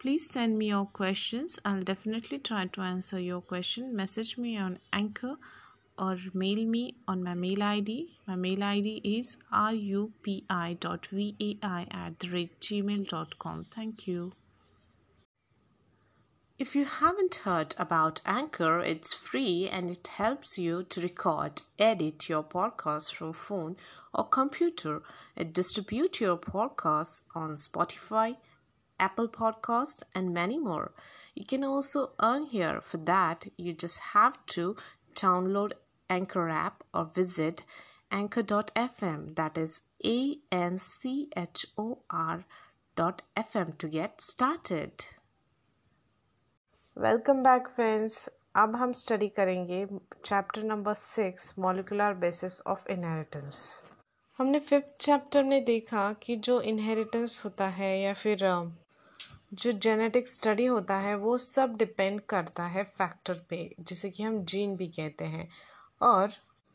Please send me your questions. I'll definitely try to answer your question. Message me on Anchor or mail me on my mail ID. My mail ID is rupi.vai at gmail.com. Thank you. If you haven't heard about Anchor, it's free and it helps you to record, edit your podcast from phone or computer and distribute your podcasts on Spotify, Apple Podcast and many more. You can also earn here. For that, you just have to download Anchor app or visit anchor.fm that is a n c h o r dot fm to get started. Welcome back friends अब हम study करेंगे chapter number six molecular basis of inheritance हमने fifth chapter में देखा कि जो inheritance होता है या फिर जो जेनेटिक स्टडी होता है, वो सब डिपेंड करता है फैक्टर पे, जिसे कि हम जीन भी कहते हैं। और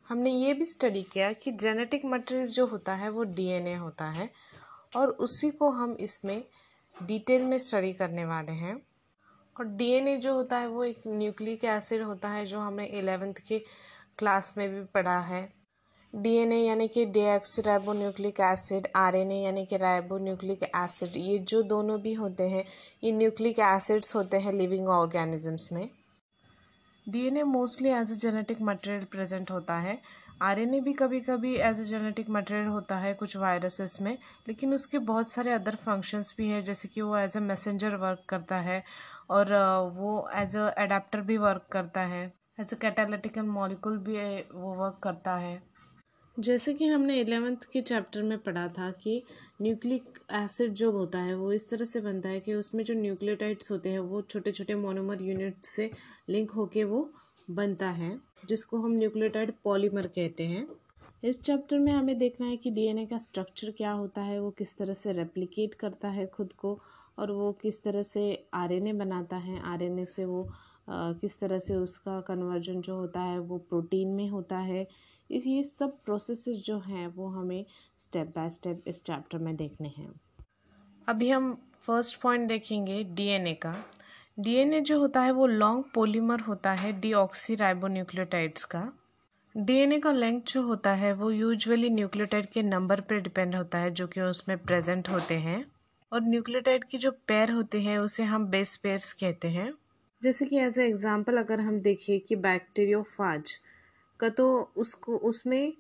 हमने ये भी स्टडी किया कि जेनेटिक मटेरियल जो होता है, वो डीएनए होता है, और उसी को हम इसमें डिटेल में स्टडी करने वाले हैं। और डीएनए जो होता है, वो एक न्यूक्लिक एसिड होता है, जो हमने एलेवेंथ के क्लास में भी पढ़ा है। डीएनए यानी कि न्यूक्लिक एसिड आरएनए यानी कि न्यूक्लिक एसिड ये जो दोनों भी होते हैं, ये न्यूक्लिक एसिड्स होते हैं लिविंग ऑर्गेनिजम्स में। DNA mostly as a genetic material present होता है। आरएनए भी कभी कभी एज ए जेनेटिक मटेरियल होता है कुछ वायरसेस में, लेकिन उसके बहुत सारे अदर फ़ंक्शंस भी हैं, जैसे कि वो एज ए मैसेंजर वर्क करता है और वो एज अ एडाप्टर भी वर्क करता है। एज अ कैटालिटिकल मॉलिक्यूल भी वो वर्क करता है। जैसे कि हमने एलेवेंथ के चैप्टर में पढ़ा था कि न्यूक्लिक एसिड जो होता है वो इस तरह से बनता है कि उसमें जो न्यूक्लियोटाइड्स होते हैं वो छोटे छोटे मोनोमर यूनिट से लिंक होके वो बनता है जिसको हम न्यूक्लियोटाइड पॉलीमर कहते हैं। इस चैप्टर में हमें देखना है कि डीएनए का स्ट्रक्चर क्या होता है वो किस तरह से रेप्लिकेट करता है खुद को और वो किस तरह से आरएनए बनाता है। आरएनए से वो आ, किस तरह से उसका कन्वर्जन जो होता है वो प्रोटीन में होता है ये सब प्रोसेसेस जो हैं, वो हमें स्टेप बाय स्टेप इस चैप्टर में देखने हैं। अभी हम फ़र्स्ट पॉइंट देखेंगे डीएनए का। डीएनए जो होता है, वो लॉन्ग पोलीमर होता है डीऑक्सी राइबोन्यूक्लियोटाइड्स का डीएनए का लेंथ जो होता है, वो यूजुअली न्यूक्लियोटाइड के नंबर पर डिपेंड होता है, जो कि उसमें प्रेजेंट होते हैं। और न्यूक्लियोटाइड की जो पैर होते हैं, उसे हम बेस पेयर्स कहते हैं। जैसे कि एज ए एग्ज़ाम्पल अगर हम देखें कि बैक्टीरियोफाज का तो उसको, उसमें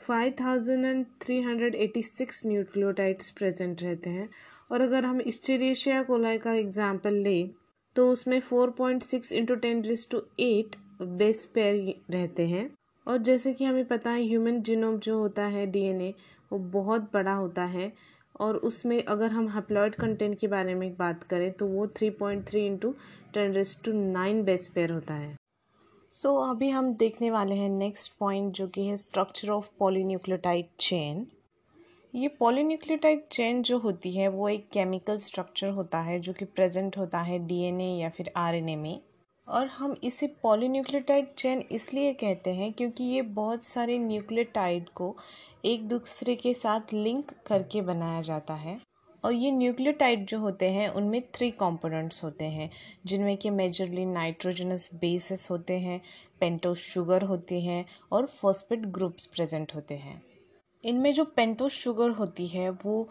five thousand and three hundred eighty six nucleotides present रहते हैं। और अगर हम स्टेरेशिया कोलाई का एग्ज़ाम्पल लें तो उसमें four point six into ten raise to eight base pair रहते हैं। और जैसे कि हमें पता है ह्यूमन जीनोम जो होता है डीएनए वो बहुत बड़ा होता है। और उसमें अगर हम हैप्लॉइड कंटेंट के बारे में बात करें तो वो three point three into ten raise to nine base pair होता है। सो so, अभी हम देखने वाले हैं नेक्स्ट पॉइंट जो कि है स्ट्रक्चर ऑफ़ पॉलीन्यूक्लियोटाइड चेन ये पॉलीन्यूक्लियोटाइड चेन जो होती है वो एक केमिकल स्ट्रक्चर होता है जो कि प्रेजेंट होता है डीएनए या फिर आरएनए में. और हम इसे पॉलीन्यूक्लियोटाइड चेन इसलिए कहते हैं क्योंकि ये बहुत सारे न्यूक्लियोटाइड को एक दूसरे के साथ लिंक करके बनाया जाता है. और ये न्यूक्लियोटाइड जो होते हैं उनमें थ्री कंपोनेंट्स होते हैं जिनमें कि मेजरली नाइट्रोजनस बेसिस होते हैं पेंटोस शुगर होती हैं और फॉस्फेट ग्रुप्स प्रेजेंट होते हैं। इनमें जो पेंटोस शुगर होती है वो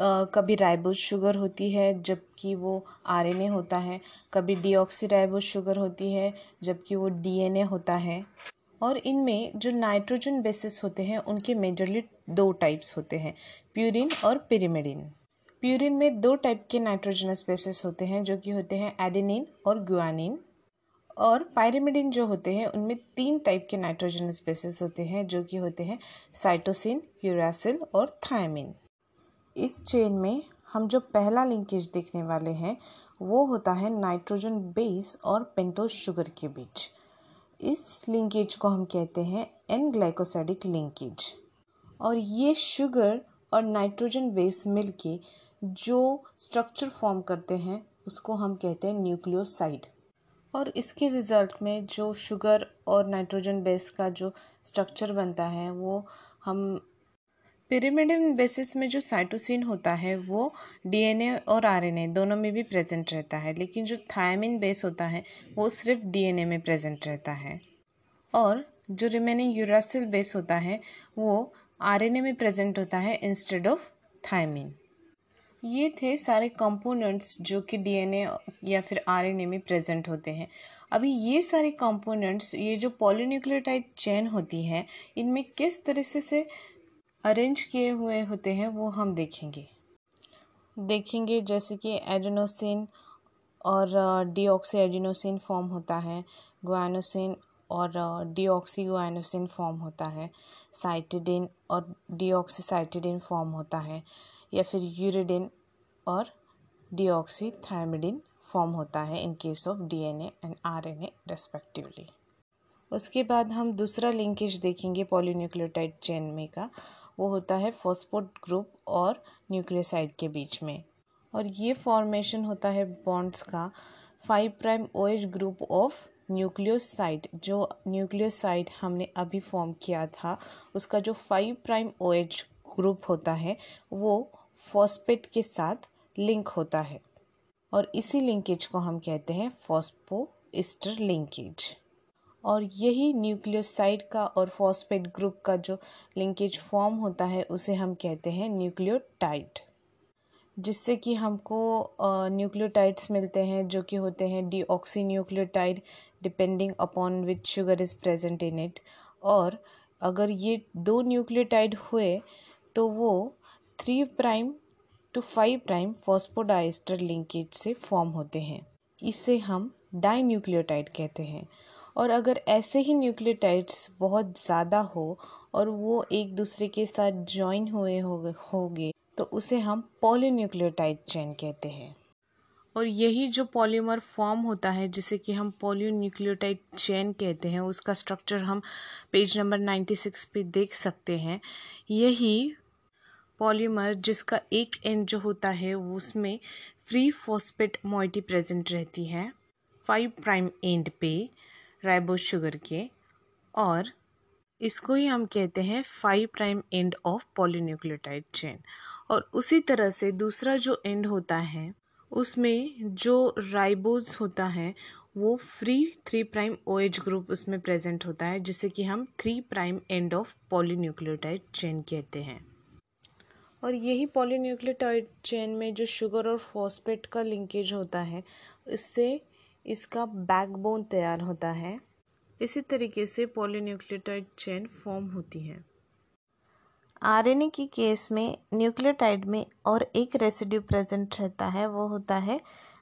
आ, कभी राइबोस शुगर होती है जबकि वो आरएनए होता है कभी डीऑक्सी शुगर होती है जबकि वो डीएनए होता है। और इनमें जो नाइट्रोजन बेसिस होते हैं उनके मेजरली दो टाइप्स होते हैं प्यूरिन और पिरीमिडिन प्यूरिन में दो टाइप के नाइट्रोजनस बेसिस होते हैं, जो कि होते हैं एडेनिन और ग्वानिन और पायरिमिडिन जो होते हैं, उनमें तीन टाइप के नाइट्रोजनस बेसिस होते हैं, जो कि होते हैं साइटोसिन यूरासिल और थायमिन इस चेन में हम जो पहला लिंकेज देखने वाले हैं, वो होता है नाइट्रोजन बेस और पेंटोज शुगर के बीच। इस लिंकेज को हम कहते हैं एन ग्लाइकोसाइडिक लिंकेज और ये शुगर और नाइट्रोजन बेस मिलके जो स्ट्रक्चर फॉर्म करते हैं, उसको हम कहते हैं न्यूक्लियोसाइड और इसके रिज़ल्ट में जो शुगर और नाइट्रोजन बेस का जो स्ट्रक्चर बनता है, वो हम पिरिमिडिन बेसिस में जो साइटोसिन होता है, वो डीएनए और आरएनए दोनों में भी प्रेजेंट रहता है, लेकिन जो थायमिन बेस होता है, वो सिर्फ़ डीएनए में प्रेजेंट रहता है. और जो रिमेनिंग यूरासिल बेस होता है, वो आरएनए में प्रेजेंट होता है इंस्टेड ऑफ़ थायमिन ये थे सारे कंपोनेंट्स जो कि डीएनए या फिर आरएनए में प्रेजेंट होते हैं। अभी ये सारे कंपोनेंट्स ये जो पॉलीन्यूक्लियोटाइड चेन होती है, इनमें किस तरह से से अरेंज किए हुए होते हैं, वो हम देखेंगे। देखेंगे जैसे कि एडेनोसिन और डीऑक्सी एडिनोसिन फॉर्म होता है ग्वानोसिन और डीऑक्सी ग्वानोसिन फॉर्म होता है साइटिडिन और साइटिडिन फॉर्म होता है। या फिर यूरिडिन और डीऑक्सी थायमिडिन फॉर्म होता है in case of DNA and RNA respectively. उसके बाद हम दूसरा लिंकेज देखेंगे पॉलीन्यूक्लियोटाइड चेन में का। वो होता है फॉस्फोट ग्रुप और न्यूक्लियोसाइड के बीच में। और ये फॉर्मेशन होता है बॉन्ड्स का five prime O H group of nucleoside. जो न्यूक्लियोसाइड हमने अभी फॉर्म किया था, उसका जो five prime O H group होता है, वो फॉस्पेट के साथ लिंक होता है और इसी लिंकेज को हम कहते हैं फॉस्पो ईस्टर लिंकेज। और यही न्यूक्लियोसाइड का और फॉस्फेट ग्रुप का जो लिंकेज फॉर्म होता है, उसे हम कहते हैं न्यूक्लियोटाइड, जिससे कि हमको न्यूक्लियोटाइड्स मिलते हैं, जो कि होते हैं deoxy nucleotide depending upon which sugar is present in it. और अगर ये दो न्यूक्लियोटाइड हुए तो वो three prime to five prime phosphodiester linkage से फॉर्म होते हैं। इसे हम डाई न्यूक्लियोटाइड कहते हैं। और अगर ऐसे ही न्यूक्लियोटाइड्स बहुत ज़्यादा हो और वो एक दूसरे के साथ ज्वाइन हुए होंगे तो उसे हम पॉलीन्यूक्लियोटाइड चेन कहते हैं। और यही जो पॉलीमर फॉर्म होता है, जिसे कि हम पॉलीन्यूक्लियोटाइड चेन कहते हैं, उसका स्ट्रक्चर हम पेज नंबर नाइन्टी सिक्स पे देख सकते हैं। यही पॉलीमर जिसका एक एंड जो होता है, वो उसमें फ्री फॉस्पेट मोइटी प्रेजेंट रहती है फाइव प्राइम एंड पे राइबोस शुगर के, और इसको ही हम कहते हैं five prime end of polynucleotide chain और उसी तरह से दूसरा जो एंड होता है, उसमें जो राइबोज होता है, वो free three prime O H group उसमें प्रेजेंट होता है, जिसे कि हम three prime end of polynucleotide chain कहते हैं। और यही पॉलीन्यूक्लियोटाइड चेन में जो शुगर और फॉस्फेट का लिंकेज होता है, इससे इसका बैकबोन तैयार होता है। इसी तरीके से पॉलीन्यूक्लियोटाइड चेन फॉर्म होती है। आरएनए की केस में न्यूक्लियोटाइड में और एक रेसिड्यू प्रेजेंट रहता है, वो होता है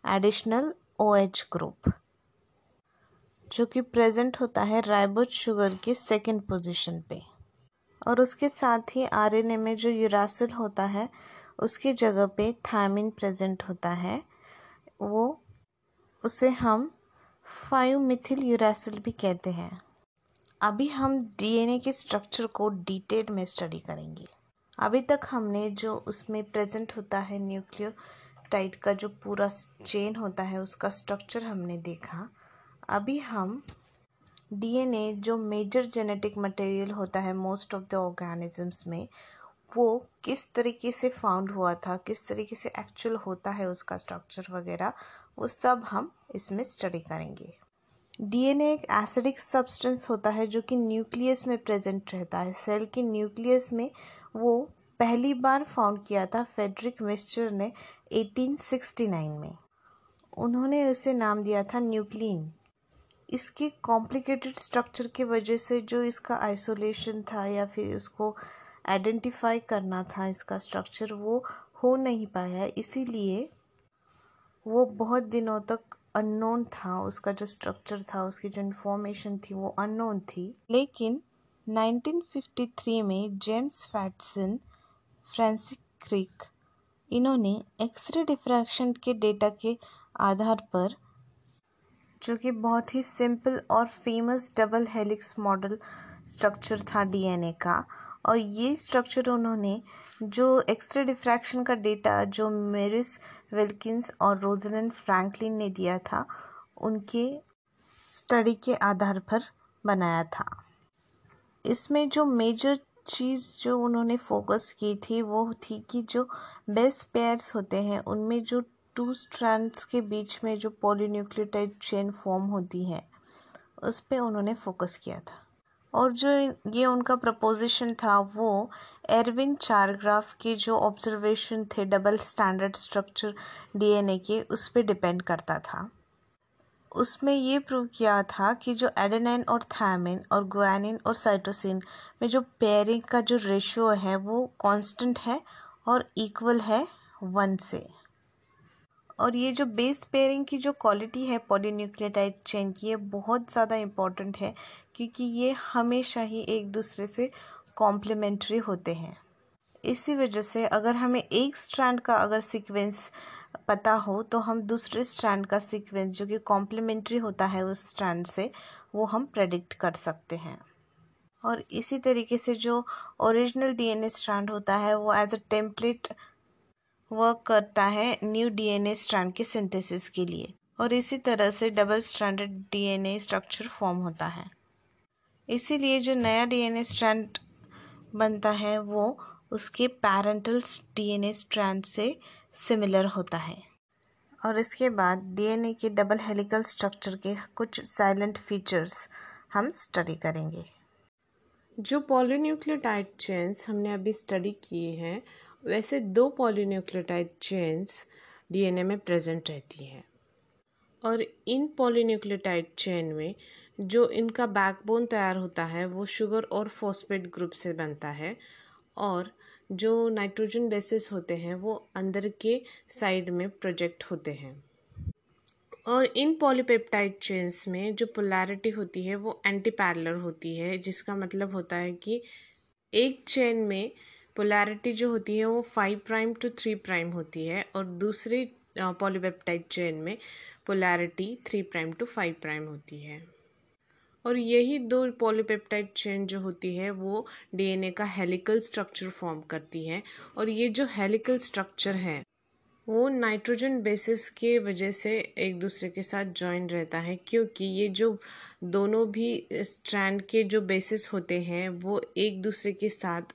एडिशनल ओएच ग्रुप जो कि प्रेजेंट होता है राइबोज शुगर की सेकंड पोजीशन पे। और उसके साथ ही आरएनए में जो यूरासिल होता है, उसकी जगह पे थायमिन प्रेजेंट होता है। वो, उसे हम फाइव मिथिल यूरासिल भी कहते हैं। अभी हम डीएनए के स्ट्रक्चर को डिटेल में स्टडी करेंगे। अभी तक हमने जो उसमें प्रेजेंट होता है न्यूक्लियोटाइड का जो पूरा चेन होता है, उसका स्ट्रक्चर हमने देखा। अभी हम डीएनए जो मेजर जेनेटिक मटेरियल होता है मोस्ट ऑफ़ द ऑर्गेनिजम्स में, वो किस तरीके से फाउंड हुआ था, किस तरीके से एक्चुअल होता है उसका स्ट्रक्चर वगैरह, वो सब हम इसमें स्टडी करेंगे। डीएनए एक एसिडिक सब्सटेंस होता है जो कि न्यूक्लियस में प्रेजेंट रहता है। सेल के न्यूक्लियस में वो पहली बार फाउंड किया था फेडरिक मिस्चर ने 1869 में। उन्होंने उसे नाम दिया था न्यूक्लिन इसके कॉम्प्लिकेटेड स्ट्रक्चर की वजह से जो इसका आइसोलेशन था या फिर इसको आइडेंटिफाई करना था, इसका स्ट्रक्चर वो हो नहीं पाया। इसीलिए वो बहुत दिनों तक अननोन था। उसका जो स्ट्रक्चर था, उसकी जो इन्फॉर्मेशन थी, वो अननोन थी। लेकिन 1953 में जेम्स फैटसन फ्रांसिक क्रिक इन्होंने एक्सरे डिफ्रैक्शन के डेटा के आधार पर जो कि बहुत ही सिंपल और famous double helix model structure था डीएनए का। और ये स्ट्रक्चर उन्होंने जो एक्सरे डिफ्रैक्शन का डेटा जो मेरिस विल्किंस और रोजलिन फ्रैंकलिन ने दिया था, उनके स्टडी के आधार पर बनाया था। इसमें जो मेजर चीज़ जो उन्होंने फोकस की थी वो थी कि जो बेस्ट पेयर्स होते हैं, उनमें जो टू स्ट्रैंड्स के बीच में जो पॉलीन्यूक्लियोटाइड चेन फॉर्म होती है, उस पर उन्होंने फोकस किया था। और जो ये उनका प्रपोजिशन था वो एरविन चारग्राफ के जो ऑब्जर्वेशन थे, डबल स्टैंडर्ड स्ट्रक्चर डीएनए के, उस पर डिपेंड करता था। उसमें ये प्रूव किया था कि जो एडेनाइन और थायमिन और गुआनिन और साइटोसिन में जो पेयरिंग का जो रेशियो है वो कांस्टेंट है और इक्वल है वन से। और ये जो बेस पेयरिंग की जो क्वालिटी है पॉलीन्यूक्लियोटाइड चेन की, ये बहुत ज़्यादा इंपॉर्टेंट है, क्योंकि ये हमेशा ही एक दूसरे से कॉम्प्लीमेंट्री होते हैं। इसी वजह से अगर हमें एक स्ट्रैंड का अगर सीक्वेंस पता हो तो हम दूसरे स्ट्रैंड का सीक्वेंस जो कि कॉम्प्लीमेंट्री होता है उस स्ट्रैंड से, वो हम प्रेडिक्ट कर सकते हैं। और इसी तरीके से जो ओरिजिनल डीएनए स्ट्रैंड होता है, वो एज अ टेम्पलेट वर्क करता है न्यू डीएनए स्ट्रैंड के सिंथेसिस के लिए। और इसी तरह से double stranded DNA structure form होता है। इसीलिए जो नया डीएनए स्ट्रैंड बनता है, वो उसके पैरेंटल डीएनए स्ट्रैंड से सिमिलर होता है। और इसके बाद डीएनए के डबल हेलिकल स्ट्रक्चर के कुछ साइलेंट फीचर्स हम स्टडी करेंगे। जो पॉलीन्यूक्लियोटाइड चेन्स हमने अभी स्टडी किए हैं वैसे दो पॉलीन्यूक्लियोटाइड चेन्स डीएनए में प्रेजेंट रहती हैं। और इन पॉलीन्यूक्लियोटाइड चेन में जो इनका बैकबोन तैयार होता है, वो शुगर और फॉस्फेट ग्रुप से बनता है और जो नाइट्रोजन बेसिस होते हैं, वो अंदर के साइड में प्रोजेक्ट होते हैं। और इन पॉलीपेप्टाइड चेन्स में जो पोलैरिटी होती है, वो एंटी पैरलर होती है, जिसका मतलब होता है कि एक चेन में पोलैरिटी जो होती है, वो five prime to three prime होती है और दूसरी पॉलीपेप्टाइड चेन में polarity three prime to five prime होती है। और यही दो पॉलीपेप्टाइड चेन जो होती है, वो डीएनए का हेलिकल स्ट्रक्चर फॉर्म करती है। और ये जो हेलिकल स्ट्रक्चर है, वो नाइट्रोजन बेसिस के वजह से एक दूसरे के साथ जॉइन रहता है, क्योंकि ये जो दोनों भी स्ट्रैंड के जो बेसिस होते हैं, वो एक दूसरे के साथ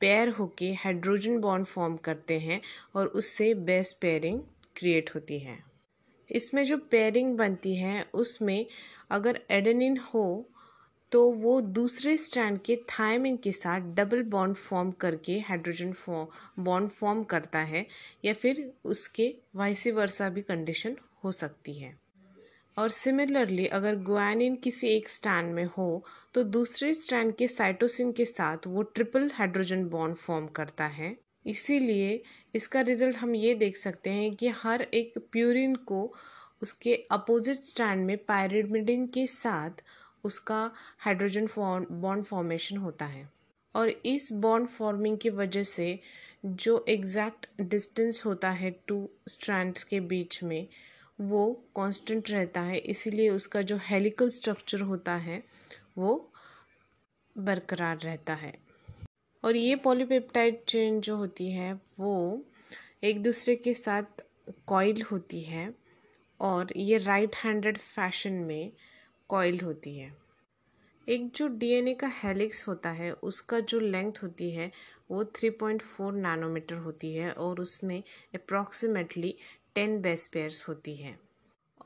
पेयर होके हाइड्रोजन बॉन्ड फॉर्म करते हैं और उससे बेस पेयरिंग क्रिएट होती है। इसमें जो पेयरिंग बनती है, उसमें अगर एडेनिन हो तो वो दूसरे स्ट्रैंड के थायमिन के साथ डबल बॉन्ड फॉर्म करके हाइड्रोजन फॉर्म बॉन्ड फॉर्म करता है या फिर उसके वाइसी वर्सा भी कंडीशन हो सकती है। और सिमिलरली अगर गुआनिन किसी एक स्टैंड में हो तो दूसरे स्ट्रैंड के साइटोसिन के साथ वो ट्रिपल हाइड्रोजन बॉन्ड फॉर्म करता है। इसीलिए इसका रिज़ल्ट हम ये देख सकते हैं कि हर एक प्यूरिन को उसके अपोजिट स्टैंड में पायरिमिडिन के साथ उसका हाइड्रोजन फॉर्म बॉन्ड फॉर्मेशन होता है। और इस बॉन्ड फॉर्मिंग की वजह से जो एग्जैक्ट डिस्टेंस होता है टू स्ट्रैंड्स के बीच में वो कांस्टेंट रहता है, इसीलिए उसका जो हेलिकल स्ट्रक्चर होता है, वो बरकरार रहता है। और ये पॉलीपेप्टाइड चेन जो होती है, वो एक दूसरे के साथ कॉइल होती है और ये राइट हैंडेड फ़ैशन में कॉइल होती है। एक जो डीएनए का हेलिक्स होता है, उसका जो लेंथ होती है, वो 3.4 नैनोमीटर होती है और उसमें अप्रॉक्सीमेटली 10 बेस पेयर्स होती है।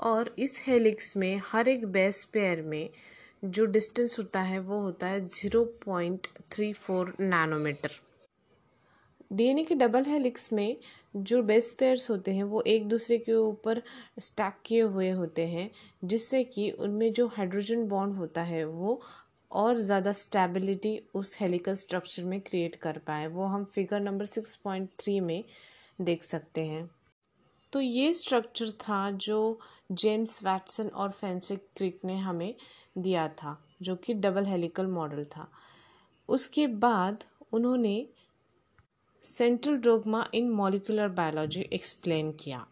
और इस हेलिक्स में हर एक बेस पेयर में जो डिस्टेंस होता है, वो होता है 0.34 नैनोमीटर डीएनए के डबल हेलिक्स में जो बेस पेयर्स होते हैं, वो एक दूसरे के ऊपर स्टैक किए हुए होते हैं, जिससे कि उनमें जो हाइड्रोजन बॉन्ड होता है, वो और ज़्यादा स्टेबिलिटी उस हेलिकल स्ट्रक्चर में क्रिएट कर पाए। वो हम figure number six point three में देख सकते हैं। तो ये स्ट्रक्चर था जो जेम्स वैटसन और फेंसिक क्रिक ने हमें दिया था, जो कि डबल हेलिकल मॉडल था। उसके बाद उन्होंने central dogma in molecular biology explain किया।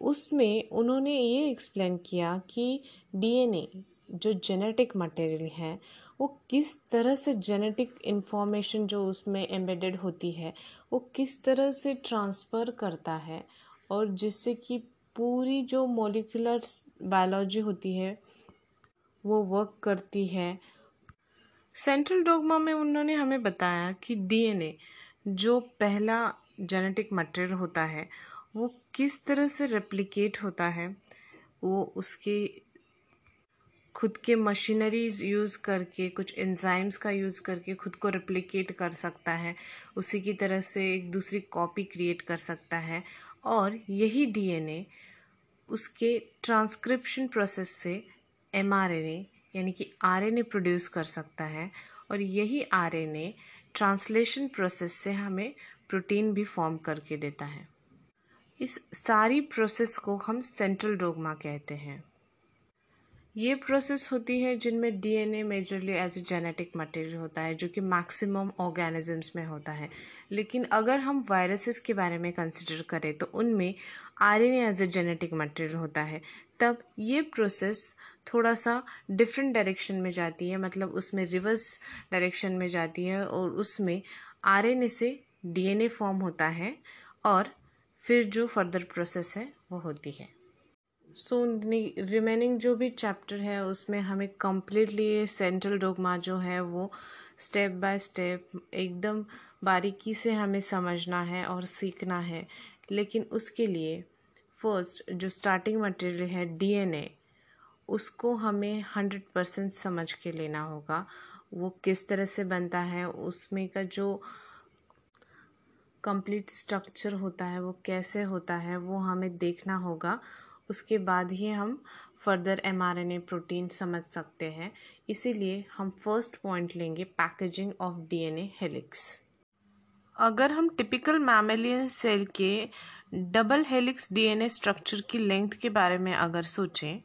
उसमें उन्होंने ये एक्सप्लेन किया कि डीएनए जो जेनेटिक मटेरियल है, वो किस तरह से जेनेटिक इन्फॉर्मेशन जो उसमें एम्बेडेड होती है, वो किस तरह से ट्रांसफ़र करता है और जिससे कि पूरी जो मोलिकुलर बायोलॉजी होती है, वो वर्क करती है। सेंट्रल डोगमा में उन्होंने हमें बताया कि डीएनए जो पहला जेनेटिक मटेरियल होता है, वो किस तरह से रेप्लिकेट होता है, वो उसके खुद के मशीनरीज यूज़ करके, कुछ एंजाइम्स का यूज़ करके खुद को रेप्लिकेट कर सकता है, उसी की तरह से एक दूसरी कॉपी क्रिएट कर सकता है। और यही डीएनए उसके ट्रांसक्रिप्शन प्रोसेस से एमआरएनए यानी कि आरएनए प्रोड्यूस कर सकता है और यही आरएनए ट्रांसलेशन प्रोसेस से हमें प्रोटीन भी फॉर्म करके देता है। इस सारी प्रोसेस को हम सेंट्रल डोगमा कहते हैं। ये प्रोसेस होती है जिनमें DNA majorly as a genetic material होता है, जो कि मैक्सिमम ऑर्गेनिजम्स में होता है। लेकिन अगर हम वायरसेस के बारे में कंसिडर करें तो उनमें RNA as a genetic material होता है। तब ये प्रोसेस थोड़ा सा डिफरेंट डायरेक्शन में जाती है मतलब उसमें रिवर्स डायरेक्शन में जाती है और उसमें आरएनए से डीएनए फॉर्म होता है और फिर जो फर्दर प्रोसेस है, वो होती है। सो रिमेनिंग जो भी चैप्टर है, उसमें हमें कम्प्लीटली ये सेंट्रल डोगमा जो है, वो स्टेप बाय स्टेप एकदम बारीकी से हमें समझना है और सीखना है। लेकिन उसके लिए फ़र्स्ट जो स्टार्टिंग मटेरियल है डीएनए उसको हमें हंड्रेड परसेंट समझ के लेना होगा। वो किस तरह से बनता है, उसमें का जो कंप्लीट स्ट्रक्चर होता है, वो कैसे होता है, वो हमें देखना होगा। उसके बाद ही हम फर्दर एमआरएनए प्रोटीन समझ सकते हैं। इसीलिए हम फ़र्स्ट पॉइंट लेंगे packaging of D DNA helix अगर हम टिपिकल मैमेलियन सेल के डबल हेलिक्स डीएनए स्ट्रक्चर की लेंथ के बारे में अगर सोचें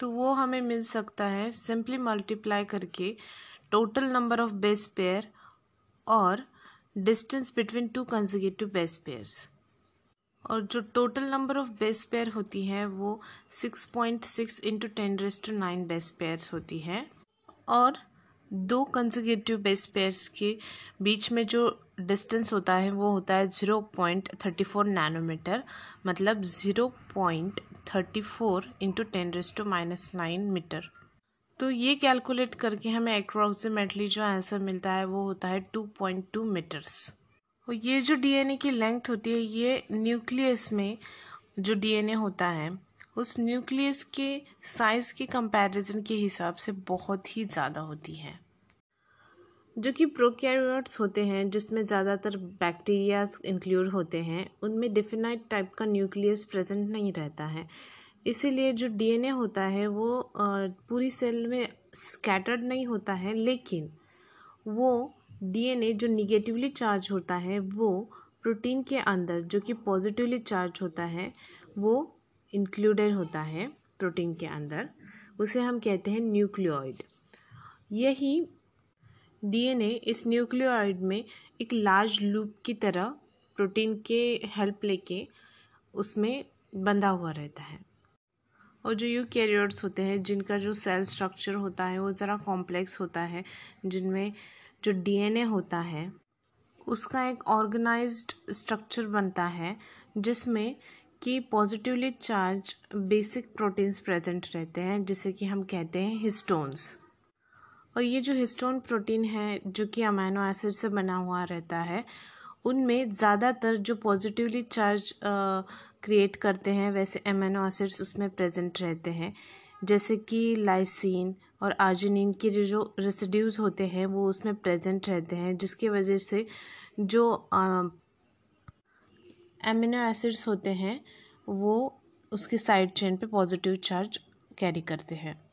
तो वो हमें मिल सकता है सिंपली मल्टीप्लाई करके total number of base pair और distance between two conjugative base pairs और जो total number of base pair होती है, वो six point six into ten raise to nine base pairs होती है। और दो कंजिगेटिव बेस पेयर्स के बीच में जो डिस्टेंस होता है, वो होता है zero point thirty four nanometre मतलब zero point thirty four into ten raise to minus nine metre तो ये कैलकुलेट करके हमें अप्रॉक्सीमेटली जो आंसर मिलता है, वो होता है टू पॉइंट टू मीटर्स और ये जो डीएनए की लेंथ होती है, ये न्यूक्लियस में जो डीएनए होता है, उस न्यूक्लियस के साइज़ के कंपैरिजन के हिसाब से बहुत ही ज़्यादा होती है। जो कि प्रोकैरियोट्स होते हैं, जिसमें ज़्यादातर बैक्टीरियाज इंक्लूड होते हैं, उनमें डिफिनाइट टाइप का न्यूक्लियस प्रेजेंट नहीं रहता है। इसीलिए जो डीएनए होता है, वो पूरी सेल में स्कैटर्ड नहीं होता है, लेकिन वो डीएनए जो निगेटिवली चार्ज होता है, वो प्रोटीन के अंदर जो कि पॉजिटिवली चार्ज होता है, वो इंक्लूडेड होता है प्रोटीन के अंदर। उसे हम कहते हैं न्यूक्लियोइड। यही डीएनए इस न्यूक्लियोइड में एक लार्ज लूप की तरह प्रोटीन के हेल्प लेके उसमें बंधा हुआ रहता है। और जो यू कैरियर्स होते हैं, जिनका जो सेल स्ट्रक्चर होता है, वो ज़रा कॉम्प्लेक्स होता है, जिनमें जो डीएनए होता है, उसका एक ऑर्गेनाइज्ड स्ट्रक्चर बनता है, जिसमें कि positively charge basic proteins present रहते हैं, जिसे कि हम कहते हैं हिस्टोन्स। और ये जो हिस्टोन प्रोटीन है, जो कि अमाइनो एसिड से बना हुआ रहता है, उनमें ज़्यादातर जो पॉजिटिवली चार्ज क्रिएट करते हैं, वैसे अमाइनो एसिड्स उसमें प्रेजेंट रहते हैं, जैसे कि लाइसिन और आर्जिनिन के जो रेसिड्यूज़ होते हैं, वो उसमें प्रेजेंट रहते हैं, जिसकी वजह से जो एमिनो एसिड्स होते हैं, वो उसकी साइड चेन पे पॉजिटिव चार्ज कैरी करते हैं।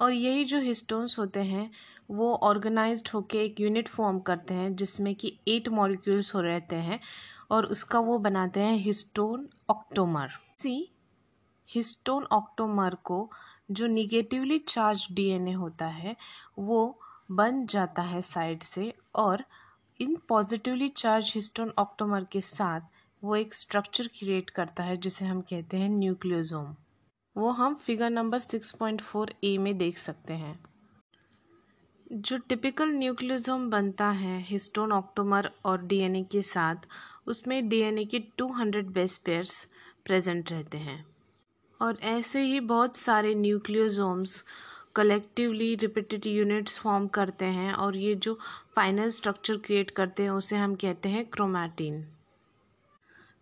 और यही जो हिस्टोन्स होते हैं, वो ऑर्गेनाइज्ड होके एक यूनिट फॉर्म करते हैं, जिसमें कि एट मॉलिक्यूल्स हो रहते हैं, और उसका वो बनाते हैं हिस्टोन ऑक्टोमर सी हिस्टोन ऑक्टोमर को जो निगेटिवली चार्ज डीएनए होता है, वो बन जाता है साइड से और इन पॉजिटिवली चार्ज हिस्टोन ऑक्टोमर के साथ वो एक स्ट्रक्चर क्रिएट करता है जिसे हम कहते हैं न्यूक्लियोजोम वो हम figure number six point four A में देख सकते हैं। जो टिपिकल न्यूक्लियोजोम बनता है हिस्टोन ऑक्टोमर और डीएनए के साथ, उसमें डीएनए के 200 बेस पेयर्स प्रेजेंट रहते हैं। और ऐसे ही बहुत सारे nucleosomes collectively repeated units form करते हैं और ये जो फाइनल स्ट्रक्चर क्रिएट करते हैं, उसे हम कहते हैं क्रोमैटिन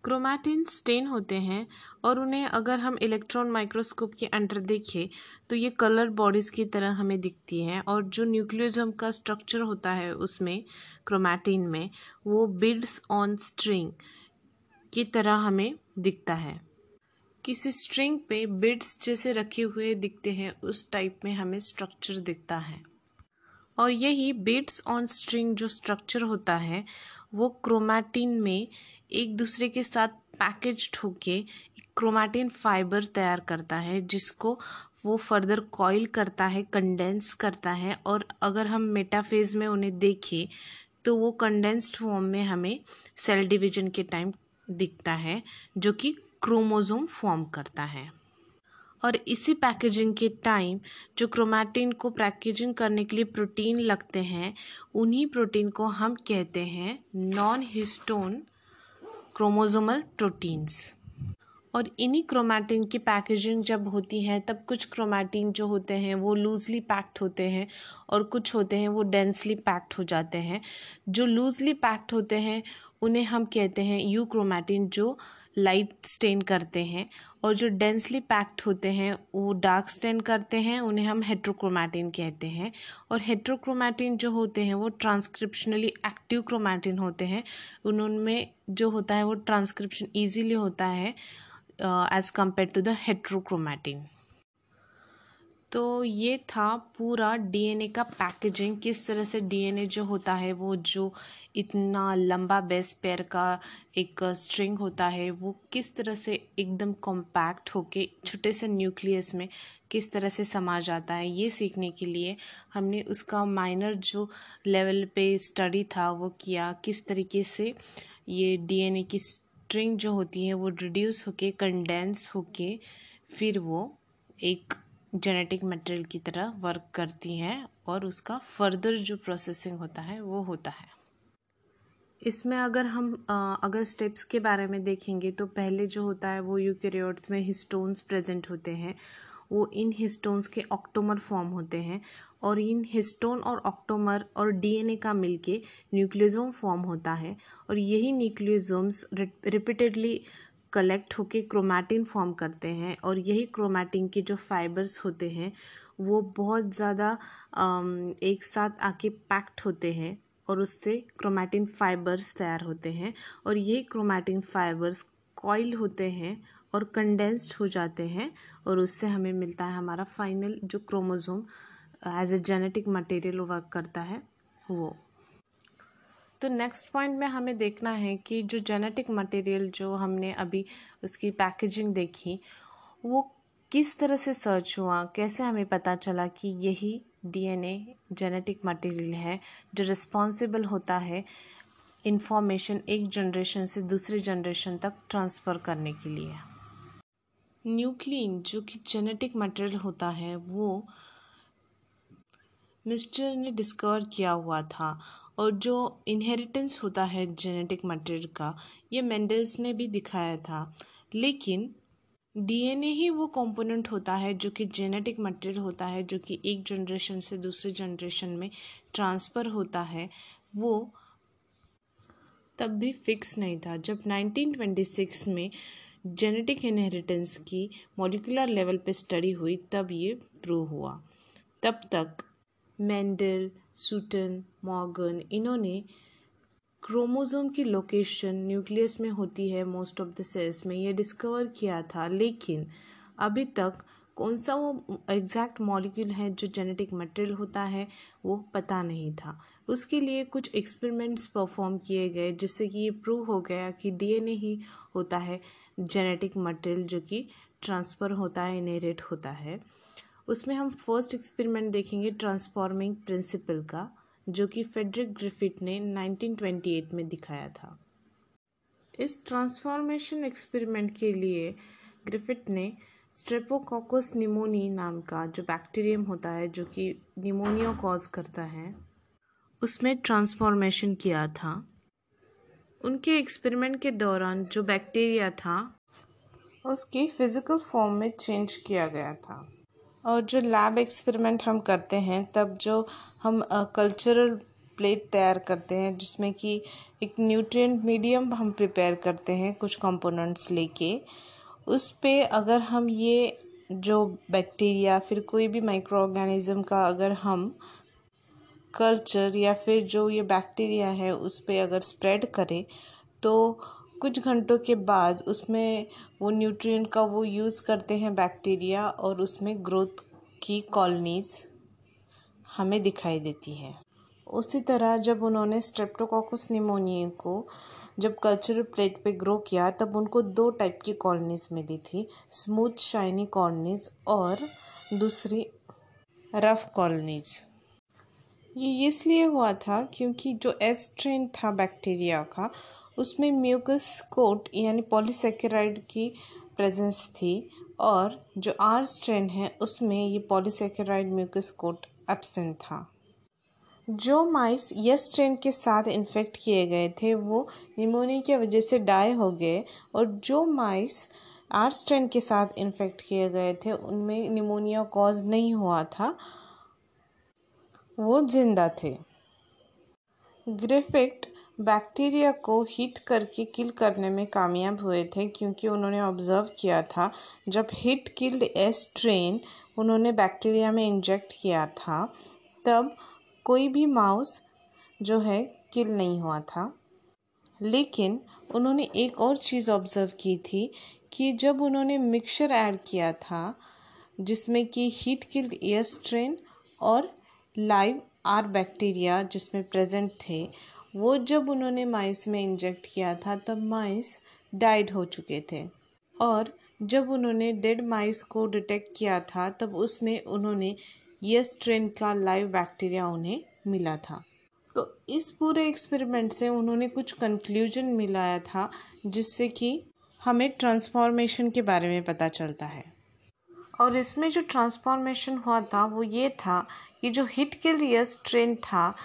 क्रोमैटिन स्टेन होते हैं और उन्हें अगर हम इलेक्ट्रॉन माइक्रोस्कोप के अंडर देखें तो ये कलर बॉडीज़ की तरह हमें दिखती हैं और जो न्यूक्लियोजम का स्ट्रक्चर होता है उसमें क्रोमैटिन में, वो बिड्स ऑन स्ट्रिंग की तरह हमें दिखता है। किसी स्ट्रिंग पे बिड्स जैसे रखे हुए दिखते हैं, उस टाइप में हमें स्ट्रक्चर दिखता है। और यही बिड्स ऑन स्ट्रिंग जो स्ट्रक्चर होता है, वो क्रोमैटिन में एक दूसरे के साथ पैकेज होके क्रोमैटिन फाइबर तैयार करता है, जिसको वो फर्दर कॉइल करता है कंडेंस करता है। और अगर हम मेटाफेज में उन्हें देखें तो वो कंडेंस्ड फॉर्म में हमें सेल डिवीज़न के टाइम दिखता है, जो कि क्रोमोजोम फॉर्म करता है। और इसी पैकेजिंग के टाइम जो क्रोमैटिन को पैकेजिंग करने के लिए प्रोटीन लगते हैं, उन्हीं प्रोटीन को हम कहते हैं नॉन हिस्टोन क्रोमोजोमल प्रोटीन्स और इन्हीं क्रोमैटिन की पैकेजिंग जब होती है, तब कुछ क्रोमैटिन जो होते हैं, वो लूजली पैक्ड होते हैं और कुछ होते हैं, वो डेंसली पैक्ड हो जाते हैं। जो लूजली पैक्ड होते हैं, उन्हें हम कहते हैं यू क्रोमैटिन जो लाइट स्टेन करते हैं और जो डेंसली पैक्ड होते हैं, वो डार्क स्टेन करते हैं, उन्हें हम हेट्रोक्रोमैटिन कहते हैं। और हेट्रोक्रोमैटिन जो होते हैं, वो ट्रांसक्रिप्शनली एक्टिव क्रोमैटिन होते हैं। उनमें जो होता है, वो ट्रांसक्रिप्शन ईजीली होता है as compare to the heterochromatin तो ये था पूरा डीएनए का पैकेजिंग किस तरह से डीएनए जो होता है, वो जो इतना लंबा बेस पेयर का एक स्ट्रिंग होता है, वो किस तरह से एकदम कॉम्पैक्ट होके छोटे से न्यूक्लियस में किस तरह से समा जाता है, ये सीखने के लिए हमने उसका माइनर जो लेवल पे स्टडी था, वो किया, किस तरीके से ये डीएनए की स्ट्रिंग जो होती है, वो रिड्यूस होके कंडेंस होके, फिर वो एक जेनेटिक मटेरियल की तरह वर्क करती हैं और उसका फर्दर जो प्रोसेसिंग होता है वो होता है। इसमें अगर हम आ, अगर स्टेप्स के बारे में देखेंगे तो पहले जो होता है वो यूकेरियोट्स में हिस्टोन्स प्रेजेंट होते हैं। वो इन हिस्टोन्स के ऑक्टोमर फॉर्म होते हैं और इन हिस्टोन और ऑक्टोमर और डीएनए का मिलके न्यूक्लियोजोम फॉर्म होता है और यही न्यूक्लियोजोम्स रिपीटेडली कलेक्ट होके क्रोमैटिन फॉर्म करते हैं और यही क्रोमैटिन के जो फाइबर्स होते हैं, वो बहुत ज़्यादा एक साथ आके पैक्ड होते हैं और उससे क्रोमैटिन फाइबर्स तैयार होते हैं और यही क्रोमैटिन फाइबर्स कॉइल होते हैं और कंडेंस्ड हो जाते हैं और उससे हमें मिलता है हमारा फाइनल जो chromosome as a genetic material work करता है, वो। तो नेक्स्ट पॉइंट में हमें देखना है कि जो जेनेटिक मटेरियल जो हमने अभी उसकी पैकेजिंग देखी, वो किस तरह से सर्च हुआ, कैसे हमें पता चला कि यही डीएनए जेनेटिक मटेरियल है जो रिस्पॉन्सिबल होता है इन्फॉर्मेशन एक जनरेशन से दूसरी जनरेशन तक ट्रांसफ़र करने के लिए। न्यूक्लिन जो कि जेनेटिक मटेरियल होता है, वो मिस्टर ने डिस्कवर किया हुआ था। और जो इनहेरिटेंस होता है जेनेटिक मटेरियल का, ये मेंडल्स ने भी दिखाया था। लेकिन डीएनए ही वो कंपोनेंट होता है जो कि जेनेटिक मटेरियल होता है, जो कि एक जनरेशन से दूसरे जनरेशन में ट्रांसफ़र होता है। वो तब भी फिक्स नहीं था। जब 1926 में जेनेटिक इनहेरिटेंस की मॉलिकुलर लेवल पे स्टडी हुई, तब ये प्रूव हुआ। तब तक मेंडल सूटन मॉर्गन इन्होंने क्रोमोज़ोम की लोकेशन न्यूक्लियस में होती है मोस्ट ऑफ़ द सेल्स में, ये डिस्कवर किया था। लेकिन अभी तक कौन सा वो एग्जैक्ट मॉलिक्यूल है जो जेनेटिक मटेरियल होता है, वो पता नहीं था। उसके लिए कुछ एक्सपेरिमेंट्स परफॉर्म किए गए, जिससे कि ये प्रूव हो गया कि डीएनए ही होता है जेनेटिक मटेरियल जो कि ट्रांसफ़र होता है इनहेरिट होता है। उसमें हम फ़र्स्ट एक्सपेरिमेंट देखेंगे ट्रांसफॉर्मिंग प्रिंसिपल का, जो कि फेडरिक ग्रिफिट ने 1928 में दिखाया था। इस ट्रांसफॉर्मेशन एक्सपेरिमेंट के लिए ग्रिफिट ने स्ट्रेपोकोकस निमोनी नाम का जो बैक्टीरियम होता है, जो कि निमोनिया कॉज करता है, उसमें ट्रांसफॉर्मेशन किया था। उनके एक्सपेरिमेंट के दौरान जो बैक्टीरिया था, उसकी फ़िज़िकल फॉर्म में चेंज किया गया था। और जो लैब एक्सपेरिमेंट हम करते हैं, तब जो हम कल्चरल प्लेट तैयार करते हैं, जिसमें कि एक न्यूट्रिएंट मीडियम हम प्रिपेयर करते हैं कुछ कंपोनेंट्स लेके, उस पे अगर हम ये जो बैक्टीरिया फिर कोई भी माइक्रो ऑर्गेनिज्म का अगर हम कल्चर या फिर जो ये बैक्टीरिया है, उस पर अगर स्प्रेड करें तो कुछ घंटों के बाद उसमें वो न्यूट्रिएंट का वो यूज़ करते हैं बैक्टीरिया और उसमें ग्रोथ की कॉलोनीज़ हमें दिखाई देती है। उसी तरह जब उन्होंने स्ट्रेप्टोकोकस निमोनिया को जब कल्चरल प्लेट पे ग्रो किया, तब उनको दो टाइप की कॉलोनीज मिली थी स्मूथ शाइनी कॉलोनीज और दूसरी रफ कॉलोनीज ये इसलिए हुआ था क्योंकि जो एस ट्रेन था बैक्टीरिया का उसमें म्यूकस कोट यानी पॉलीसेकेराइड की प्रेजेंस थी और जो आर स्ट्रेन है, उसमें ये पॉलीसेकेराइड म्यूकस कोट एब्सेंट था। जो माइस यस स्ट्रेन के साथ इन्फेक्ट किए गए थे, वो निमोनिया की वजह से डाई हो गए और जो माइस आर स्ट्रेन के साथ इन्फेक्ट किए गए थे, उनमें निमोनिया कॉज नहीं हुआ था। वो ज़िंदा थे। ग्रिफिक्ट बैक्टीरिया को हीट करके किल करने में कामयाब हुए थे क्योंकि उन्होंने ऑब्ज़र्व किया था। जब हीट किल्ड एस ट्रेन उन्होंने बैक्टीरिया में इंजेक्ट किया था, तब कोई भी माउस जो है किल नहीं हुआ था। लेकिन उन्होंने एक और चीज़ ऑब्ज़र्व की थी कि जब उन्होंने मिक्सचर ऐड किया था, जिसमें कि हीट किल्ड एयर स्ट्रेन और लाइव आर बैक्टीरिया जिसमें प्रेजेंट थे वो जब उन्होंने माइस में इंजेक्ट किया था, तब माइस डाइड हो चुके थे। और जब उन्होंने डेड माइस को डिटेक्ट किया था, तब उसमें उन्होंने ये स्ट्रेन का लाइव बैक्टीरिया उन्हें मिला था। तो इस पूरे एक्सपेरिमेंट से उन्होंने कुछ कंक्लूजन मिलाया था, जिससे कि हमें ट्रांसफॉर्मेशन के बारे में पता चलता है। और इसमें जो ट्रांसफॉर्मेशन हुआ था, वो ये था कि जो हिट के लिए स्ट्रेन था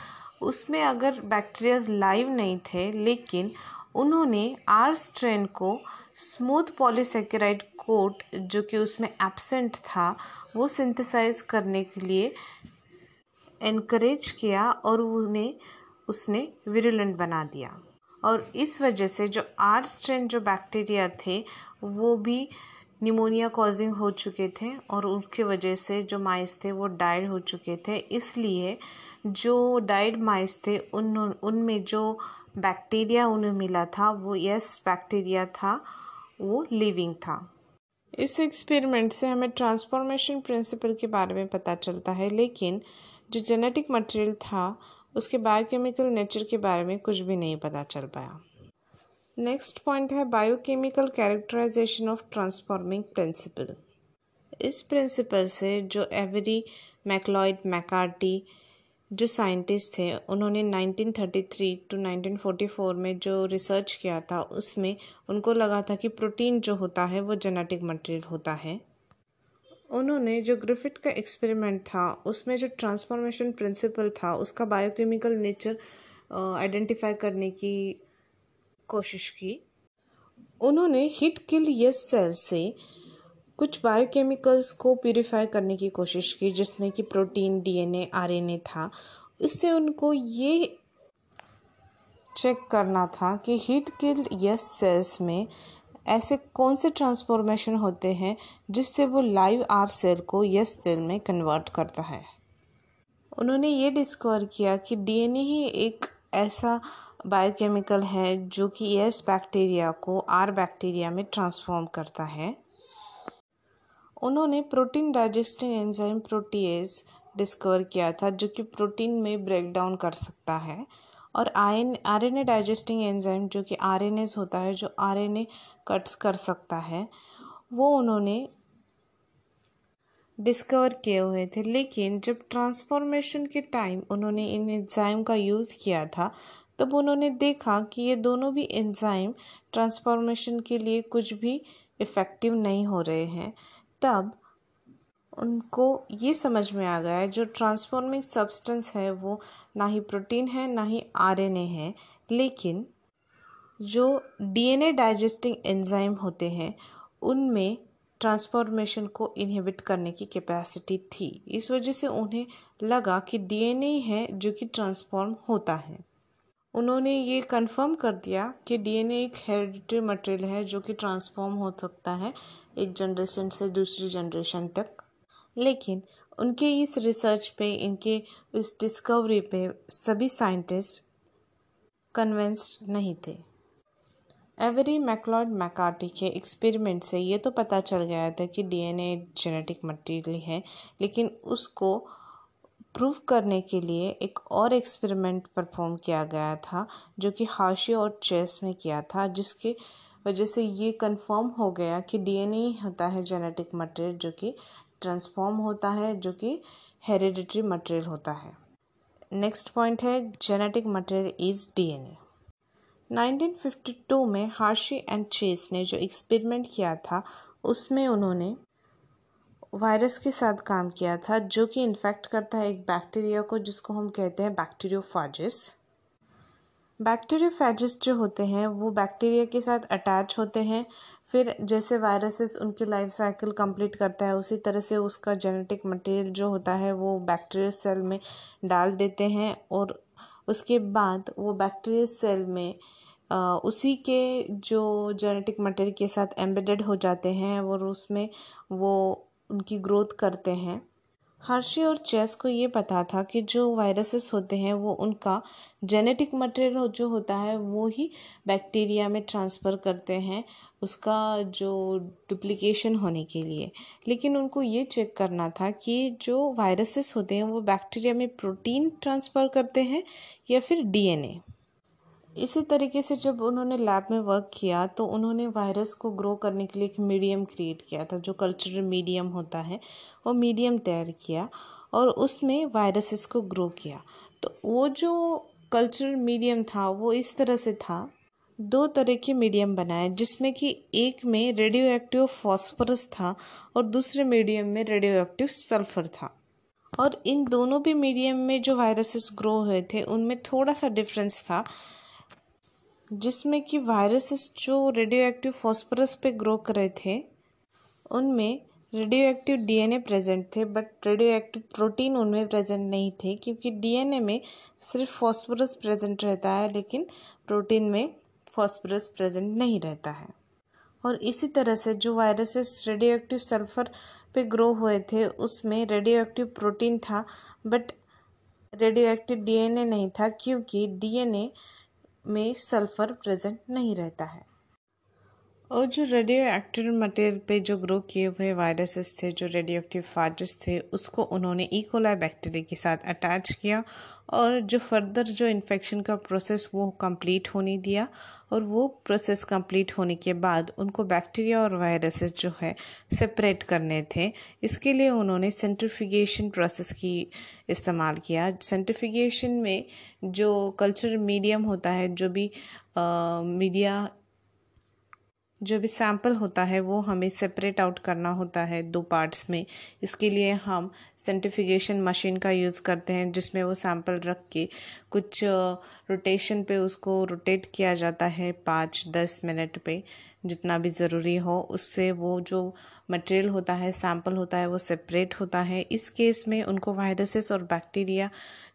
उसमें अगर बैक्टीरियाज लाइव नहीं थे, लेकिन उन्होंने आर स्ट्रेन को स्मूथ पॉलीसेकेराइड कोट, जो कि उसमें एब्सेंट था, वो सिंथेसाइज करने के लिए इनक्रेज किया और उन्हें, उसने विरुलेंट बना दिया। और इस वजह से जो आर स्ट्रेन जो बैक्टीरिया थे, वो भी निमोनिया कॉजिंग हो चुके थे और उसके वजह से जो माइस थे, वो डाइड हो चुके थे। इसलिए जो डाइड माइस थे, उन, उनमें जो बैक्टीरिया उन्हें मिला था, वो यस बैक्टीरिया था, वो लिविंग था। इस एक्सपेरिमेंट से हमें ट्रांसफॉर्मेशन प्रिंसिपल के बारे में पता चलता है, लेकिन जो जेनेटिक मटेरियल था, उसके बायोकेमिकल नेचर के बारे में कुछ भी नहीं पता चल पाया। नेक्स्ट पॉइंट है biochemical characterization of transforming principle इस प्रिंसिपल से जो एवरी मैकलॉयड मैकार्टी जो साइंटिस्ट थे, उन्होंने 1933 टू 1944 में जो रिसर्च किया था, उसमें उनको लगा था कि प्रोटीन जो होता है, वो जेनेटिक मटेरियल होता है। उन्होंने जो ग्रिफिट का एक्सपेरिमेंट था, उसमें जो ट्रांसफॉर्मेशन प्रिंसिपल था, उसका बायोकेमिकल नेचर आइडेंटिफाई करने की कोशिश की। उन्होंने हिट किल यस सेल से कुछ बायोकेमिकल्स को प्योरीफाई करने की कोशिश की, जिसमें कि प्रोटीन डीएनए आरएनए था। इससे उनको ये चेक करना था कि हीट किल्ड यस सेल्स में ऐसे कौन से ट्रांसफॉर्मेशन होते हैं, जिससे वो लाइव आर सेल को यस सेल में कन्वर्ट करता है। उन्होंने ये डिस्कवर किया कि डीएनए ही एक ऐसा बायोकेमिकल है जो कि यस बैक्टीरिया को आर बैक्टीरिया में ट्रांसफॉर्म करता है। उन्होंने protein digesting enzyme protease discover किया था, जो कि प्रोटीन में ब्रेक डाउन कर सकता है, और ion R N A digesting enzyme जो कि आर एन होता है, जो आर एन ए कट्स कर सकता है, वो उन्होंने डिस्कवर किए हुए थे। लेकिन जब ट्रांसफॉर्मेशन के टाइम उन्होंने इन एंजाइम का यूज़ किया था, तब उन्होंने देखा कि ये दोनों भी एंजाइम ट्रांसफॉर्मेशन के लिए कुछ भी इफ़ेक्टिव नहीं हो रहे हैं। तब उनको ये समझ में आ गया है, जो ट्रांसफॉर्मिंग सब्सटेंस है वो ना ही प्रोटीन है, ना ही आरएनए है, लेकिन जो डीएनए डाइजेस्टिंग एंजाइम होते हैं, उनमें ट्रांसफॉर्मेशन को इनहिबिट करने की कैपेसिटी थी। इस वजह से उन्हें लगा कि डीएनए है जो कि ट्रांसफॉर्म होता है। उन्होंने ये कंफर्म कर दिया कि डीएनए एक हेरिडिटरी मटेरियल है जो कि ट्रांसफॉर्म हो सकता है एक जनरेशन से दूसरी जनरेशन तक। लेकिन उनके इस रिसर्च पे, इनके इस डिस्कवरी पे सभी साइंटिस्ट कन्विंस्ड नहीं थे। एवरी मैकलॉड मैकार्टी के एक्सपेरिमेंट से ये तो पता चल गया था कि डीएनए जेनेटिक मटेरियल है, लेकिन उसको प्रूव करने के लिए एक और एक्सपेरिमेंट परफॉर्म किया गया था, जो कि हाशी और चेस में किया था, जिसके वजह से ये कंफर्म हो गया कि डीएनए होता है जेनेटिक मटेरियल, जो कि ट्रांसफॉर्म होता है, जो कि हेरिडिटरी मटेरियल होता है। नेक्स्ट पॉइंट है, जेनेटिक मटेरियल इज़ डीएनए। 1952 में हार्शी एंड चेस ने जो एक्सपेरिमेंट किया था, उसमें उन्होंने वायरस के साथ काम किया था जो कि इन्फेक्ट करता है एक बैक्टीरिया को जिसको हम कहते हैं बैक्टीरियोफाजिस बैक्टीरियोफेजिस जो होते हैं वो बैक्टीरिया के साथ अटैच होते हैं। फिर जैसे वायरसेस उनकी लाइफ साइकिल कंप्लीट करता है उसी तरह से उसका जेनेटिक मटेरियल जो होता है वो बैक्टीरिया सेल में डाल देते हैं और उसके बाद वो बैक्टीरिया सेल में आ, उसी के जो जेनेटिक मटेरियल के साथ एम्बेडेड हो जाते हैं और उसमें वो उनकी ग्रोथ करते हैं। हर्षी और चेस को ये पता था कि जो वायरसेस होते हैं, वो उनका जेनेटिक मटेरियल जो होता है, वो ही बैक्टीरिया में ट्रांसफ़र करते हैं उसका जो डुप्लीकेशन होने के लिए। लेकिन उनको ये चेक करना था कि जो वायरसेस होते हैं, वो बैक्टीरिया में प्रोटीन ट्रांसफ़र करते हैं या फिर डीएनए। इसी तरीके से जब उन्होंने लैब में वर्क किया तो उन्होंने वायरस को ग्रो करने के लिए एक मीडियम क्रिएट किया था, जो कल्चरल मीडियम होता है, वो मीडियम तैयार किया और उसमें वायरसेस को ग्रो किया। तो वो जो कल्चरल मीडियम था, वो इस तरह से था। दो तरह के मीडियम बनाए, जिसमें कि एक में रेडियो एक्टिव फॉस्फोरस था और दूसरे मीडियम में रेडियो एक्टिव सल्फ़र था। और इन दोनों भी मीडियम में जो वायरसेस ग्रो हुए थे, उनमें थोड़ा सा डिफरेंस था। जिसमें कि वायरसेस जो रेडियो एक्टिव फॉस्फोरस पे ग्रो कर रहे थे, उनमें रेडियो एक्टिव डीएनए प्रेजेंट थे बट रेडियो एक्टिव प्रोटीन उनमें प्रेजेंट नहीं थे, क्योंकि डीएनए में सिर्फ़ फॉस्फोरस प्रेजेंट रहता है, लेकिन प्रोटीन में फॉस्फोरस प्रेजेंट नहीं रहता है। और इसी तरह से जो वायरसेस रेडियो एक्टिव सल्फ़र पे ग्रो हुए थे, उसमें रेडियो एक्टिव प्रोटीन था बट रेडियो एक्टिव डीएनए नहीं था, क्योंकि डीएनए में सल्फ़र प्रेजेंट नहीं रहता है। और जो रेडियो एक्टिव मटेरियल पे जो ग्रो किए हुए वायरसेस थे, जो रेडियो एक्टिव फाइटर्स थे, उसको उन्होंने इकोलाई e. बैक्टीरिया के साथ अटैच किया और जो फर्दर जो इन्फेक्शन का प्रोसेस वो कंप्लीट होने दिया और वो प्रोसेस कंप्लीट होने के बाद उनको बैक्टीरिया और वायरसेस जो है सेपरेट करने थे इसके लिए उन्होंने सेंट्रिफिकेशन प्रोसेस की इस्तेमाल किया सेंट्रिफिकेशन में जो कल्चर मीडियम होता है, जो भी मीडिया जो भी सैंपल होता है, वो हमें सेपरेट आउट करना होता है दो पार्ट्स में। इसके लिए हम सेंटिफिकेशन मशीन का यूज़ करते हैं, जिसमें वो सैंपल रख के कुछ रोटेशन पे उसको रोटेट किया जाता है पाँच, दस मिनट पे, जितना भी ज़रूरी हो। उससे वो जो मटेरियल होता है सैंपल होता है, वो सेपरेट होता है। इस केस में उनको वायरसेस और बैक्टीरिया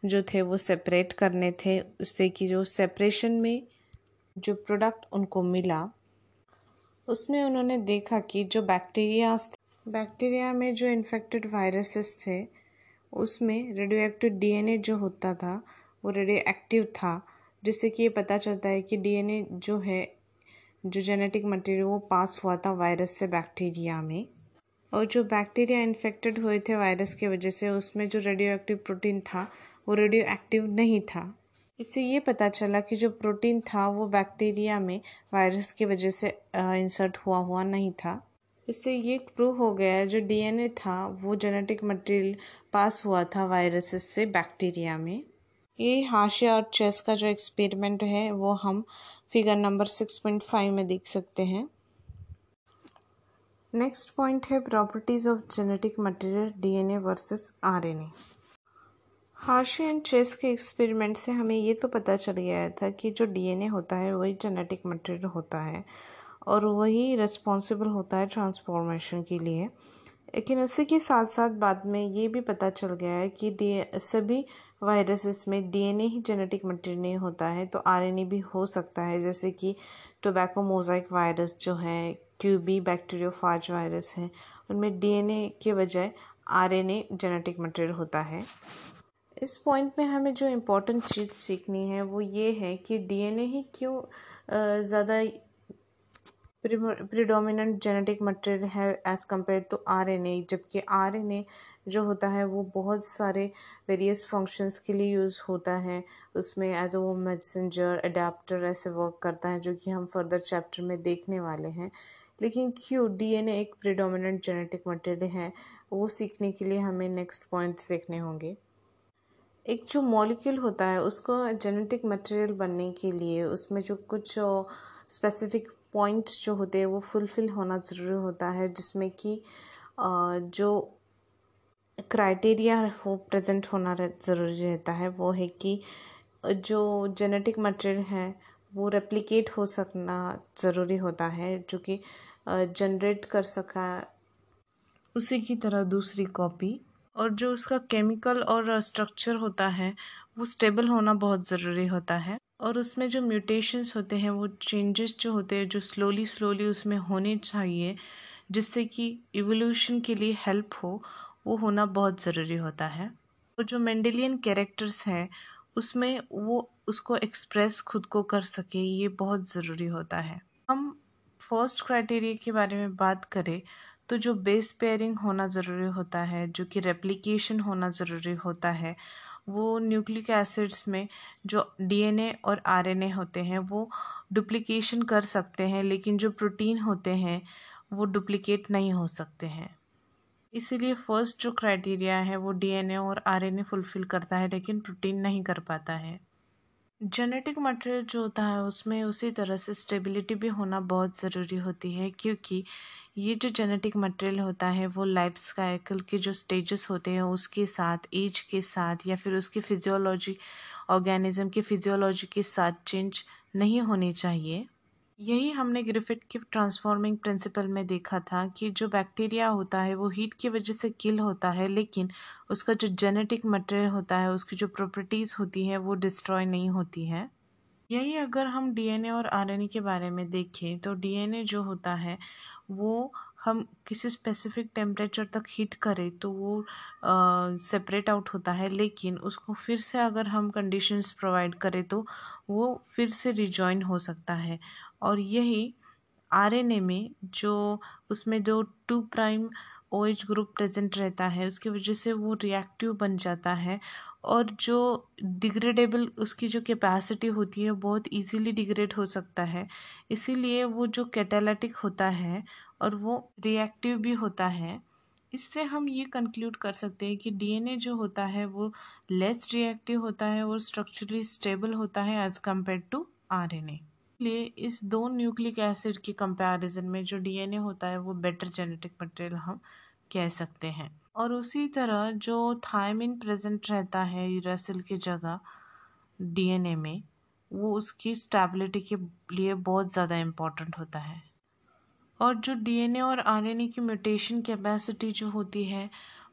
जो थे, वो सेपरेट करने थे। उससे कि जो सेपरेशन में जो प्रोडक्ट उनको मिला उसमें उन्होंने देखा कि जो बैक्टीरियाज बैक्टीरिया में जो इन्फेक्टेड वायरसेस थे, उसमें रेडियो एक्टिव डीएनए जो होता था, वो रेडियो एक्टिव था, जिससे कि ये पता चलता है कि डीएनए जो है, जो जेनेटिक मटेरियल वो पास हुआ था वायरस से बैक्टीरिया में। और जो बैक्टीरिया इन्फेक्टेड हुए थे वायरस की वजह से, उसमें जो रेडियो एक्टिव प्रोटीन था, वो रेडियो एक्टिव नहीं था। इससे ये पता चला कि जो प्रोटीन था वो बैक्टीरिया में वायरस की वजह से इंसर्ट हुआ हुआ नहीं था। इससे ये प्रूव हो गया जो डीएनए था, वो जेनेटिक मटेरियल पास हुआ था वायरसेस से बैक्टीरिया में। ये हाशिया और चेस का जो एक्सपेरिमेंट है, वो हम figure number six point five में देख सकते हैं। नेक्स्ट पॉइंट है properties of genetic material DNA versus RNA Hershey and Chase के एक्सपेरिमेंट से हमें ये तो पता चल गया था कि जो डीएनए होता है, वही जेनेटिक मटेरियल होता है और वही रिस्पॉन्सिबल होता है ट्रांसफॉर्मेशन के लिए। लेकिन उसी के साथ साथ बाद में ये भी पता चल गया है कि डी सभी वायरसेस में डीएनए ही जेनेटिक मटेरियल नहीं होता है तो आरएनए भी हो सकता है। जैसे कि टोबैको मोजाइक वायरस जो है क्यूबी बैक्टीरियोफाज वायरस है, उनमें डीएनए के बजाय आरएनए जेनेटिक मटेरियल होता है। इस पॉइंट में हमें जो इम्पोर्टेंट चीज़ सीखनी है, वो ये है कि डीएनए ही क्यों ज़्यादा प्रिडोमिनेंट जेनेटिक मटेरियल है एज़ कंपेयर टू आरएनए जबकि आरएनए जो होता है, वो बहुत सारे वेरियस फ़ंक्शंस के लिए यूज़ होता है। उसमें एज अ वो मैसेंजर अडेप्टर ऐसे वर्क करता है, जो कि हम फर्दर चैप्टर में देखने वाले हैं। लेकिन क्यों डीएनए एक प्रिडोमिनेंट जेनेटिक मटेरियल है, वो सीखने के लिए हमें नेक्स्ट पॉइंट्स देखने होंगे। एक जो मॉलिक्यूल होता है, उसको जेनेटिक मटेरियल बनने के लिए, उसमें जो कुछ स्पेसिफिक पॉइंट्स जो होते हैं, वो फुलफ़िल होना ज़रूरी होता है, जिसमें कि जो क्राइटेरिया वो प्रेजेंट होना ज़रूरी रहता है, वो है कि जो जेनेटिक मटेरियल है, वो रेप्लिकेट हो सकना ज़रूरी होता है, जो कि जनरेट कर सका। उसी की तरह दूसरी कॉपी और जो उसका केमिकल और स्ट्रक्चर होता है, वो स्टेबल होना बहुत ज़रूरी होता है। और उसमें जो म्यूटेशंस होते हैं, वो चेंजेस जो होते हैं, जो स्लोली स्लोली उसमें होने चाहिए, जिससे कि इवोल्यूशन के लिए हेल्प हो, वो होना बहुत ज़रूरी होता है। और जो मेंडेलियन कैरेक्टर्स हैं, उसमें वो उसको एक्सप्रेस खुद को कर सके, ये बहुत ज़रूरी होता है। हम फ़र्स्ट क्राइटेरिया के बारे में बात करें तो जो बेस पेयरिंग होना ज़रूरी होता है, जो कि रेप्लिकेशन होना ज़रूरी होता है, वो न्यूक्लिक एसिड्स में जो डीएनए और आरएनए होते हैं, वो डुप्लीकेशन कर सकते हैं, लेकिन जो प्रोटीन होते हैं, वो डुप्लीकेट नहीं हो सकते हैं। इसीलिए फ़र्स्ट जो क्राइटेरिया है, वो डीएनए और आरएनए फुलफ़िल करता है, लेकिन प्रोटीन नहीं कर पाता है। जेनेटिक मटेरियल जो होता है, उसमें उसी तरह से स्टेबिलिटी भी होना बहुत ज़रूरी होती है, क्योंकि ये जो जेनेटिक मटेरियल होता है, वो लाइफ साइकिल के जो स्टेजेस होते हैं, उसके साथ एज के साथ या फिर उसकी फिजियोलॉजी ऑर्गेनिज्म की फिजियोलॉजी के साथ चेंज नहीं होनी चाहिए। यही हमने ग्रिफिट के ट्रांसफॉर्मिंग प्रिंसिपल में देखा था कि जो बैक्टीरिया होता है, वो हीट की वजह से किल होता है, लेकिन उसका जो जेनेटिक मटेरियल होता है, उसकी जो प्रॉपर्टीज़ होती है, वो डिस्ट्रॉय नहीं होती है। यही अगर हम डीएनए और आरएनए के बारे में देखें तो डीएनए जो होता है, वो हम किसी स्पेसिफिक टेम्परेचर तक हीट करें तो वो सेपरेट आउट होता है, लेकिन उसको फिर से अगर हम कंडीशंस प्रोवाइड करें तो वो फिर से रिजॉइन हो सकता है। और यही आरएनए में जो उसमें जो two prime O H group present रहता है, उसकी वजह से वो रिएक्टिव बन जाता है और जो डिग्रेडेबल उसकी जो कैपेसिटी होती है, बहुत इजीली डिग्रेड हो सकता है। इसीलिए वो जो कैटालिटिक होता है और वो रिएक्टिव भी होता है, इससे हम ये कंक्लूड कर सकते हैं कि डीएनए जो होता है, वो लेस रिएक्टिव होता है और स्ट्रक्चरली स्टेबल होता है एज़ कंपेयर टू आरएनए इसलिए इस दो न्यूक्लिक एसिड के कंपैरिजन में जो डीएनए होता है, वो बेटर जेनेटिक मटेरियल हम कह सकते हैं। और उसी तरह जो थायमिन प्रेजेंट रहता है यूरासिल की जगह डीएनए में, वो उसकी स्टेबिलिटी के लिए बहुत ज़्यादा इंपॉर्टेंट होता है। और जो डीएनए और आरएनए की म्यूटेशन कैपेसिटी जो होती है,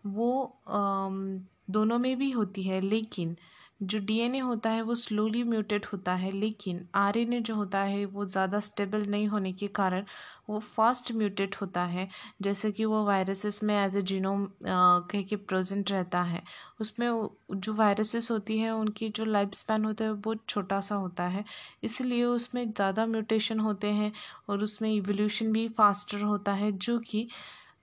वो दोनों में भी होती है, लेकिन जो डीएनए होता है, वो स्लोली म्यूटेट होता है, लेकिन आरएनए जो होता है, वो ज़्यादा स्टेबल नहीं होने के कारण वो फास्ट म्यूटेट होता है। जैसे कि वो वायरसेस में एज ए जीनोम कह के प्रेजेंट रहता है। उसमें जो वायरसेस होती है, उनकी जो लाइफ स्पैन होता है, वो बहुत छोटा सा होता है। इसलिए उसमें ज़्यादा म्यूटेशन होते हैं और उसमें इवोल्यूशन भी फास्टर होता है, जो कि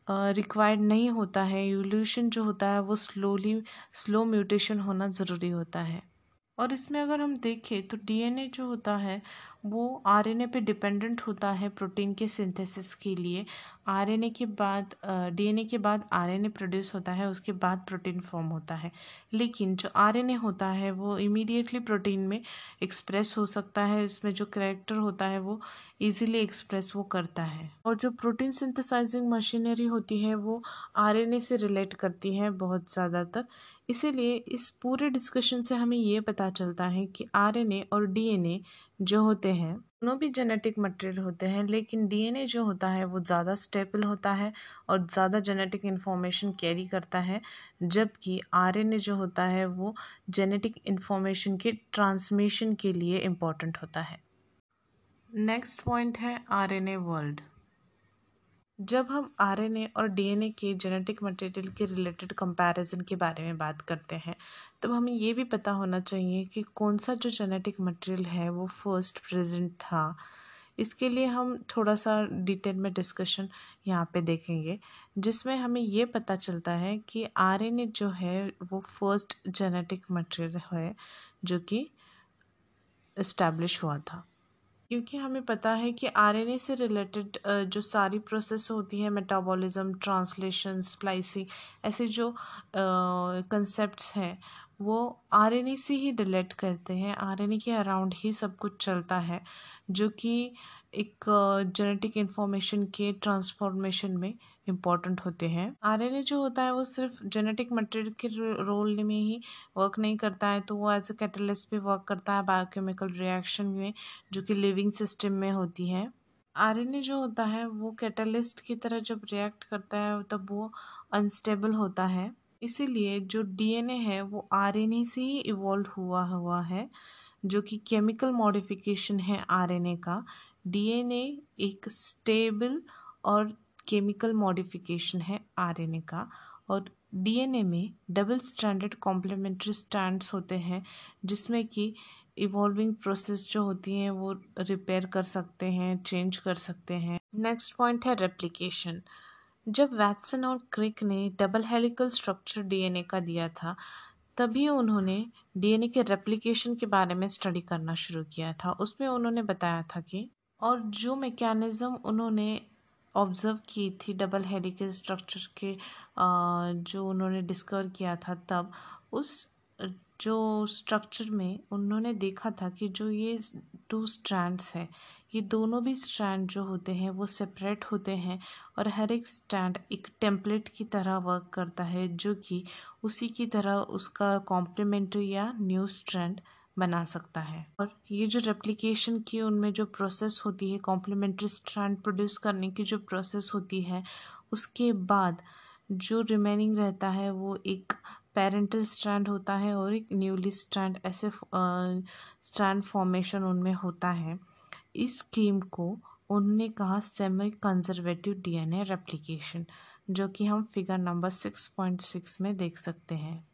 रिक्वायर्ड नहीं होता है। एवोल्यूशन जो होता है, वो स्लोली स्लो म्यूटेशन होना ज़रूरी होता है। और इसमें अगर हम देखें तो डीएनए जो होता है, वो आरएनए पे डिपेंडेंट होता है प्रोटीन के सिंथेसिस के लिए। आरएनए के बाद डीएनए के बाद आरएनए प्रोड्यूस होता है, उसके बाद प्रोटीन फॉर्म होता है। लेकिन जो आरएनए होता है, वो इमीडिएटली प्रोटीन में एक्सप्रेस हो सकता है, इसमें जो करेक्टर होता है, वो इजीली एक्सप्रेस वो करता है। और जो प्रोटीन सिंथेसाइजिंग मशीनरी होती है, वो आरएनए से रिलेट करती है बहुत ज़्यादातर। इसीलिए इस पूरे डिस्कशन से हमें ये पता चलता है कि आरएनए और डीएनए जो होते हैं, दोनों भी जेनेटिक मटेरियल होते हैं, लेकिन डीएनए जो होता है वो ज़्यादा स्टेबल होता है और ज़्यादा जेनेटिक इन्फॉर्मेशन कैरी करता है, जबकि आरएनए जो होता है वो जेनेटिक इन्फॉर्मेशन के ट्रांसमिशन के लिए इंपॉर्टेंट होता है। नेक्स्ट पॉइंट है आरएनए वर्ल्ड जब हम आरएनए और डीएनए के जेनेटिक मटेरियल के रिलेटेड कंपैरिजन के बारे में बात करते हैं, तब हमें ये भी पता होना चाहिए कि कौन सा जो जेनेटिक मटेरियल है वो फ़र्स्ट प्रेजेंट था। इसके लिए हम थोड़ा सा डिटेल में डिस्कशन यहाँ पे देखेंगे, जिसमें हमें ये पता चलता है कि आरएनए जो है वो फ़र्स्ट जेनेटिक मटेरियल है जो कि इस्टेब्लिश हुआ था। क्योंकि हमें पता है कि आरएनए से रिलेटेड जो सारी प्रोसेस होती है मेटाबॉलिज्म ट्रांसलेशन स्प्लाइसिंग ऐसे जो कंसेप्ट्स हैं, वो आरएनए से ही रिलेट करते हैं। आरएनए के अराउंड ही सब कुछ चलता है, जो कि एक जेनेटिक इन्फॉर्मेशन के ट्रांसफॉर्मेशन में इंपॉर्टेंट होते हैं। आरएनए जो होता है वो सिर्फ़ जेनेटिक मटेरियल के रोल में ही वर्क नहीं करता है तो वो एज ए कैटलिस्ट भी वर्क करता है बायोकेमिकल रिएक्शन में, जो कि लिविंग सिस्टम में होती है। आरएनए जो होता है, वो कैटलिस्ट की तरह जब रिएक्ट करता है, तब वो अनस्टेबल होता है। इसीलिए जो डीएनए है, वो आरएनए से ही इवॉल्व हुआ हुआ है, जो कि केमिकल मॉडिफिकेशन है आरएनए का। डीएनए एक स्टेबल और केमिकल मॉडिफिकेशन है आरएनए का और डीएनए में डबल स्टैंडर्ड कॉम्प्लीमेंट्री स्टैंड्स होते हैं, जिसमें कि इवॉल्विंग प्रोसेस जो होती हैं वो रिपेयर कर सकते हैं चेंज कर सकते हैं। नेक्स्ट पॉइंट है रेप्लिकेशन जब वैटसन और क्रिक ने डबल हेलिकल स्ट्रक्चर डीएनए का दिया था, तभी उन्होंने डीएनए के रेप्लिकेशन के बारे में स्टडी करना शुरू किया था। उसमें उन्होंने बताया था कि और जो मैकेनिज़्म उन्होंने ऑब्ज़र्व की थी डबल हेलिकल स्ट्रक्चर के जो उन्होंने डिस्कवर किया था तब, उस, जो स्ट्रक्चर में उन्होंने देखा था कि जो ये टू स्ट्रैंड्स हैं, ये दोनों भी स्ट्रैंड जो होते हैं, वो सेपरेट होते हैं और हर एक स्टैंड एक टेम्पलेट की तरह वर्क करता है, जो कि उसी की तरह उसका कॉम्प्लीमेंट्री या न्यू स्ट्रैंड बना सकता है। और ये जो रेप्लिकेशन की उनमें जो प्रोसेस होती है कॉम्प्लीमेंट्री स्ट्रैंड प्रोड्यूस करने की जो प्रोसेस होती है, उसके बाद जो रिमेनिंग रहता है, वो एक पेरेंटल स्ट्रैंड होता है और एक न्यूली स्ट्रैंड ऐसे स्ट्रैंड फॉर्मेशन उनमें होता है। इस स्कीम को उन्होंने कहा सेमी कंजर्वेटिव डीएनए रेप्लिकेशन जो कि हम figure number six point six में देख सकते हैं।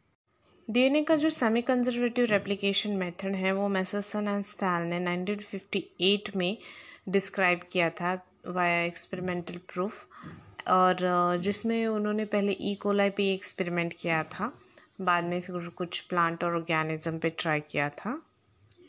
डीएनए का जो सेमी कंजर्वेटिव रेप्लिकेशन मेथड है, वो मैसन एंड स्टैल ने 1958 में डिस्क्राइब किया था वाया एक्सपेरिमेंटल प्रूफ और जिसमें उन्होंने पहले ई e. कोलाई पे एक्सपेरिमेंट किया था, बाद में फिर कुछ प्लांट और ऑर्गेनिज्म पे ट्राई किया था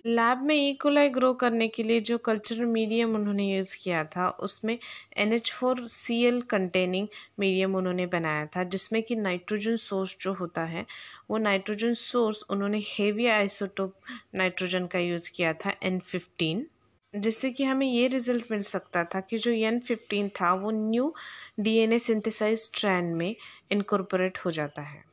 लैब में ई कोलाई ग्रो करने के लिए जो कल्चरल मीडियम उन्होंने यूज़ किया था, उसमें N H four C L containing medium उन्होंने बनाया था, जिसमें कि नाइट्रोजन सोर्स जो होता है वो नाइट्रोजन सोर्स, उन्होंने हेवी आइसोटोप नाइट्रोजन का यूज़ किया था एन फिफ्टीन जिससे कि हमें ये रिज़ल्ट मिल सकता था कि जो एन फिफ्टीन था, वो न्यू डीएनए सिंथेसाइज स्ट्रैंड में इनकॉर्पोरेट हो जाता है।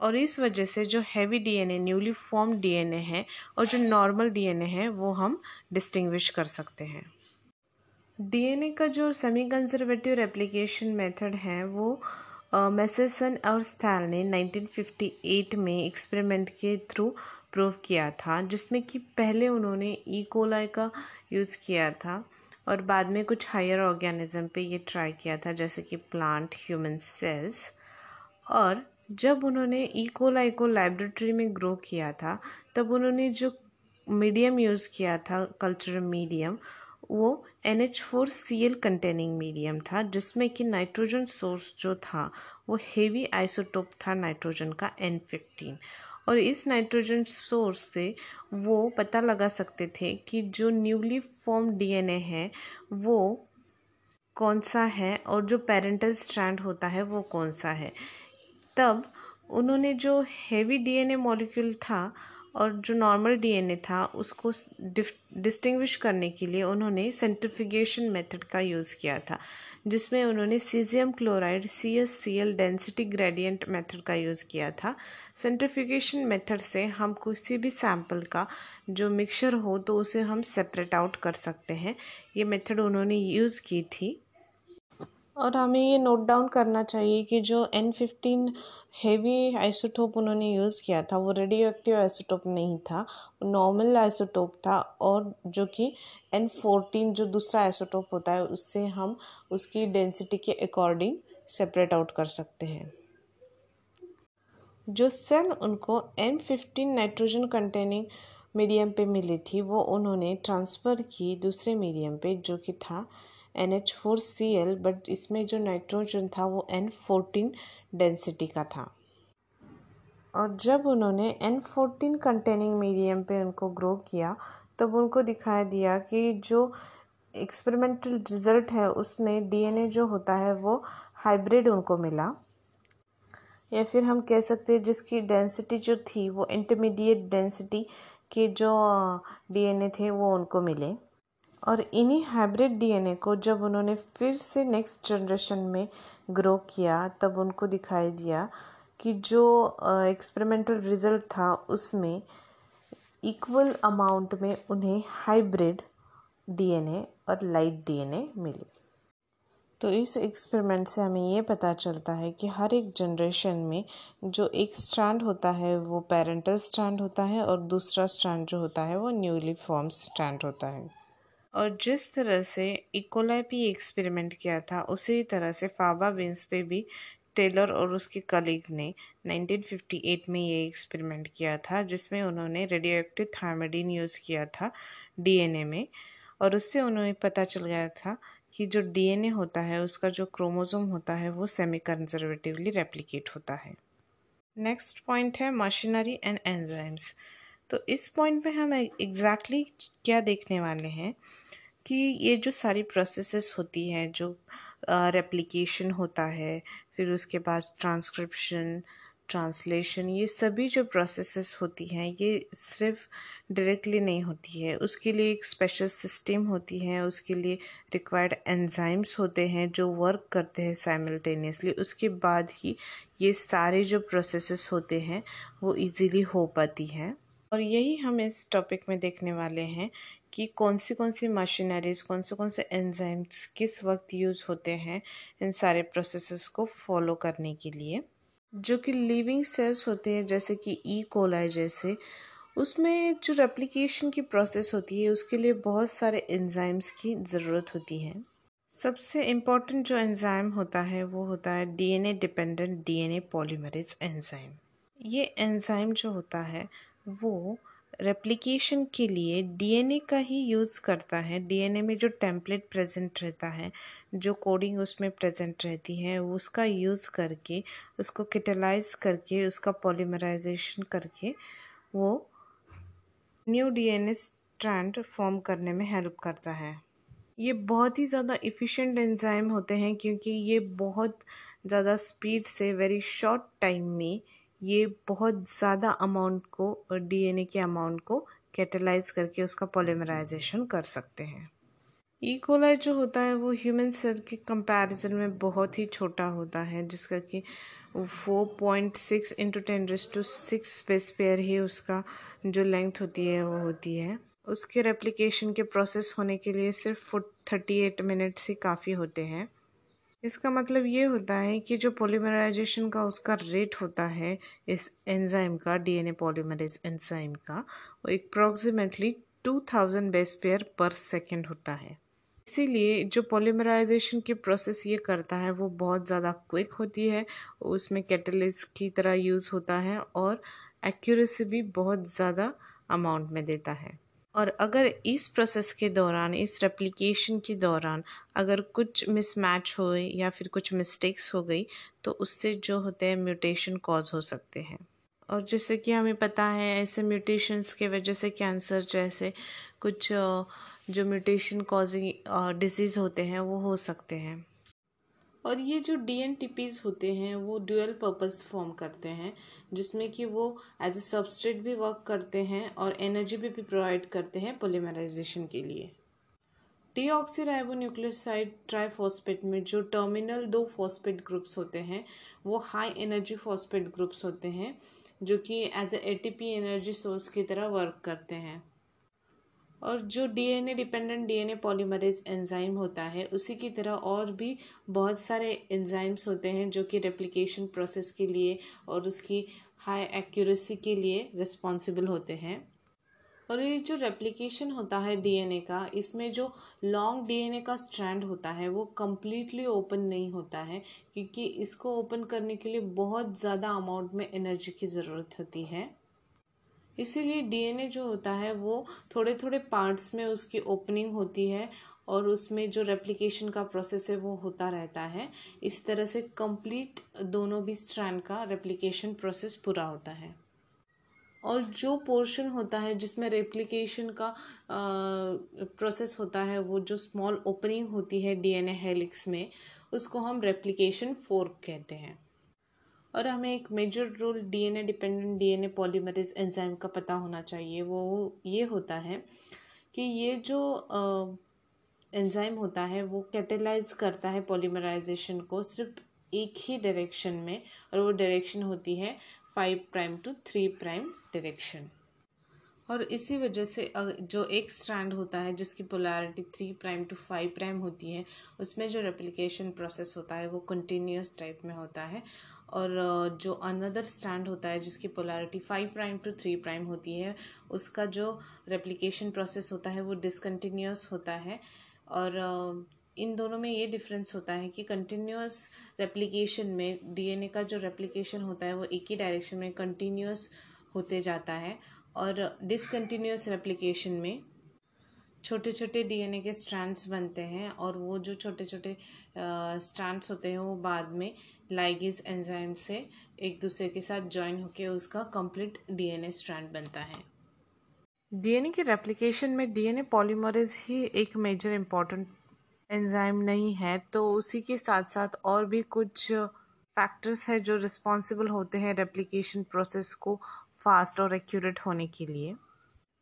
और इस वजह से जो heavy DNA newly form DNA है और जो नॉर्मल डीएनए है, वो हम डिस्टिंग्विश कर सकते हैं। डीएनए का जो सेमी कंजर्वेटिव रेप्लिकेशन मेथड है, वो मेसेसन और स्थैल ने 1958 में एक्सपेरिमेंट के थ्रू प्रूव किया था, जिसमें कि पहले उन्होंने ई. का यूज़ किया था और बाद में कुछ हायर ऑर्गेनिज्म पे ये ट्राई किया था, जैसे कि प्लांट, ह्यूमन सेल्स। और जब उन्होंने ई. को लेबोरेटरी में ग्रो किया था, तब उन्होंने जो मीडियम यूज़ किया था कल्चरल मीडियम वो N H four C L containing medium था, जिसमें कि नाइट्रोजन सोर्स जो था, वो हेवी आइसोटोप था नाइट्रोजन का एन फिफ्टीन और इस नाइट्रोजन सोर्स से वो पता लगा सकते थे कि जो न्यूली फॉर्म डीएनए है, वो कौन सा है और जो पेरेंटल स्ट्रैंड होता है, वो कौन सा है। तब उन्होंने जो हेवी डीएनए मॉलिक्यूल था और जो नॉर्मल डीएनए था, उसको डिस्टिंग्विश करने के लिए उन्होंने सेंट्रिफिकेशन मेथड का यूज़ किया था, जिसमें उन्होंने caesium chloride C S C L density gradient method का यूज़ किया था। सेंट्रिफिकेशन मेथड से हम किसी भी सैंपल का जो मिक्सचर हो तो उसे हम सेपरेट आउट कर सकते हैं। ये मेथड उन्होंने यूज़ की थी। और हमें ये नोट डाउन करना चाहिए कि जो एन फिफ्टीन हेवी आइसोटोप उन्होंने यूज़ किया था, वो रेडियो एक्टिव आइसोटोप नहीं था नॉर्मल आइसोटोप था और जो कि एन फोर्टीन जो दूसरा आइसोटोप होता है, उससे हम उसकी डेंसिटी के अकॉर्डिंग सेपरेट आउट कर सकते हैं। जो सेल उनको N fifteen nitrogen containing medium पे मिली थी, वो उन्होंने ट्रांसफ़र की दूसरे मीडियम पे जो कि था N H four C L but इसमें जो नाइट्रोजन था वो एन फोर्टीन डेंसिटी का था। और जब उन्होंने एन फोर्टीन कंटेनिंग मीडियम पे उनको ग्रो किया, तब उनको दिखाई दिया कि जो एक्सपेरिमेंटल रिज़ल्ट है, उसमें डीएनए जो होता है, वो हाइब्रिड उनको मिला। या फिर हम कह सकते हैं जिसकी डेंसिटी जो थी, वो इंटरमीडिएट डेंसिटी के जो डीएनए थे, वो उनको मिले। और इन्हीं हाइब्रिड डीएनए को जब उन्होंने फिर से नेक्स्ट जनरेशन में ग्रो किया, तब उनको दिखाई दिया कि जो एक्सपेरिमेंटल रिज़ल्ट था उसमें इक्वल अमाउंट में उन्हें हाइब्रिड डीएनए और लाइट डीएनए मिले। तो इस एक्सपेरिमेंट से हमें ये पता चलता है कि हर एक जनरेशन में जो एक स्ट्रैंड होता है, वो पेरेंटल स्ट्रैंड होता है और दूसरा स्ट्रैंड जो होता है, वो न्यूली फॉर्म स्ट्रैंड होता है। और जिस तरह से इकोलाई भी एक्सपेरिमेंट किया था, उसी तरह से फाबा बिन्स पे भी टेलर और उसके कलीग ने 1958 में ये एक्सपेरिमेंट किया था, जिसमें उन्होंने रेडियो एक्टिव थार्मेडिन यूज़ किया था डीएनए में। और उससे उन्हें पता चल गया था कि जो डीएनए होता है, उसका जो क्रोमोसोम होता है, वो सेमी कंजर्वेटिवली रेप्लिकेट होता है। नेक्स्ट पॉइंट है मशीनरी एंड एंजाइम्स तो इस पॉइंट में हम एग्जैक्टली exactly क्या देखने वाले हैं कि ये जो सारी प्रोसेसेस होती हैं जो रेप्लिकेशन uh, होता है फिर उसके बाद ट्रांसक्रिप्शन ट्रांसलेशन ये सभी जो प्रोसेसेस होती हैं ये सिर्फ़ डायरेक्टली नहीं होती है। उसके लिए एक स्पेशल सिस्टम होती है उसके लिए रिक्वायर्ड एंजाइम्स होते हैं जो वर्क करते हैं साइमल्टेनियसली उसके बाद ही ये सारे जो प्रोसेसेस होते हैं वो इजीली हो पाती हैं। और यही हम इस टॉपिक में देखने वाले हैं कि कौन सी कौन सी मशीनरीज कौन से कौन से एंजाइम्स किस वक्त यूज़ होते हैं इन सारे प्रोसेसेस को फॉलो करने के लिए। जो कि लिविंग सेल्स होते हैं, जैसे कि ई e. कोलाई जैसे, उसमें जो रेप्लिकेशन की प्रोसेस होती है, उसके लिए बहुत सारे एंजाइम्स की ज़रूरत होती है। सबसे इंपॉर्टेंट जो एंजाइम होता है, वो होता है DNA dependent DNA polymerase enzyme ये एंजाइम जो होता है वो रेप्लिकेशन के लिए डीएनए का ही यूज़ करता है। डीएनए में जो टेम्पलेट प्रेजेंट रहता है, जो कोडिंग उसमें प्रेजेंट रहती है, उसका यूज़ करके, उसको कैटेलाइज करके, उसका पॉलीमराइजेशन करके वो न्यू डीएनए स्ट्रैंड फॉर्म करने में हेल्प करता है। ये बहुत ही ज़्यादा इफ़िशेंट एंजाइम होते हैं क्योंकि ये बहुत ज़्यादा स्पीड से वेरी शॉर्ट टाइम में ये बहुत ज़्यादा अमाउंट को डीएनए के अमाउंट को कैटेलाइज करके उसका पॉलीमराइजेशन कर सकते हैं। ई e. जो होता है वो ह्यूमन सेल के कंपैरिजन में बहुत ही छोटा होता है, जिसका कि four point six into ten to six base pair ही उसका जो लेंथ होती है वो होती है। उसके रेप्लिकेशन के प्रोसेस होने के लिए सिर्फ़ थर्टी एट मिनट्स ही काफ़ी होते हैं। इसका मतलब ये होता है कि जो पॉलीमराइजेशन का उसका रेट होता है, इस एंजाइम का डीएनए पॉलीमराइज एंजाइम का, वो approximately two thousand base pair per second होता है। इसीलिए जो पॉलीमराइजेशन की प्रोसेस ये करता है, वो बहुत ज़्यादा क्विक होती है, उसमें कैटलिस्ट की तरह यूज़ होता है और एक्यूरेसी भी बहुत ज़्यादा अमाउंट में देता है। और अगर इस प्रोसेस के दौरान, इस रेप्लिकेशन के दौरान अगर कुछ मिसमैच हो या फिर कुछ मिस्टेक्स हो गई तो उससे जो होते हैं म्यूटेशन कॉज हो सकते हैं। और जैसे कि हमें पता है, ऐसे म्यूटेशंस के वजह से कैंसर जैसे कुछ जो म्यूटेशन कॉजिंग डिज़ीज़ होते हैं, वो हो सकते हैं। और ये जो डी एन होते हैं वो ड्यूअल पर्पस फॉर्म करते हैं जिसमें कि वो एज ए सबस्ट्रेट भी वर्क करते हैं और एनर्जी भी, भी प्रोवाइड करते हैं पोलीमराइजेशन के लिए। न्यूक्लियोसाइड ट्राइफॉस्फेट में जो टर्मिनल दो फॉस्पेट ग्रुप्स होते हैं वो हाई एनर्जी फॉस्पेट ग्रुप्स होते हैं जो कि as a ATP energy source की तरह वर्क करते हैं। और जो DNA dependent DNA polymerase enzyme होता है, उसी की तरह और भी बहुत सारे एंजाइम्स होते हैं जो कि रेप्लिकेशन प्रोसेस के लिए और उसकी हाई एक्यूरेसी के लिए रिस्पॉन्सिबल होते हैं। और ये जो रेप्लिकेशन होता है डीएनए का, इसमें जो लॉन्ग डीएनए का स्ट्रैंड होता है, वो कम्प्लीटली ओपन नहीं होता है, क्योंकि इसको ओपन करने के लिए बहुत ज़्यादा अमाउंट में एनर्जी की ज़रूरत होती है। इसीलिए डीएनए जो होता है वो थोड़े थोड़े पार्ट्स में उसकी ओपनिंग होती है और उसमें जो रेप्लिकेशन का प्रोसेस है वो होता रहता है। इस तरह से कंप्लीट दोनों भी स्ट्रैंड का रेप्लिकेशन प्रोसेस पूरा होता है। और जो पोर्शन होता है जिसमें रेप्लिकेशन का प्रोसेस होता है वो जो स्मॉल ओपनिंग होती है डीएनए हेलिक्स में, उसको हम रेप्लिकेशन फोर्क कहते हैं। और हमें एक major role DNA dependent DNA polymerase enzyme का पता होना चाहिए। वो ये होता है कि ये जो एंजाइम होता है, वो कैटेलाइज करता है पॉलीमराइजेशन को सिर्फ़ एक ही डायरेक्शन में और वो डायरेक्शन होती है five prime to three prime direction और इसी वजह से जो एक स्ट्रैंड होता है, जिसकी polarity three prime to five prime होती है, उसमें जो रेप्लिकेशन प्रोसेस होता है, वो कंटिन्यूस टाइप में होता है। और जो अनदर स्टैंड होता है, जिसकी polarity five prime to three prime होती है, उसका जो रेप्लिकेशन प्रोसेस होता है, वो डिसकंटिन्यूस होता है। और इन दोनों में ये डिफरेंस होता है कि कंटिन्यूस रेप्लिकेशन में डीएनए का जो रेप्लिकेशन होता है, वो एक ही डायरेक्शन में कंटिन्यूस होते जाता है। और डिसकंटिन्यूस रेप्लिकेशन में छोटे छोटे डीएनए के स्ट्रैंड्स बनते हैं और वो जो छोटे छोटे स्ट्रैंड्स होते हैं वो बाद में लाइगेज एंजाइम से एक दूसरे के साथ ज्वाइन होकर उसका कंप्लीट डीएनए स्ट्रैंड बनता है। डीएनए के रेप्लिकेशन में डीएनए पॉलीमरेज ही एक मेजर इंपॉर्टेंट एंजाइम नहीं है तो उसी के साथ साथ और भी कुछ फैक्टर्स है जो रिस्पॉन्सिबल होते हैं रेप्लिकेशन प्रोसेस को फास्ट और एक्यूरेट होने के लिए।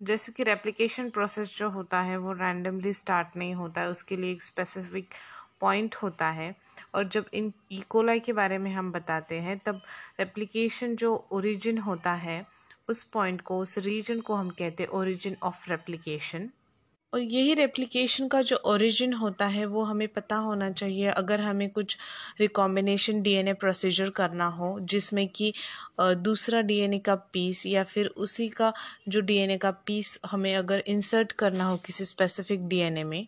जैसे कि रेप्लिकेशन प्रोसेस जो होता है, वो रैंडमली स्टार्ट नहीं होता है, उसके लिए एक स्पेसिफिक पॉइंट होता है। और जब इन इकोलाई के बारे में हम बताते हैं, तब रेप्लिकेशन जो ओरिजिन होता है, उस पॉइंट को, उस रीजन को हम कहते हैं ओरिजिन ऑफ़ रेप्लिकेशन और यही रेप्लिकेशन का जो ओरिजिन होता है, वो हमें पता होना चाहिए अगर हमें कुछ रिकॉम्बिनेशन डीएनए प्रोसीजर करना हो, जिसमें कि दूसरा डीएनए का पीस या फिर उसी का जो डीएनए का पीस हमें अगर इंसर्ट करना हो किसी स्पेसिफिक डीएनए में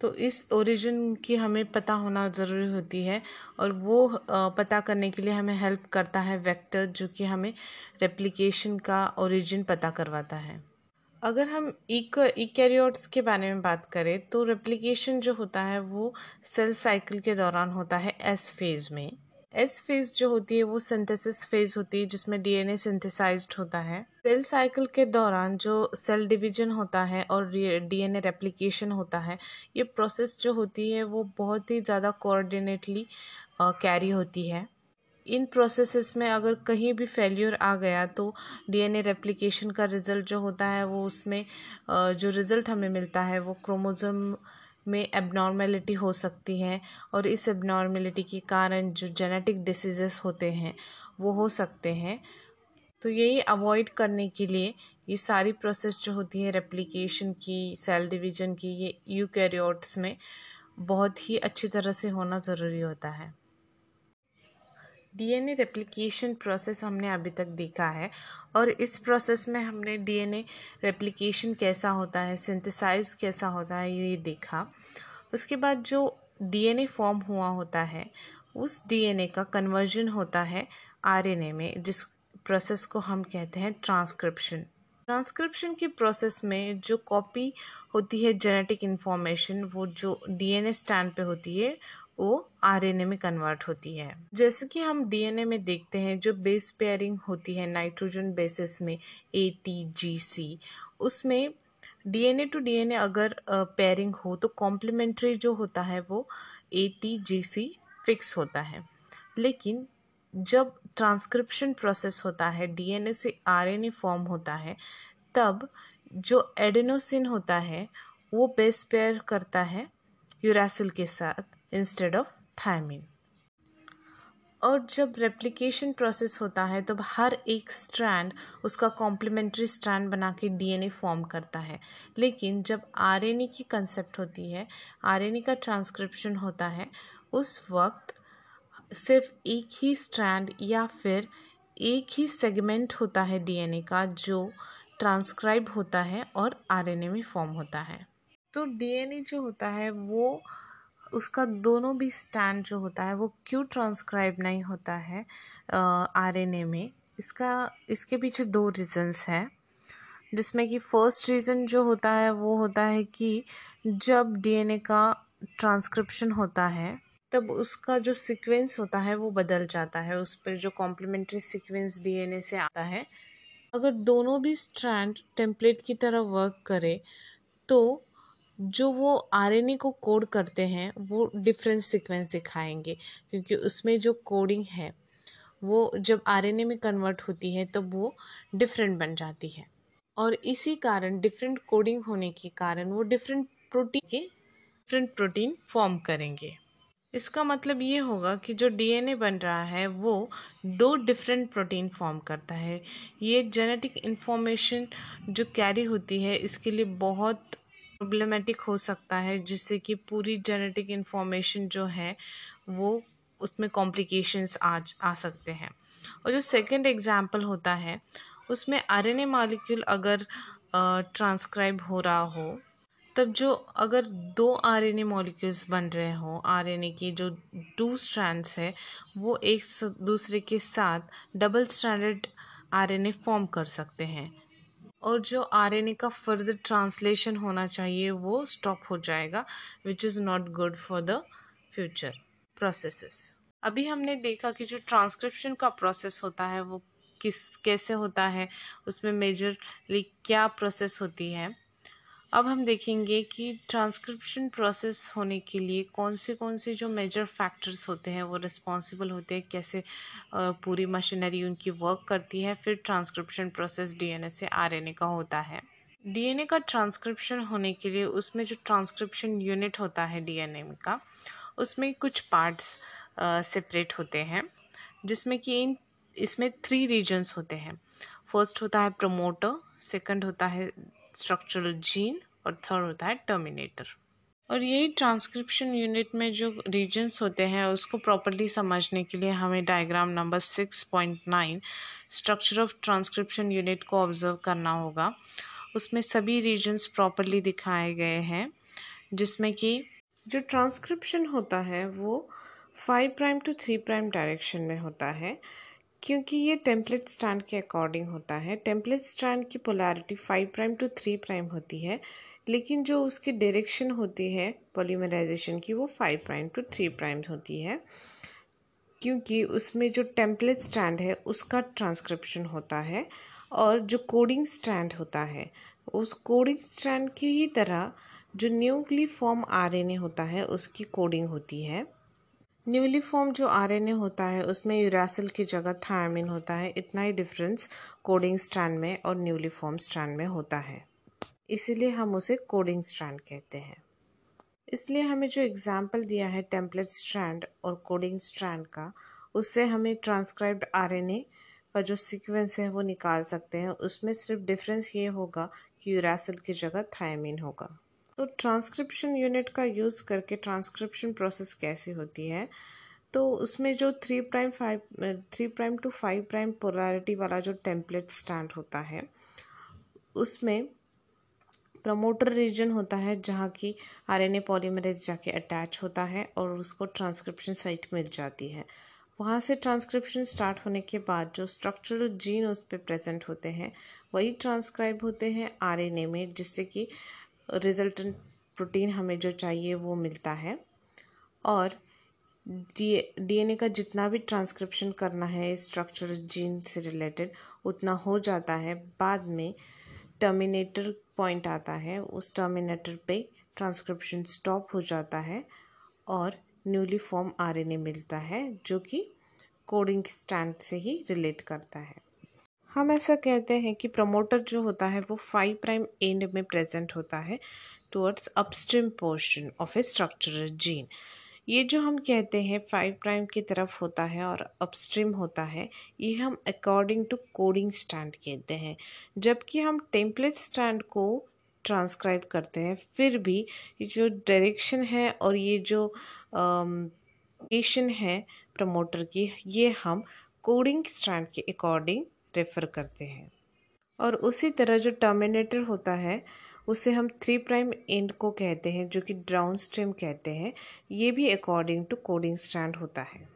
तो इस ओरिजिन की हमें पता होना ज़रूरी होती है और वो पता करने के लिए हमें हेल्प करता है वेक्टर जो कि हमें रेप्लिकेशन का ओरिजिन पता करवाता है। अगर हम एक इकैरियोट्स के बारे में बात करें तो रेप्लिकेशन जो होता है वो सेल साइकिल के दौरान होता है एस फ़ेज़ में। एस फ़ेज़ जो होती है वो सिंथेसिस फ़ेज़ होती है, जिसमें डीएनए सिंथेसाइज्ड होता है। सेल साइकिल के दौरान जो सेल डिवीज़न होता है और डीएनए रेप्लिकेशन होता है, ये प्रोसेस जो होती है वो बहुत ही ज़्यादा कोऑर्डिनेटली कैरी होती है। इन प्रोसेसेस में अगर कहीं भी फेल्यूर आ गया तो डीएनए रेप्लिकेशन का रिज़ल्ट जो होता है, वो उसमें जो रिज़ल्ट हमें मिलता है, वो क्रोमोज़ोम में एबनॉर्मेलिटी हो सकती है और इस एबनॉर्मेलिटी के कारण जो जेनेटिक डिसीज़ेस होते हैं, वो हो सकते हैं। तो यही अवॉइड करने के लिए ये सारी प्रोसेस जो होती है रेप्लिकेशन की सेल डिवीज़न की, ये यूकैरियोट्स में बहुत ही अच्छी तरह से होना ज़रूरी होता है। डीएनए रेप्लिकेशन प्रोसेस हमने अभी तक देखा है और इस प्रोसेस में हमने डीएनए रेप्लिकेशन कैसा होता है सिंथेसाइज कैसा होता है, ये देखा। उसके बाद जो डीएनए फॉर्म हुआ होता है, उस डीएनए का कन्वर्जन होता है आरएनए में, जिस प्रोसेस को हम कहते हैं ट्रांसक्रिप्शन ट्रांसक्रिप्शन के प्रोसेस में जो कॉपी होती है जेनेटिक इन्फॉर्मेशन वो जो डीएनए स्टैंड पे होती है वो आरएनए में कन्वर्ट होती है। जैसे कि हम डीएनए में देखते हैं, जो बेस पेयरिंग होती है नाइट्रोजन बेसिस में ए टी जी सी उसमें डीएनए टू डीएनए अगर पेयरिंग हो तो कॉम्प्लीमेंट्री जो होता है वो A T G C fix होता है। लेकिन जब ट्रांसक्रिप्शन प्रोसेस होता है डीएनए से आरएनए फॉर्म होता है, तब जो एडेनोसिन होता है, वो बेस पेयर करता है यूरासिल के साथ। इंस्टेड ऑफ़ थायमिन और जब रेप्लिकेशन प्रोसेस होता है, तब हर एक स्ट्रैंड उसका कॉम्प्लीमेंट्री स्ट्रैंड बना के डीएनए फॉर्म करता है। लेकिन जब आरएनए की कंसेप्ट होती है आरएनए का ट्रांसक्रिप्शन होता है, उस वक्त सिर्फ़ एक ही स्ट्रैंड या फिर एक ही सेगमेंट होता है डीएनए का जो ट्रांसक्राइब होता है और आरएनए में फॉर्म होता है। तो डीएनए जो होता है, वो उसका दोनों भी स्टैंड जो होता है, वो क्यों ट्रांसक्राइब नहीं होता है आरएनए में, इसका, इसके पीछे दो रीज़न्स हैं। जिसमें कि फ़र्स्ट रीज़न जो होता है, वो होता है कि जब डीएनए का ट्रांसक्रिप्शन होता है, तब उसका जो सीक्वेंस होता है, वो बदल जाता है। उस पर जो कॉम्प्लीमेंट्री सीक्वेंस डीएनए से आता है, अगर दोनों भी स्ट्रैंड टेम्पलेट की तरह वर्क करे तो जो वो आरएनए को कोड करते हैं, वो डिफरेंट सीक्वेंस दिखाएँगे। क्योंकि उसमें जो कोडिंग है, वो जब आरएनए में कन्वर्ट होती है, तब वो डिफरेंट बन जाती है। और इसी कारण डिफरेंट कोडिंग होने के कारण, वो डिफरेंट प्रोटीन के डिफरेंट प्रोटीन फॉर्म करेंगे। इसका मतलब ये होगा कि जो डीएनए बन रहा है, वो दो डिफरेंट प्रोटीन फॉर्म करता है। ये जेनेटिक इन्फॉर्मेशन जो कैरी होती है, इसके लिए बहुत प्रॉब्लमेटिक हो सकता है, जिससे कि पूरी जेनेटिक इन्फॉर्मेशन जो है, वो उसमें कॉम्प्लिकेशंस आ आ सकते हैं। और जो सेकंड एग्जांपल होता है, उसमें आरएनए मॉलिक्यूल अगर ट्रांसक्राइब हो रहा हो, तब जो अगर दो आरएनए मॉलिक्यूल्स बन रहे हों आरएनए की जो टू स्ट्रैंड्स है, वो एक दूसरे के साथ डबल स्टैंडर्ड आरएनए फॉर्म कर सकते हैं। और जो आरएनए का फर्दर ट्रांसलेशन होना चाहिए, वो स्टॉप हो जाएगा which is not good for the future processes अभी हमने देखा कि जो ट्रांसक्रिप्शन का प्रोसेस होता है, वो किस, कैसे होता है, उसमें मेजरली क्या प्रोसेस होती है? अब हम देखेंगे कि ट्रांसक्रिप्शन प्रोसेस होने के लिए कौन से कौन से जो मेजर फैक्टर्स होते हैं, वो रिस्पॉन्सिबल होते हैं, कैसे पूरी मशीनरी उनकी वर्क करती है, फिर ट्रांसक्रिप्शन प्रोसेस डीएनए से आरएनए का होता है। डीएनए का ट्रांसक्रिप्शन होने के लिए उसमें जो ट्रांसक्रिप्शन यूनिट होता है डीएनए का, उसमें कुछ पार्ट्स सेपरेट होते हैं, जिसमें कि इन, इसमें थ्री रीजन्स होते हैं। फ़र्स्ट होता है प्रमोटर सेकंड होता है स्ट्रक्चरल जीन और थर्ड होता है टर्मिनेटर और यही ट्रांसक्रिप्शन यूनिट में जो रीजन्स होते हैं, उसको प्रॉपरली समझने के लिए हमें diagram number six point nine structure of transcription unit को ऑब्ज़र्व करना होगा। उसमें सभी रीजन्स प्रॉपरली दिखाए गए हैं, जिसमें कि जो ट्रांसक्रिप्शन होता है, वो five prime to three prime direction में होता है। क्योंकि ये टेम्पलेट स्टैंड के अकॉर्डिंग होता है। टेम्पलेट स्टैंड की polarity five prime to three prime होती है, लेकिन जो उसकी डायरेक्शन होती है पॉलीमराइजेशन की, वो five prime to three prime होती है। क्योंकि उसमें जो टेम्पलेट स्टैंड है, उसका ट्रांसक्रिप्शन होता है और जो कोडिंग स्टैंड होता है, उस कोडिंग स्टैंड की ही तरह जो न्यूक्ली फॉर्म आरएनए होता है, उसकी कोडिंग होती है। न्यूली फॉर्म जो आरएनए होता है, उसमें यूरासिल की जगह थायमिन होता है। इतना ही डिफरेंस कोडिंग स्ट्रैंड में और न्यूली फॉर्म स्ट्रैंड में होता है। इसीलिए हम उसे कोडिंग स्ट्रैंड कहते हैं। इसलिए हमें जो एग्ज़ाम्पल दिया है टेम्पलेट स्ट्रैंड और कोडिंग स्ट्रैंड का, उससे हमें ट्रांसक्राइब्ड आरएनए का जो सीक्वेंस है वो निकाल सकते हैं। उसमें सिर्फ़ डिफरेंस ये होगा कि यूरासिल की जगह थायमिन होगा। तो ट्रांसक्रिप्शन यूनिट का यूज़ करके ट्रांसक्रिप्शन प्रोसेस कैसी होती है? तो उसमें जो three prime five three prime to five prime polarity वाला जो टेम्पलेट स्टैंड होता है, उसमें प्रमोटर रीजन होता है जहाँ की आरएनए पॉलीमरेज जाके अटैच होता है और उसको ट्रांसक्रिप्शन साइट मिल जाती है। वहाँ से ट्रांसक्रिप्शन स्टार्ट होने के बाद जो स्ट्रक्चरल जीन उस पर प्रेजेंट होते हैं, वही ट्रांसक्राइब होते हैं आरएनए में, जिससे कि रिजल्टेंट प्रोटीन हमें जो चाहिए वो मिलता है। और डीएनए का जितना भी ट्रांसक्रिप्शन करना है स्ट्रक्चर जीन से रिलेटेड उतना हो जाता है। बाद में टर्मिनेटर पॉइंट आता है, उस टर्मिनेटर पे ट्रांसक्रिप्शन स्टॉप हो जाता है और न्यूली फॉर्म आरएनए मिलता है, जो कि कोडिंग स्टैंड से ही रिलेट करता है। हम ऐसा कहते हैं कि प्रमोटर जो होता है, वो फाइव प्राइम एंड में प्रेजेंट होता है towards upstream portion of a structural gene ये जो हम कहते हैं फाइव प्राइम की तरफ़ होता है और अपस्ट्रीम होता है, ये हम अकॉर्डिंग टू कोडिंग स्टैंड कहते हैं। जबकि हम टेम्पलेट स्टैंड को ट्रांसक्राइब करते हैं, फिर भी ये जो डायरेक्शन है और ये जो लोकेशन है प्रमोटर की, ये हम कोडिंग स्टैंड के अकॉर्डिंग रेफ़र करते हैं। और उसी तरह जो टर्मिनेटर होता है, उसे हम थ्री प्राइम एंड को कहते हैं, जो कि डाउन स्ट्रीम कहते हैं। ये भी अकॉर्डिंग टू कोडिंग स्टैंड होता है।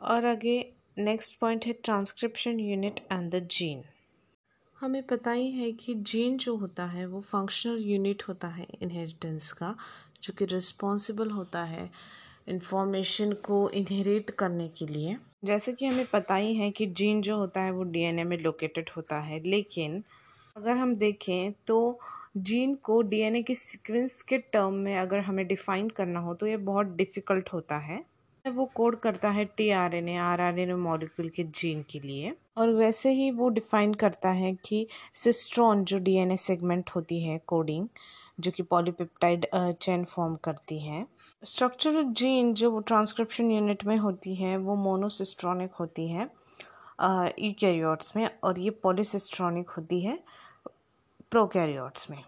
और आगे नेक्स्ट पॉइंट है transcription unit and the gene हमें पता ही है कि जीन जो होता है, वो फंक्शनल यूनिट होता है इनहेरिटेंस का, जो कि रिस्पॉन्सिबल होता है इंफॉर्मेशन को इनहेरिट करने के लिए। जैसे कि हमें पता ही है कि जीन जो होता है वो डीएनए में लोकेटेड होता है, लेकिन अगर हम देखें तो जीन को डीएनए के सीक्वेंस के टर्म में अगर हमें डिफ़ाइन करना हो तो ये बहुत डिफ़िकल्ट होता है। वो कोड करता है T R N A R R N A molecule के जीन के लिए, और वैसे ही वो डिफ़ाइन करता है कि सिस्ट्रॉन जो डीएनए सेगमेंट होती है कोडिंग जो कि पॉलीपेप्टाइड चेन फॉर्म करती है। स्ट्रक्चरल जीन जो ट्रांसक्रिप्शन यूनिट में होती है, वो मोनोसिस्ट्रॉनिक होती है यूकैरियोट्स में, और ये पॉलीसिस्ट्रॉनिक होती है प्रोकैरियोट्स में।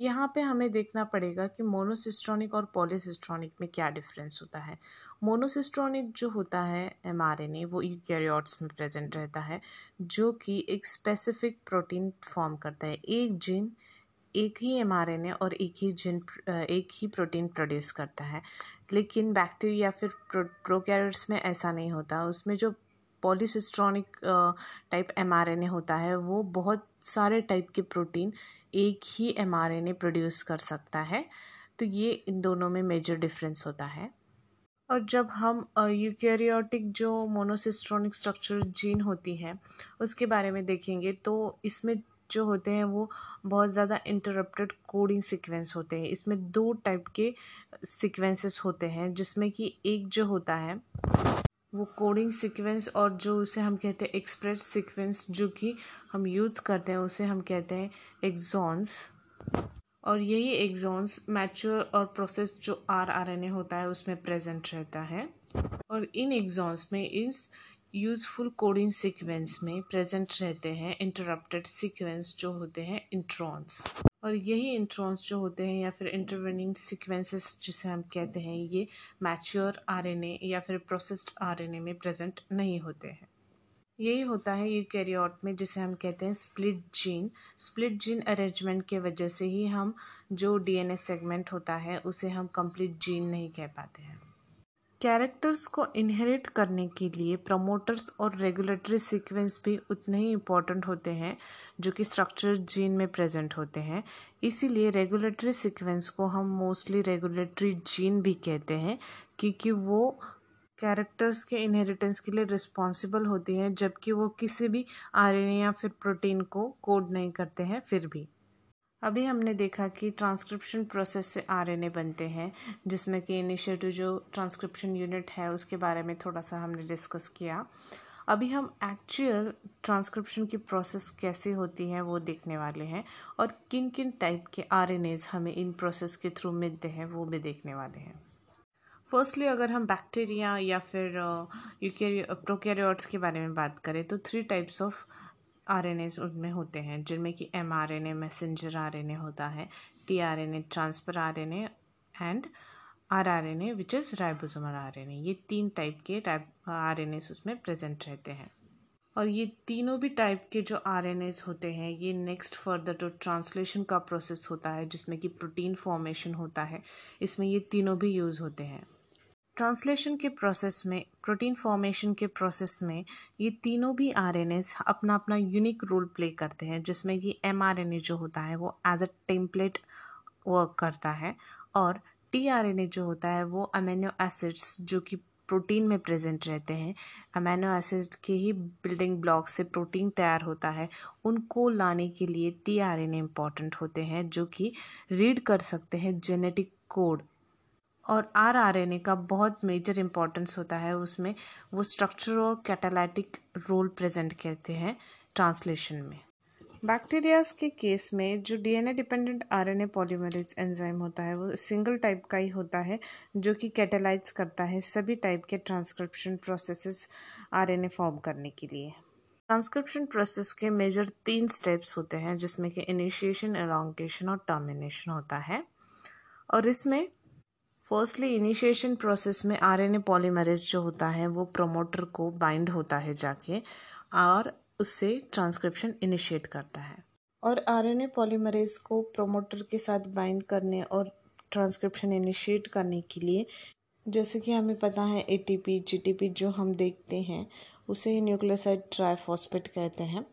यहाँ पे हमें देखना पड़ेगा कि मोनोसिस्ट्रॉनिक और पॉलीसिस्ट्रॉनिक में क्या डिफरेंस होता है। मोनोसिस्ट्रॉनिक जो होता है एमआरएनए वो यूकैरियोट्स में प्रेजेंट रहता है, जो कि एक स्पेसिफिक प्रोटीन फॉर्म करता है। एक जीन एक ही एमआरएनए और एक ही जिन एक ही प्रोटीन प्रोड्यूस करता है। लेकिन बैक्टीरिया फिर प्रो प्रोकैरियोट्स में ऐसा नहीं होता। उसमें जो पॉलीसिस्ट्रॉनिक टाइप एमआरएनए होता है, वो बहुत सारे टाइप के प्रोटीन एक ही एमआरएनए प्रोड्यूस कर सकता है। तो ये इन दोनों में मेजर डिफरेंस होता है। और जब हम यूकैरियोटिक जो मोनोसिस्ट्रॉनिक स्ट्रक्चर जीन होती है, उसके बारे में देखेंगे तो इसमें जो होते हैं वो बहुत ज़्यादा इंटरप्टेड कोडिंग सीक्वेंस होते हैं। इसमें दो टाइप के सीक्वेंसेस होते हैं, जिसमें कि एक जो होता है, वो कोडिंग सीक्वेंस और जो उसे हम कहते हैं एक्सप्रेस सीक्वेंस जो कि हम यूज़ करते हैं, उसे हम कहते हैं एग्जॉन्स और यही एग्जॉन्स मैच्योर और प्रोसेस जो आर आर एन ए होता है, उसमें प्रेजेंट रहता है। और इन एग्जॉन्स में इस यूज़फुल कोडिंग सीक्वेंस में प्रेजेंट रहते हैं इंटरप्टेड सीक्वेंस जो होते हैं इंट्रॉन्स और यही इंट्रॉन्स जो होते हैं या फिर इंटरवेनिंग सीक्वेंसेस जिसे हम कहते हैं, ये मैच्योर आरएनए या फिर प्रोसेस्ड आरएनए में प्रेजेंट नहीं होते हैं। यही होता है ये यूकैरियोट में, जिसे हम कहते हैं split gene split gene arrangement के वजह से ही हम जो डीएनए सेगमेंट होता है, उसे हम कंप्लीट जीन नहीं कह पाते हैं। कैरेक्टर्स को इनहेरिट करने के लिए प्रमोटर्स और रेगुलेटरी सीक्वेंस भी उतने ही इंपॉर्टेंट होते हैं, जो कि स्ट्रक्चर जीन में प्रेजेंट होते हैं। इसीलिए रेगुलेटरी सीक्वेंस को हम मोस्टली रेगुलेटरी जीन भी कहते हैं, क्योंकि वो कैरेक्टर्स के इनहेरिटेंस के लिए रिस्पॉन्सिबल होती हैं, जबकि वो किसी भी आर या फिर प्रोटीन को कोड नहीं करते हैं, फिर भी। अभी हमने देखा कि ट्रांसक्रिप्शन प्रोसेस से आरएनए बनते हैं, जिसमें कि इनिशिएटिव जो ट्रांसक्रिप्शन यूनिट है, उसके बारे में थोड़ा सा हमने डिस्कस किया। अभी हम एक्चुअल ट्रांसक्रिप्शन की प्रोसेस कैसे होती है, वो देखने वाले हैं, और किन किन टाइप के आर हमें इन प्रोसेस के थ्रू मिलते हैं, वो भी देखने वाले हैं। फर्स्टली अगर हम बैक्टीरिया या फिर प्रोकैरियोट्स के बारे में बात करें तो थ्री टाइप्स ऑफ़ आर उनमें होते हैं, जिनमें कि M R N A messenger R N A होता है T R N A transfer R N A and R R N A which is ribosomal R N A ये तीन type के आर एन एस उसमें present रहते हैं। और ये तीनों भी टाइप के जो आर एन एज होते हैं, ये नेक्स्ट फर्दर जो ट्रांसलेशन का प्रोसेस होता है, जिसमें कि प्रोटीन फॉर्मेशन होता है। इसमें ये तीनों भी यूज़ होते हैं। ट्रांसलेशन के प्रोसेस में, प्रोटीन फॉर्मेशन के प्रोसेस में ये तीनों भी आर अपना अपना यूनिक रोल प्ले करते हैं, जिसमें कि एम जो होता है वो एज अ टेम्पलेट वर्क करता है और टीआरएनए जो होता है वो अमेनो एसिड्स जो कि प्रोटीन में प्रेजेंट रहते हैं अमेनो एसिड के ही बिल्डिंग ब्लॉक से प्रोटीन तैयार होता है, उनको लाने के लिए टी आर एन इंपॉर्टेंट होते हैं, जो कि रीड कर सकते हैं जेनेटिक कोड और आर आर एन ए का बहुत मेजर इम्पोर्टेंस होता है उसमें, वो स्ट्रक्चर और कैटालाइटिक रोल प्रेजेंट करते हैं ट्रांसलेशन में। बैक्टीरियाज के केस में जो DNA dependent RNA polymerase enzyme होता है, वो सिंगल टाइप का ही होता है, जो कि कैटेलाइज करता है सभी टाइप के ट्रांसक्रिप्शन प्रोसेसेस आरएनए फॉर्म करने के लिए। ट्रांसक्रिप्शन प्रोसेस के मेजर तीन स्टेप्स होते हैं, जिसमें कि इनिशिएशन एलोंगेशन और टर्मिनेशन होता है। और इसमें फर्स्टली इनिशिएशन प्रोसेस में आरएनए पॉलीमरेज जो होता है, वो प्रोमोटर को बाइंड होता है जाके, और उससे ट्रांसक्रिप्शन इनिशिएट करता है। और आरएनए पॉलीमरेज को प्रोमोटर के साथ बाइंड करने और ट्रांसक्रिप्शन इनिशिएट करने के लिए, जैसे कि हमें पता है एटीपी जीटीपी जो हम देखते हैं, उसे ही न्यूक्लियोसाइड ट्राइफॉस्फेट कहते हैं।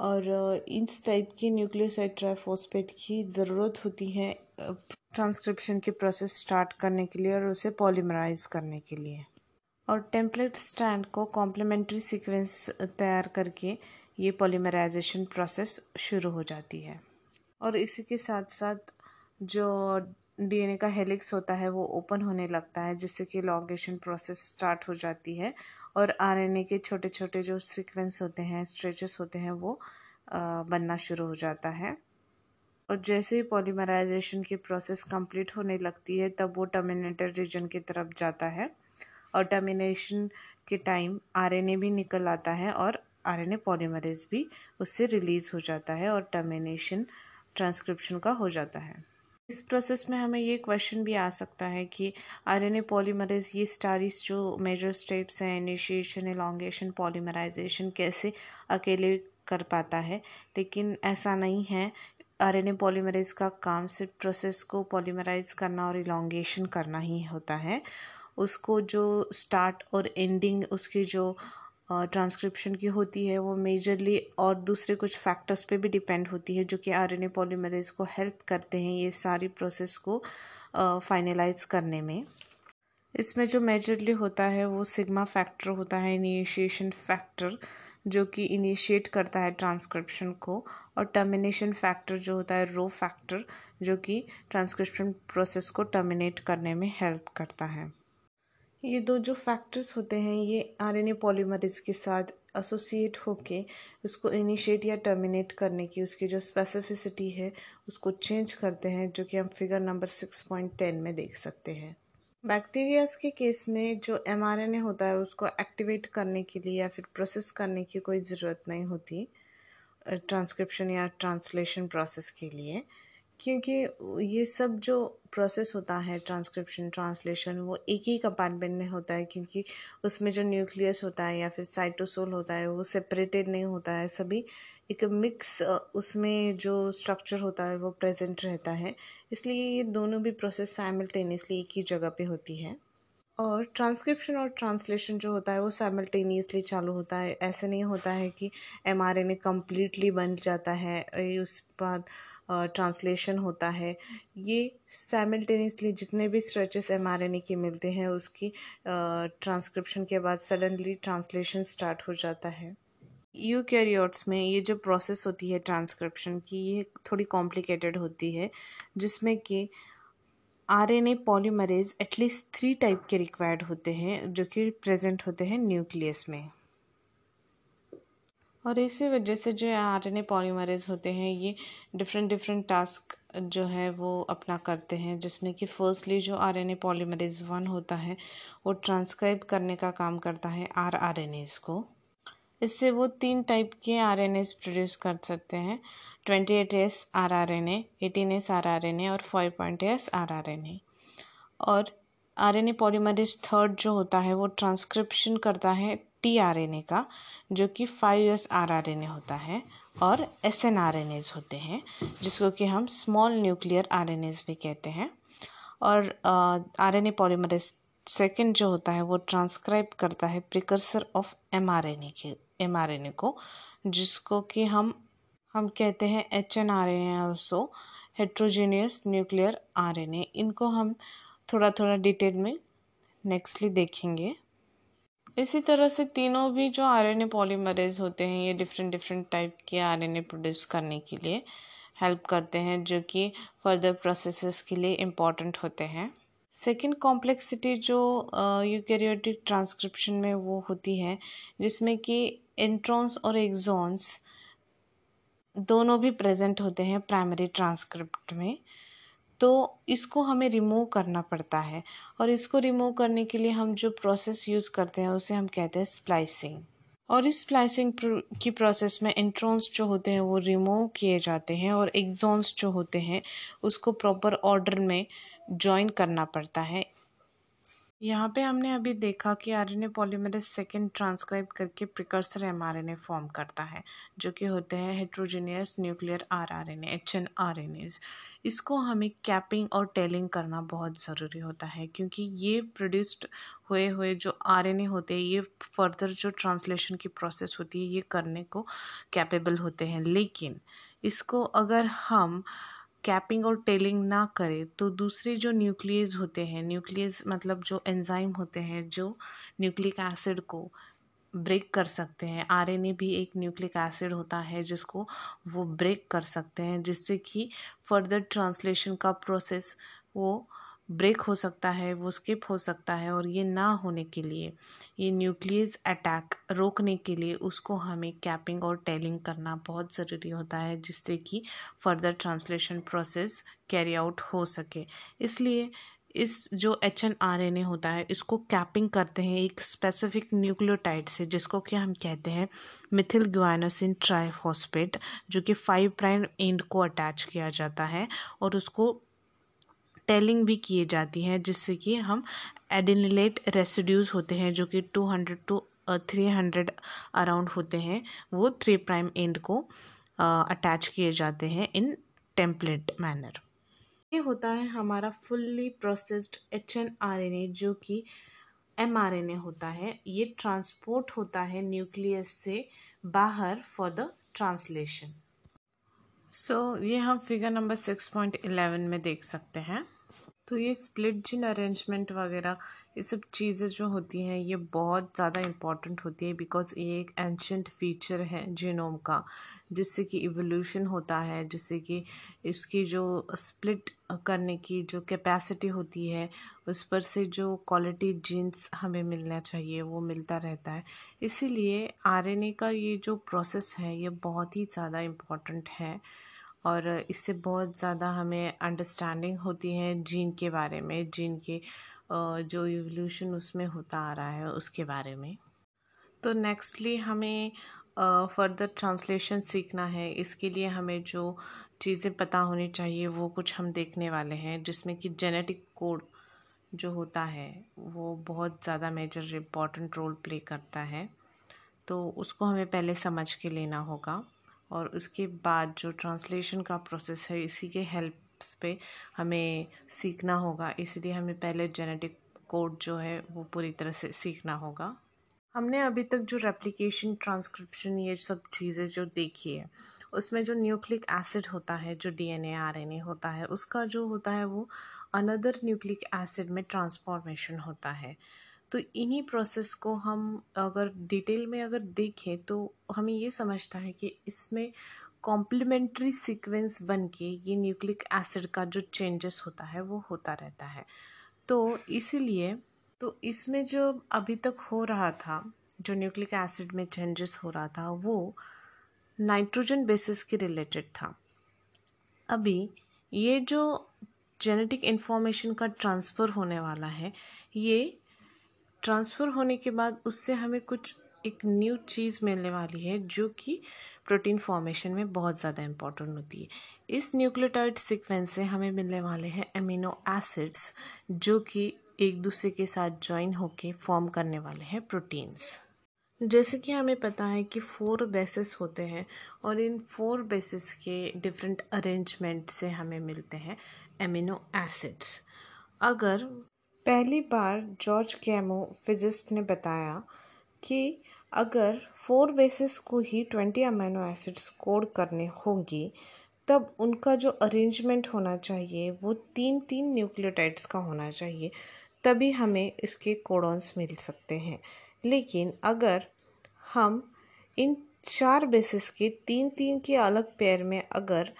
और इस टाइप की न्यूक्लियोसाइड ट्राइफॉस्फेट की ज़रूरत होती है ट्रांसक्रिप्शन की प्रोसेस स्टार्ट करने के लिए और उसे पॉलीमराइज करने के लिए। और टेम्पलेट स्टैंड को कॉम्प्लीमेंट्री सीक्वेंस तैयार करके ये पॉलीमराइजेशन प्रोसेस शुरू हो जाती है। और इसी के साथ साथ जो डीएनए का हेलिक्स होता है, वो ओपन होने लगता है, जिससे कि लॉन्गेशन प्रोसेस स्टार्ट हो जाती है। और आरएनए के छोटे छोटे जो सीक्वेंस होते हैं स्ट्रेचेस होते हैं, वो बनना शुरू हो जाता है। और जैसे ही पॉलीमराइजेशन की प्रोसेस कंप्लीट होने लगती है, तब वो टर्मिनेटर रीजन की तरफ़ जाता है। और टर्मिनेशन के टाइम आरएनए भी निकल आता है और आरएनए पॉलीमरेज भी उससे रिलीज़ हो जाता है और टर्मिनेशन ट्रांसक्रिप्शन का हो जाता है। इस प्रोसेस में हमें ये क्वेश्चन भी आ सकता है कि आरएनए पॉलीमरेज ये स्टारीज जो मेजर स्टेप्स हैं इनिशिएशन एलोंगेशन पॉलीमराइजेशन कैसे अकेले कर पाता है, लेकिन ऐसा नहीं है आरएनए पॉलीमरेज का काम सिर्फ़ प्रोसेस को पॉलीमराइज करना और इलोंगेशन करना ही होता है। उसको जो स्टार्ट और एंडिंग उसकी जो ट्रांसक्रिप्शन की होती है, वो मेजरली और दूसरे कुछ फैक्टर्स पे भी डिपेंड होती है, जो कि आर एन ए पॉलीमरेज को हेल्प करते हैं ये सारी प्रोसेस को फाइनलाइज करने में। इसमें जो मेजरली होता है वो सिग्मा फैक्टर होता है इनिशिएशन फैक्टर जो कि इनिशिएट करता है ट्रांसक्रिप्शन को और टर्मिनेशन फैक्टर जो होता है रो फैक्टर जो कि ट्रांसक्रिप्शन प्रोसेस को टर्मिनेट करने में हेल्प करता है। ये दो जो फैक्टर्स होते हैं, ये आरएनए पॉलीमरेज के साथ एसोसिएट होके उसको इनिशिएट या टर्मिनेट करने की उसकी जो स्पेसिफिसिटी है, उसको चेंज करते हैं, जो कि हम figure number six point ten में देख सकते हैं। बैक्टीरियाज के केस में जो एमआरएनए होता है, उसको एक्टिवेट करने के लिए या फिर प्रोसेस करने की कोई ज़रूरत नहीं होती ट्रांसक्रिप्शन या ट्रांसलेशन प्रोसेस के लिए। क्योंकि ये सब जो प्रोसेस होता है ट्रांसक्रिप्शन ट्रांसलेशन वो एक ही कंपार्टमेंट में होता है क्योंकि उसमें जो न्यूक्लियस होता है या फिर साइटोसोल होता है, वो सेपरेटेड नहीं होता है। सभी एक मिक्स उसमें जो स्ट्रक्चर होता है वो प्रेजेंट रहता है। इसलिए ये दोनों भी प्रोसेस साइमल्टेनियसली एक ही जगह पे होती है। और ट्रांसक्रिप्शन और ट्रांसलेशन जो होता है वो साइमल्टेनियसली चालू होता है। ऐसे नहीं होता है कि M R N A completely बन जाता है उस बाद ट्रांसलेशन होता है। ये साइमल्टेनियसली जितने भी stretches M R N A के मिलते हैं, उसकी ट्रांसक्रिप्शन के बाद सडनली ट्रांसलेशन स्टार्ट हो जाता है। यू कैरियोट्स में ये जो प्रोसेस होती है ट्रांसक्रिप्शन की, ये थोड़ी कॉम्प्लिकेटेड होती है, जिसमें कि R N A polymerase at least three type के रिक्वायर्ड होते हैं, जो कि प्रेजेंट होते हैं न्यूक्लियस में। और इसी वजह से जो आर एन ए पॉलीमरेज होते हैं, ये डिफरेंट डिफरेंट टास्क जो है, वो अपना करते हैं, जिसमें कि फर्स्टली जो R N A polymerase one होता है, वो ट्रांसक्राइब करने का काम करता है आर आर एन एज को। इससे वो तीन टाइप के आर एन एज प्रोड्यूस कर सकते हैं twenty eight S R R N eighteen S R R N A और five point S R R N A और R N A polymerase third जो होता है, वो ट्रांसक्रिप्शन करता है टी आर एन ए का, जो कि five S R R N A होता है और S N R N As होते हैं, जिसको कि हम small nuclear R N As भी कहते हैं। और R N A polymerase second जो होता है, वो ट्रांसक्राइब करता है precursor of M R N A के एम आर एन ए को, जिसको कि हम हम कहते हैं H N R N A also heterogeneous nuclear R N A इनको हम थोड़ा थोड़ा डिटेल में नेक्स्टली देखेंगे। इसी तरह से तीनों भी जो आर एन ए पॉलीमरेज होते हैं, ये डिफरेंट डिफरेंट टाइप के आर एन ए प्रोड्यूस करने के लिए हेल्प करते हैं, जो कि फर्दर प्रोसेसेस के लिए इंपॉर्टेंट होते हैं। सेकेंड कॉम्प्लेक्सिटी जो यूकैरियोटिक ट्रांसक्रिप्शन में वो होती है, जिसमें कि इंट्रॉन्स और एग्जॉन्स दोनों भी प्रेजेंट होते हैं प्राइमरी ट्रांसक्रिप्ट में। तो इसको हमें रिमूव करना पड़ता है। और इसको रिमूव करने के लिए हम जो प्रोसेस यूज़ करते हैं, उसे हम कहते हैं स्प्लाइसिंग और इस स्प्लाइसिंग की प्रोसेस में इंट्रोन्स जो होते हैं, वो रिमूव किए जाते हैं और एग्जॉन्स जो होते हैं, उसको प्रॉपर ऑर्डर में ज्वाइन करना पड़ता है। यहाँ पे हमने अभी देखा कि आरएनए पॉलीमरेज सेकेंड ट्रांसक्राइब करके प्रिकर्सर एमआरएनए फॉर्म करता है, जो कि होते हैं heterogeneous nuclear R R R R N A H N R N As इसको हमें कैपिंग और टेलिंग करना बहुत ज़रूरी होता है, क्योंकि ये प्रोड्यूस्ड हुए हुए जो आरएनए होते हैं, ये फर्दर जो ट्रांसलेशन की प्रोसेस होती है, ये करने को कैपेबल होते हैं। लेकिन इसको अगर हम कैपिंग और टेलिंग ना करें तो दूसरे जो न्यूक्लियस होते हैं न्यूक्लियस मतलब जो एंजाइम होते हैं, जो न्यूक्लिक एसिड को ब्रेक कर सकते हैं। आरएनए भी एक न्यूक्लिक एसिड होता है जिसको वो ब्रेक कर सकते हैं, जिससे कि फर्दर ट्रांसलेशन का प्रोसेस वो ब्रेक हो सकता है, वो स्किप हो सकता है और ये ना होने के लिए, ये न्यूक्लियस अटैक रोकने के लिए उसको हमें कैपिंग और टेलिंग करना बहुत ज़रूरी होता है, जिससे कि further translation process carry out हो सके। इसलिए इस जो H N R N A होता है, इसको कैपिंग करते हैं एक स्पेसिफिक न्यूक्लियोटाइड से, जिसको कि हम कहते हैं मिथिल ग्वाइनोसिन ट्राईफॉस्फेट जो कि फाइव प्राइम एंड को अटैच किया जाता है और उसको टेलिंग भी किए जाती हैं, जिससे कि हम एडिनिलेट रेसिड्यूज होते हैं, जो कि two hundred to three hundred around होते हैं, वो थ्री प्राइम एंड को अटैच किए जाते हैं इन टेम्पलेट मैनर ये होता है हमारा fully processed H N R N A जो कि एम आर एन ए होता है। ये ट्रांसपोर्ट होता है न्यूक्लियस से बाहर फॉर द ट्रांसलेशन सो ये हम figure number six point eleven में देख सकते हैं। तो ये स्प्लिट जिन अरेंजमेंट वगैरह, ये सब चीज़ें जो होती हैं, ये बहुत ज़्यादा इंपॉर्टेंट होती है बिकॉज़ ये एक एंशंट फीचर है जीनोम का, जिससे कि इवोल्यूशन होता है, जिससे कि इसकी जो स्प्लिट करने की जो कैपेसिटी होती है, उस पर से जो क्वालिटी जीन्स हमें मिलना चाहिए, वो मिलता रहता है। इसीलिए आरएनए का ये जो प्रोसेस है, ये बहुत ही ज़्यादा इंपॉर्टेंट है। और इससे बहुत ज़्यादा हमें अंडरस्टैंडिंग होती है जीन के बारे में जीन के जो इवोल्यूशन उसमें होता आ रहा है उसके बारे में। तो नेक्स्टली हमें फर्दर ट्रांसलेशन सीखना है। इसके लिए हमें जो चीज़ें पता होनी चाहिए वो कुछ हम देखने वाले हैं, जिसमें कि जेनेटिक कोड जो होता है वो बहुत ज़्यादा मेजर इंपॉर्टेंट रोल प्ले करता है। तो उसको हमें पहले समझ के लेना होगा। और उसके बाद जो ट्रांसलेशन का प्रोसेस है, इसी के हेल्प पे हमें सीखना होगा। इसलिए हमें पहले जेनेटिक कोड जो है, वो पूरी तरह से सीखना होगा। हमने अभी तक जो रेप्लिकेशन ट्रांसक्रिप्शन ये सब चीज़ें जो देखी है, उसमें जो न्यूक्लिक एसिड होता है, जो डीएनए आरएनए होता है, उसका जो होता है वो अनदर न्यूक्लिक एसिड में ट्रांसफॉर्मेशन होता है। तो इन्हीं प्रोसेस को हम अगर डिटेल में अगर देखें तो हमें ये समझता है कि इसमें कॉम्प्लीमेंट्री सीक्वेंस बन के ये न्यूक्लिक एसिड का जो चेंजेस होता है, वो होता रहता है। तो इसीलिए तो इसमें जो अभी तक हो रहा था, जो न्यूक्लिक एसिड में चेंजेस हो रहा था, वो नाइट्रोजन बेसिस के रिलेटेड था। अभी ये जो जेनेटिक इन्फॉर्मेशन का ट्रांसफ़र होने वाला है, ये ट्रांसफ़र होने के बाद उससे हमें कुछ एक न्यू चीज़ मिलने वाली है, जो कि प्रोटीन फॉर्मेशन में बहुत ज़्यादा इंपॉर्टेंट होती है। इस न्यूक्लियोटाइड सीक्वेंस से हमें मिलने वाले हैं अमीनो एसिड्स जो कि एक दूसरे के साथ ज्वाइन होके फॉर्म करने वाले हैं प्रोटीन्स जैसे कि हमें पता है कि फोर बेसिस होते हैं और इन फोर बेसिस के डिफरेंट अरेंजमेंट से हमें मिलते हैं एमिनो एसिड्स अगर पहली बार जॉर्ज कैमो फिजिस्ट ने बताया कि अगर फोर बेसिस को ही ट्वेंटी अमीनो एसिड्स कोड करने होंगी, तब उनका जो अरेंजमेंट होना चाहिए वो तीन तीन न्यूक्लियोटाइड्स का होना चाहिए, तभी हमें इसके कोडॉन्स मिल सकते हैं। लेकिन अगर हम इन चार बेसिस के तीन तीन के अलग पेयर में अगर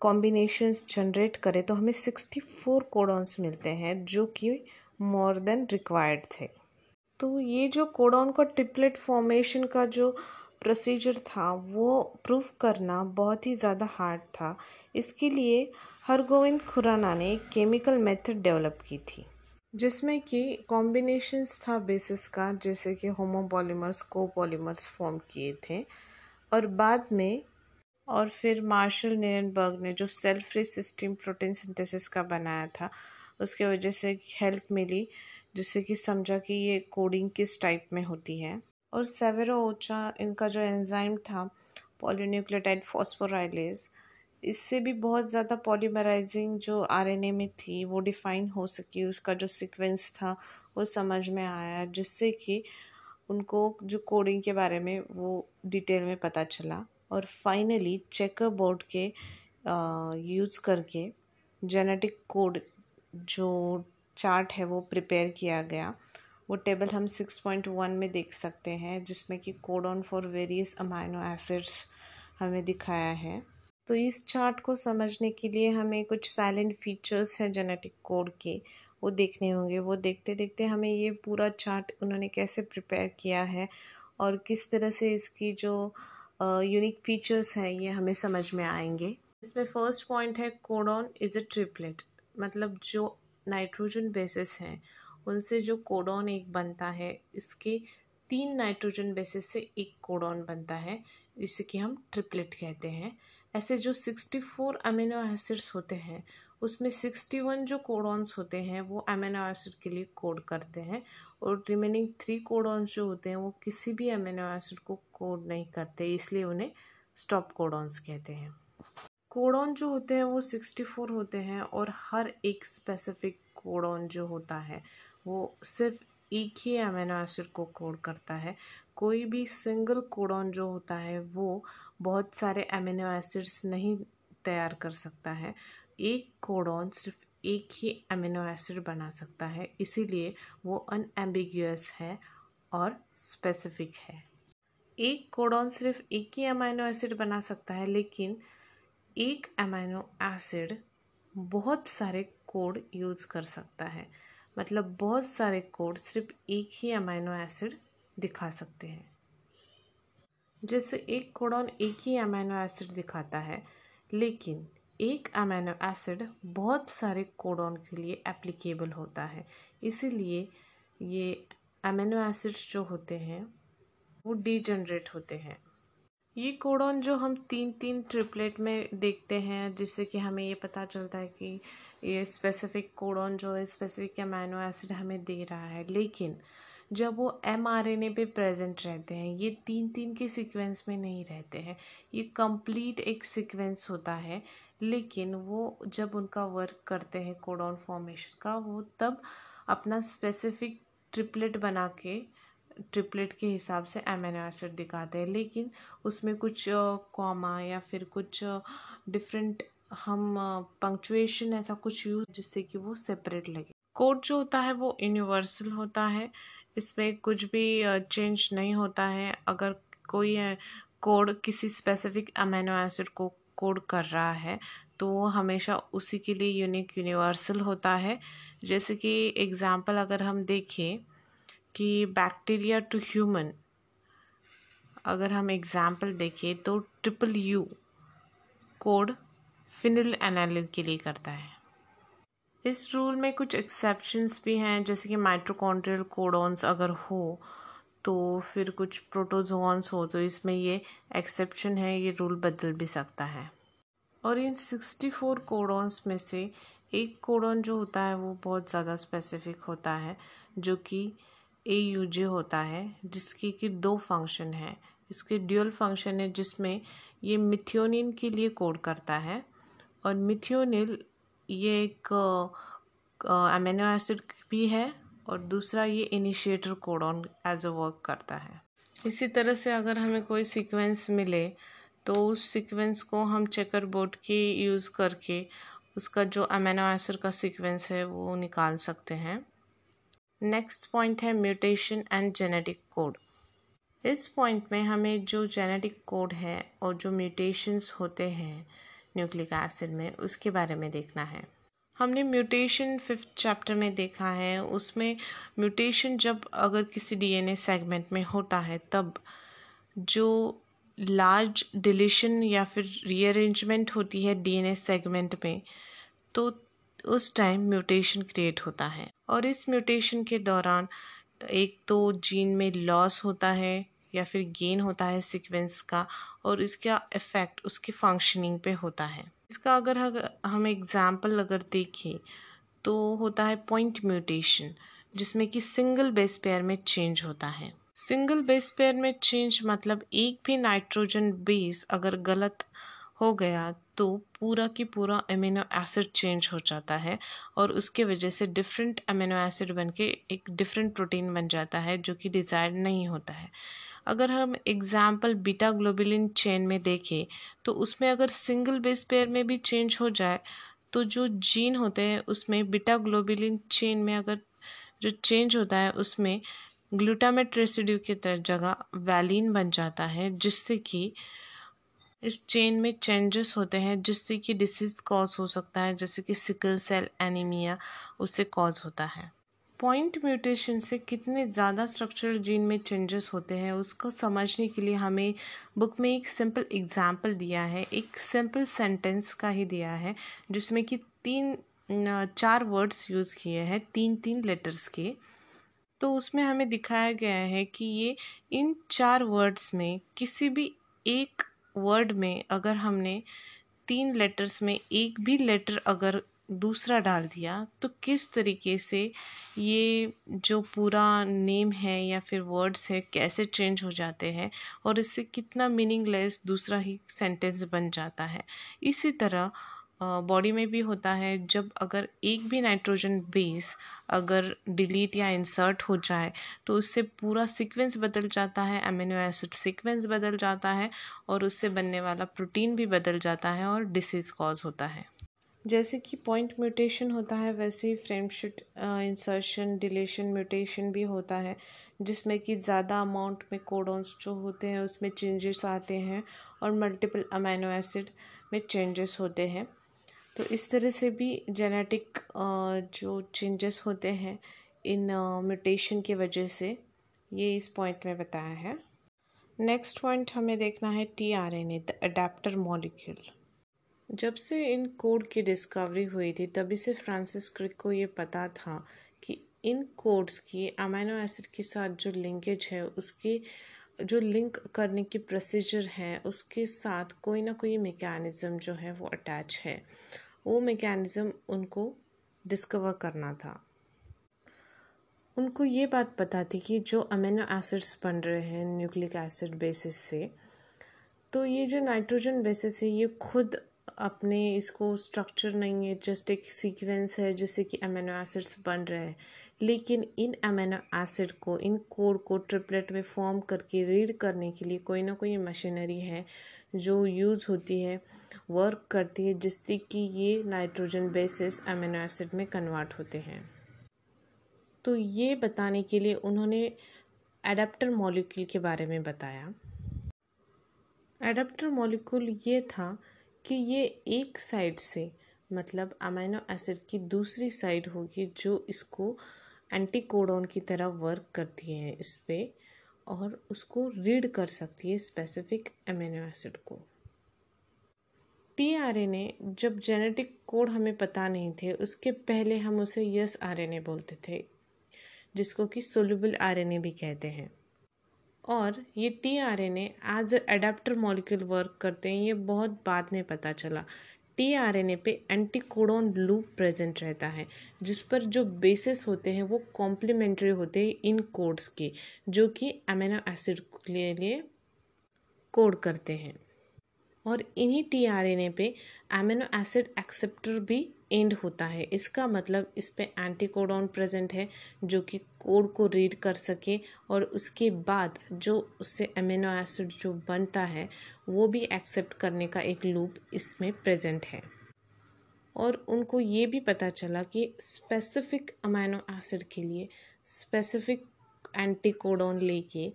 कॉम्बिनेशंस जनरेट करें तो हमें सिक्सटी फोर कोडॉन्स मिलते हैं, जो कि मोर देन रिक्वायर्ड थे। तो ये जो कोडॉन का ट्रिपलेट फॉर्मेशन का जो प्रोसीजर था, वो प्रूव करना बहुत ही ज़्यादा हार्ड था। इसके लिए हरगोविंद खुराना ने एक केमिकल मेथड डेवलप की थी, जिसमें कि कॉम्बिनेशंस था बेसिस का, जैसे कि होमोपॉलीमर्स कोपॉलीमर्स फॉर्म किए थे, और बाद में और फिर मार्शल नेरनबर्ग ने जो सेल्फ सिस्टम प्रोटीन सिंथेसिस का बनाया था, उसके वजह से हेल्प मिली, जिससे कि समझा कि ये कोडिंग किस टाइप में होती है। और सेवेरो ओचा, इनका जो एंजाइम था, पॉलीन्यूक्लियोटाइड फॉस्फोराइलेज, इससे भी बहुत ज़्यादा पॉलीमराइजिंग जो आरएनए में थी, वो डिफ़ाइन हो सकी, उसका जो सीक्वेंस था, वो समझ में आया, जिससे कि उनको जो कोडिंग के बारे में वो डिटेल में पता चला। और फाइनली चेकर बोर्ड के यूज़ करके जेनेटिक कोड जो चार्ट है वो प्रिपेयर किया गया। वो टेबल हम सिक्स पॉइंट वन में देख सकते हैं, जिसमें कि codon for various amino acids हमें दिखाया है। तो इस चार्ट को समझने के लिए हमें कुछ साइलेंट फीचर्स हैं जेनेटिक कोड के, वो देखने होंगे। वो देखते देखते हमें ये पूरा चार्ट उन्होंने कैसे प्रिपेयर किया है और किस तरह से इसकी जो यूनिक फीचर्स हैं, ये हमें समझ में आएँगे। इसमें फ़र्स्ट पॉइंट है कोडॉन इज़ अ ट्रिपलेट मतलब जो नाइट्रोजन बेसिस हैं, उनसे जो कोडॉन एक बनता है, इसके तीन नाइट्रोजन बेसिस से एक कोडॉन बनता है, जिसे कि हम ट्रिपलेट कहते हैं। ऐसे जो सिक्सटी फोर अमीनो एसिड्स होते हैं, उसमें सिक्सटी वन जो कोडॉन्स होते हैं, वो अमीनो एसिड के लिए कोड करते हैं। और रिमेनिंग थ्री कोडॉन्स जो होते हैं, वो किसी भी अमीनो एसिड को कोड नहीं करते, इसलिए उन्हें स्टॉप कोडॉन्स कहते हैं। कोडॉन जो होते हैं, वो सिक्सटी फोर होते हैं और हर एक स्पेसिफिक कोडॉन जो होता है, वो सिर्फ़ एक ही अमीनो एसिड को कोड करता है। कोई भी सिंगल कोडॉन जो होता है, वो बहुत सारे अमीनो एसिड्स नहीं तैयार कर सकता है। एक कोडॉन सिर्फ़ एक ही अमीनो एसिड बना सकता है, इसीलिए वो अनएम्बिगुअस है और स्पेसिफिक है। एक कोडॉन सिर्फ़ एक ही अमीनो एसिड बना सकता है, लेकिन एक अमीनो एसिड बहुत सारे कोड यूज़ कर सकता है। मतलब बहुत सारे कोड सिर्फ़ एक ही अमीनो एसिड दिखा सकते हैं। जैसे एक कोडॉन एक ही अमीनो एसिड दिखाता है, लेकिन एक अमीनो एसिड बहुत सारे कोडॉन के लिए एप्लीकेबल होता है। इसीलिए ये अमीनो एसिड्स जो होते हैं, वो डीजनरेट होते हैं। ये कोडॉन जो हम तीन तीन ट्रिपलेट में देखते हैं, जिससे कि हमें ये पता चलता है कि ये स्पेसिफिक कोडॉन जो है स्पेसिफिक अमीनो एसिड हमें दे रहा है। लेकिन जब वो एम आर एन ए पे प्रेजेंट रहते हैं, ये तीन तीन के सीक्वेंस में नहीं रहते हैं। ये कंप्लीट एक सीक्वेंस होता है। लेकिन वो जब उनका वर्क करते हैं कोडॉन फॉर्मेशन का, वो तब अपना स्पेसिफिक ट्रिपलेट बना के ट्रिपलेट के हिसाब से एमिनो एसिड दिखाते हैं। लेकिन उसमें कुछ कॉमा या फिर कुछ डिफरेंट हम पंक्चुएशन ऐसा कुछ यूज़ जिससे कि वो सेपरेट लगे। कोड जो होता है वो यूनिवर्सल होता है। इसमें कुछ भी चेंज नहीं होता है। अगर कोई कोड किसी स्पेसिफिक अमेनो एसिड को कोड कर रहा है तो वो हमेशा उसी के लिए यूनिक यूनिवर्सल होता है। जैसे कि एग्ज़ाम्पल अगर हम देखें कि बैक्टीरिया टू ह्यूमन अगर हम एग्ज़ाम्पल देखें तो triple U code phenylalanine के लिए करता है। इस रूल में कुछ एक्सेप्शंस भी हैं, जैसे कि माइट्रोकॉन्ड्रियल कोडॉन्स अगर हो तो फिर कुछ प्रोटोजोन्स हो तो इसमें ये एक्सेप्शन है, ये रूल बदल भी सकता है। और इन सिक्सटी फोर कोडॉन्स में से एक कोडॉन जो होता है, वो बहुत ज़्यादा स्पेसिफिक होता है, जो कि ए यू जे होता है, जिसकी कि दो फ़ंक्शन है। इसके ड्यूअल फ़ंक्शन है, जिसमें ये मिथियोनिन के लिए कोड करता है और मिथियोनिल ये एक अमीनो एसिड भी है और दूसरा ये initiator codon as a work करता है। इसी तरह से अगर हमें कोई सीक्वेंस मिले तो उस सीक्वेंस को हम चेकर बोर्ड की यूज़ करके उसका जो अमेनो एसिड का सीक्वेंस है, वो निकाल सकते हैं। नेक्स्ट पॉइंट है म्यूटेशन एंड जेनेटिक कोड इस पॉइंट में हमें जो जेनेटिक कोड है और जो म्यूटेशंस होते हैं न्यूक्लिक एसिड में, उसके बारे में देखना है। हमने म्यूटेशन फिफ्थ चैप्टर में देखा है, उसमें म्यूटेशन जब अगर किसी डीएनए सेगमेंट में होता है, तब जो लार्ज डिलीशन या फिर रीअरेंजमेंट होती है डीएनए सेगमेंट में तो उस टाइम म्यूटेशन क्रिएट होता है। और इस म्यूटेशन के दौरान एक तो जीन में लॉस होता है या फिर गेन होता है सीक्वेंस का, और इसका इफ़ेक्ट उसके फंक्शनिंग पे होता है। इसका अगर हम एग्ज़ाम्पल अगर देखें तो होता है पॉइंट म्यूटेशन जिसमें कि सिंगल बेस पेयर में चेंज होता है। सिंगल बेस पेयर में चेंज मतलब एक भी नाइट्रोजन बेस अगर गलत हो गया तो पूरा की पूरा अमीनो एसिड चेंज हो जाता है और उसके वजह से डिफरेंट अमीनो एसिड बन के एक डिफरेंट प्रोटीन बन जाता है, जो कि डिज़ायर्ड नहीं होता है। अगर हम एग्ज़ाम्पल बीटा ग्लोबुलिन चेन में देखें तो उसमें अगर सिंगल बेस पेयर में भी चेंज हो जाए तो जो जीन होते हैं, उसमें बीटा ग्लोबुलिन चेन में अगर जो चेंज होता है, उसमें ग्लूटामेट रेसिड्यू की तरह जगह वैलिन बन जाता है, जिससे कि इस चेन में चेंजेस होते हैं, जिससे कि डिसीज़ कॉज हो सकता है, जैसे कि सिकल सेल एनीमिया उससे कॉज होता है। पॉइंट म्यूटेशन से कितने ज़्यादा स्ट्रक्चरल जीन में चेंजेस होते हैं, उसको समझने के लिए हमें बुक में एक सिंपल एग्ज़ाम्पल दिया है, एक सिंपल सेंटेंस का ही दिया है, जिसमें कि तीन चार वर्ड्स यूज़ किए हैं, तीन तीन लेटर्स के। तो उसमें हमें दिखाया गया है कि ये इन चार वर्ड्स में किसी भी एक वर्ड में अगर हमने तीन लेटर्स में एक भी लेटर अगर दूसरा डाल दिया तो किस तरीके से ये जो पूरा नेम है या फिर वर्ड्स है, कैसे चेंज हो जाते हैं और इससे कितना मीनिंगलेस दूसरा ही सेंटेंस बन जाता है। इसी तरह बॉडी में भी होता है, जब अगर एक भी नाइट्रोजन बेस अगर डिलीट या इंसर्ट हो जाए तो उससे पूरा सीक्वेंस बदल जाता है अमीनो एसिड सीक्वेंस बदल जाता है और उससे बनने वाला प्रोटीन भी बदल जाता है और डिसीज़ कॉज होता है। जैसे कि पॉइंट म्यूटेशन होता है, वैसे ही फ्रेमशिट इंसर्शन डिलेशन म्यूटेशन भी होता है, जिसमें कि ज़्यादा अमाउंट में कोडोन्स जो होते हैं, उसमें चेंजेस आते हैं और मल्टीपल अमीनो एसिड में चेंजेस होते हैं। तो इस तरह से भी जेनेटिक जो चेंजेस होते हैं, इन म्यूटेशन की वजह से, ये इस पॉइंट में बताया है। नेक्स्ट पॉइंट हमें देखना है T R N A the adapter molecule जब से इन कोड की डिस्कवरी हुई थी, तभी से फ्रांसिस क्रिक को ये पता था कि इन कोड्स की अमीनो एसिड के साथ जो लिंकेज है, उसकी, जो लिंक करने की प्रोसीजर है, उसके साथ कोई ना कोई मेकैनिज़्म जो है वो अटैच है। वो मेकैनिज़्म उनको डिस्कवर करना था। उनको ये बात पता थी कि जो अमीनो एसिड्स बन रहे हैं न्यूक्लिक एसिड बेसिस से तो ये जो नाइट्रोजन बेसिस है, ये खुद अपने इसको स्ट्रक्चर नहीं है जस्ट एक सीक्वेंस है, जिससे कि अमेनो एसिड्स बन रहे हैं। लेकिन इन अमेनो एसिड को, इन कोड को ट्रिपलेट में फॉर्म करके रीड करने के लिए कोई ना कोई मशीनरी है जो यूज़ होती है वर्क करती है, जिससे कि ये नाइट्रोजन बेसिस अमीनो एसिड में कन्वर्ट होते हैं। तो ये बताने के लिए उन्होंने एडाप्टर मॉलिक्यूल के बारे में बताया। एडाप्टर मॉलिक्यूल ये था कि ये एक साइड से मतलब अमीनो एसिड की दूसरी साइड होगी जो इसको एंटीकोडोन की तरह वर्क करती है इस पर और उसको रीड कर सकती है स्पेसिफिक अमीनो एसिड को। टी आर जब जेनेटिक कोड हमें पता नहीं थे, उसके पहले हम उसे यस आर एन ए बोलते थे, जिसको कि सोल्यूबल आर एन ए भी कहते हैं। और ये T R N as adapter molecule work करते हैं, ये बहुत बाद में पता चला। टी आर एन ए पे एंटीकोडोन लूप प्रेजेंट रहता है, जिस पर जो बेसिस होते हैं वो कॉम्प्लीमेंट्री होते हैं इन कोड्स के, जो कि अमीनो एसिड के लिए कोड करते हैं। और इन्हीं टी आर एन ए पे अमीनो एसिड एक्सेप्टर भी एंड होता है। इसका मतलब इस पे एंटीकोडॉन प्रेजेंट है, जो कि कोड को रीड कर सके और उसके बाद जो उससे अमीनो एसिड जो बनता है, वो भी एक्सेप्ट करने का एक लूप इसमें प्रेजेंट है। और उनको ये भी पता चला कि स्पेसिफिक अमीनो एसिड के लिए स्पेसिफिक एंटीकोडॉन लेके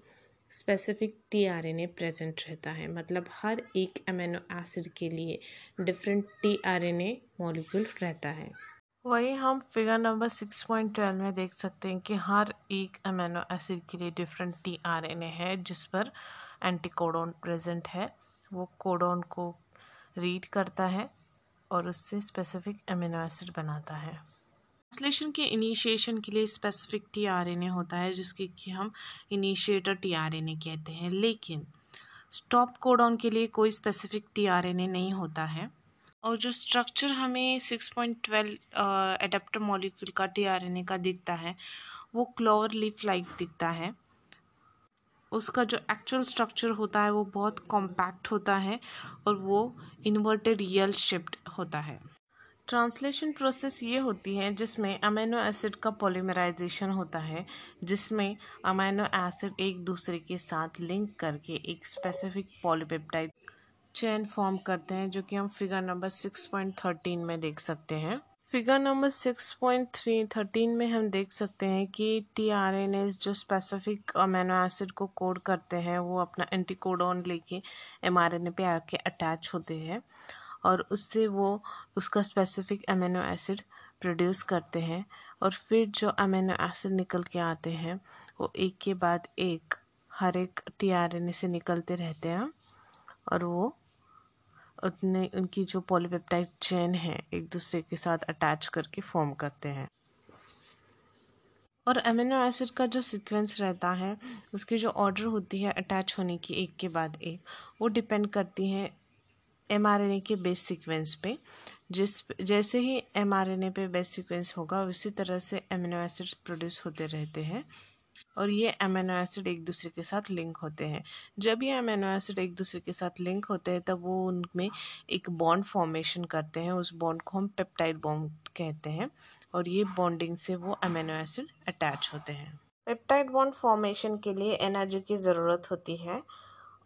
स्पेसिफिक टीआरएनए प्रेजेंट रहता है। मतलब हर एक अमीनो एसिड के लिए डिफरेंट टीआरएनए मॉलिक्यूल रहता है। वही हम figure number six point twelve में देख सकते हैं कि हर एक अमीनो एसिड के लिए डिफरेंट टीआरएनए है, जिस पर एंटीकोडोन प्रेजेंट है। वो कोडोन को रीड करता है और उससे स्पेसिफिक अमीनो एसिड बनाता है। ट्रांसलेशन के इनिशिएशन के लिए स्पेसिफिक टीआरएनए होता है, जिसके कि हम इनिशिएटर टीआरएनए कहते हैं। लेकिन स्टॉप कोडोन के लिए कोई स्पेसिफिक टीआरएनए नहीं होता है। और जो स्ट्रक्चर हमें six point twelve adapter molecule का टीआरएनए का दिखता है, वो क्लोवर लीफ लाइक दिखता है। उसका जो एक्चुअल स्ट्रक्चर होता है, वो बहुत कॉम्पैक्ट होता है और वो इन्वर्टेड रियल शिफ्ट होता है। ट्रांसलेशन प्रोसेस ये होती है, जिसमें अमीनो एसिड का पॉलीमराइजेशन होता है, जिसमें अमीनो एसिड एक दूसरे के साथ लिंक करके एक स्पेसिफिक पॉलीपेप्टाइड चेन फॉर्म करते हैं, जो कि हम figure number six point thirteen में देख सकते हैं। Figure number six point three thirteen में हम देख सकते हैं कि टी आर एन एस जो स्पेसिफिक अमीनो एसिड को कोड करते हैं, वो अपना एंटीकोडोन लेके एम आर एन ए पे आके अटैच होते हैं और उससे वो उसका स्पेसिफिक अमीनो एसिड प्रोड्यूस करते हैं और फिर जो अमीनो एसिड निकल के आते हैं, वो एक के बाद एक हर एक टी आर एन ए से निकलते रहते हैं और वो उतने, उनकी जो पॉलीपेप्टाइड चेन है, एक दूसरे के साथ अटैच करके फॉर्म करते हैं। और अमीनो एसिड का जो सीक्वेंस रहता है, उसकी जो ऑर्डर होती है अटैच होने की एक के बाद एक, वो डिपेंड करती है एमआरएनए के बेस सीक्वेंस पे। जिस, जैसे ही एमआरएनए पे बेस सीक्वेंस होगा, उसी तरह से अमीनो एसिड प्रोड्यूस होते रहते हैं। और ये अमीनो एसिड एक दूसरे के साथ लिंक होते हैं। जब ये अमीनो एसिड एक दूसरे के साथ लिंक होते हैं, तब वो उनमें एक बॉन्ड फॉर्मेशन करते हैं। उस बॉन्ड को हम पेप्टाइड बॉन्ड कहते हैं और ये बॉन्डिंग से वो अमीनो एसिड अटैच होते हैं। पेप्टाइड बॉन्ड फॉर्मेशन के लिए एनर्जी की ज़रूरत होती है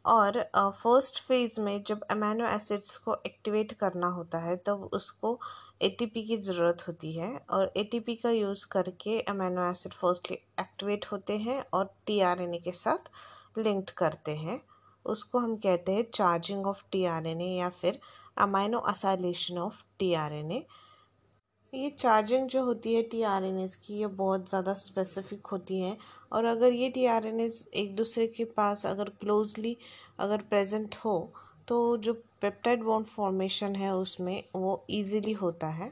और फ़र्स्ट फ़ेज़ में जब अमीनो एसिड्स को एक्टिवेट करना होता है, तब उसको एटीपी की ज़रूरत होती है और एटीपी का यूज़ करके अमीनो एसिड फर्स्टली एक्टिवेट होते हैं और टीआरएनए के साथ लिंक्ड करते हैं। उसको हम कहते हैं चार्जिंग ऑफ़ टीआरएनए या फिर अमाइनो असाइलेशन ऑफ़ टीआरएनए ये चार्जिंग जो होती है टी आर एन एस की, ये बहुत ज़्यादा स्पेसिफिक होती है और अगर ये टी आर एन एस एक दूसरे के पास अगर क्लोजली अगर प्रेजेंट हो तो जो पेप्टाइड बॉन्ड फॉर्मेशन है उसमें, वो इजीली होता है।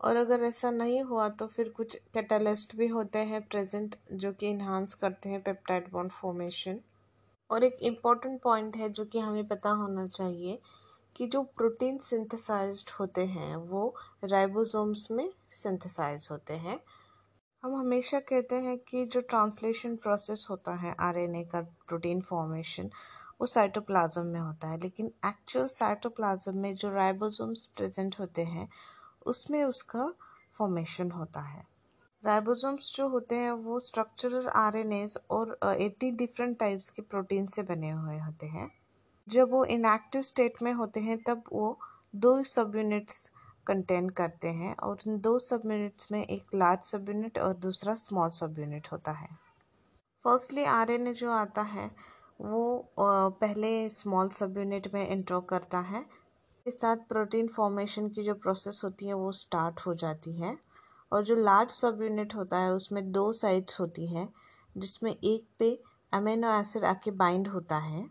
और अगर ऐसा नहीं हुआ तो फिर कुछ कैटलिस्ट भी होते हैं प्रेजेंट जो कि इन्हांस करते हैं पेप्टाइड बॉन्ड फॉर्मेशन और एक इंपॉर्टेंट पॉइंट है जो कि हमें पता होना चाहिए कि जो प्रोटीन सिंथेसाइज्ड होते हैं, वो राइबोसोम्स में सिंथेसाइज होते हैं। हम हमेशा कहते हैं कि जो ट्रांसलेशन प्रोसेस होता है आरएनए का प्रोटीन फॉर्मेशन वो साइटोप्लाज्म में होता है, लेकिन एक्चुअल साइटोप्लाज्म में जो राइबोसोम्स प्रेजेंट होते हैं, उसमें उसका फॉर्मेशन होता है। राइबोसोम्स जो होते हैं, वो स्ट्रक्चरल आरएनएस और एटी डिफरेंट टाइप्स के प्रोटीन से बने हुए होते हैं। जब वो इनएक्टिव स्टेट में होते हैं, तब वो दो सब यूनिट्स कंटेन करते हैं और इन दो सब यूनिट्स में एक लार्ज सब यूनिट और दूसरा स्मॉल सब यूनिट होता है। फर्स्टली आरएनए जो आता है वो पहले स्मॉल सब यूनिट में इंट्रो करता है। के साथ प्रोटीन फॉर्मेशन की जो प्रोसेस होती है, वो स्टार्ट हो जाती है। और जो लार्ज सब यूनिट होता है, उसमें दो साइड्स होती है, जिसमें एक पे अमीनो एसिड आके बाइंड होता है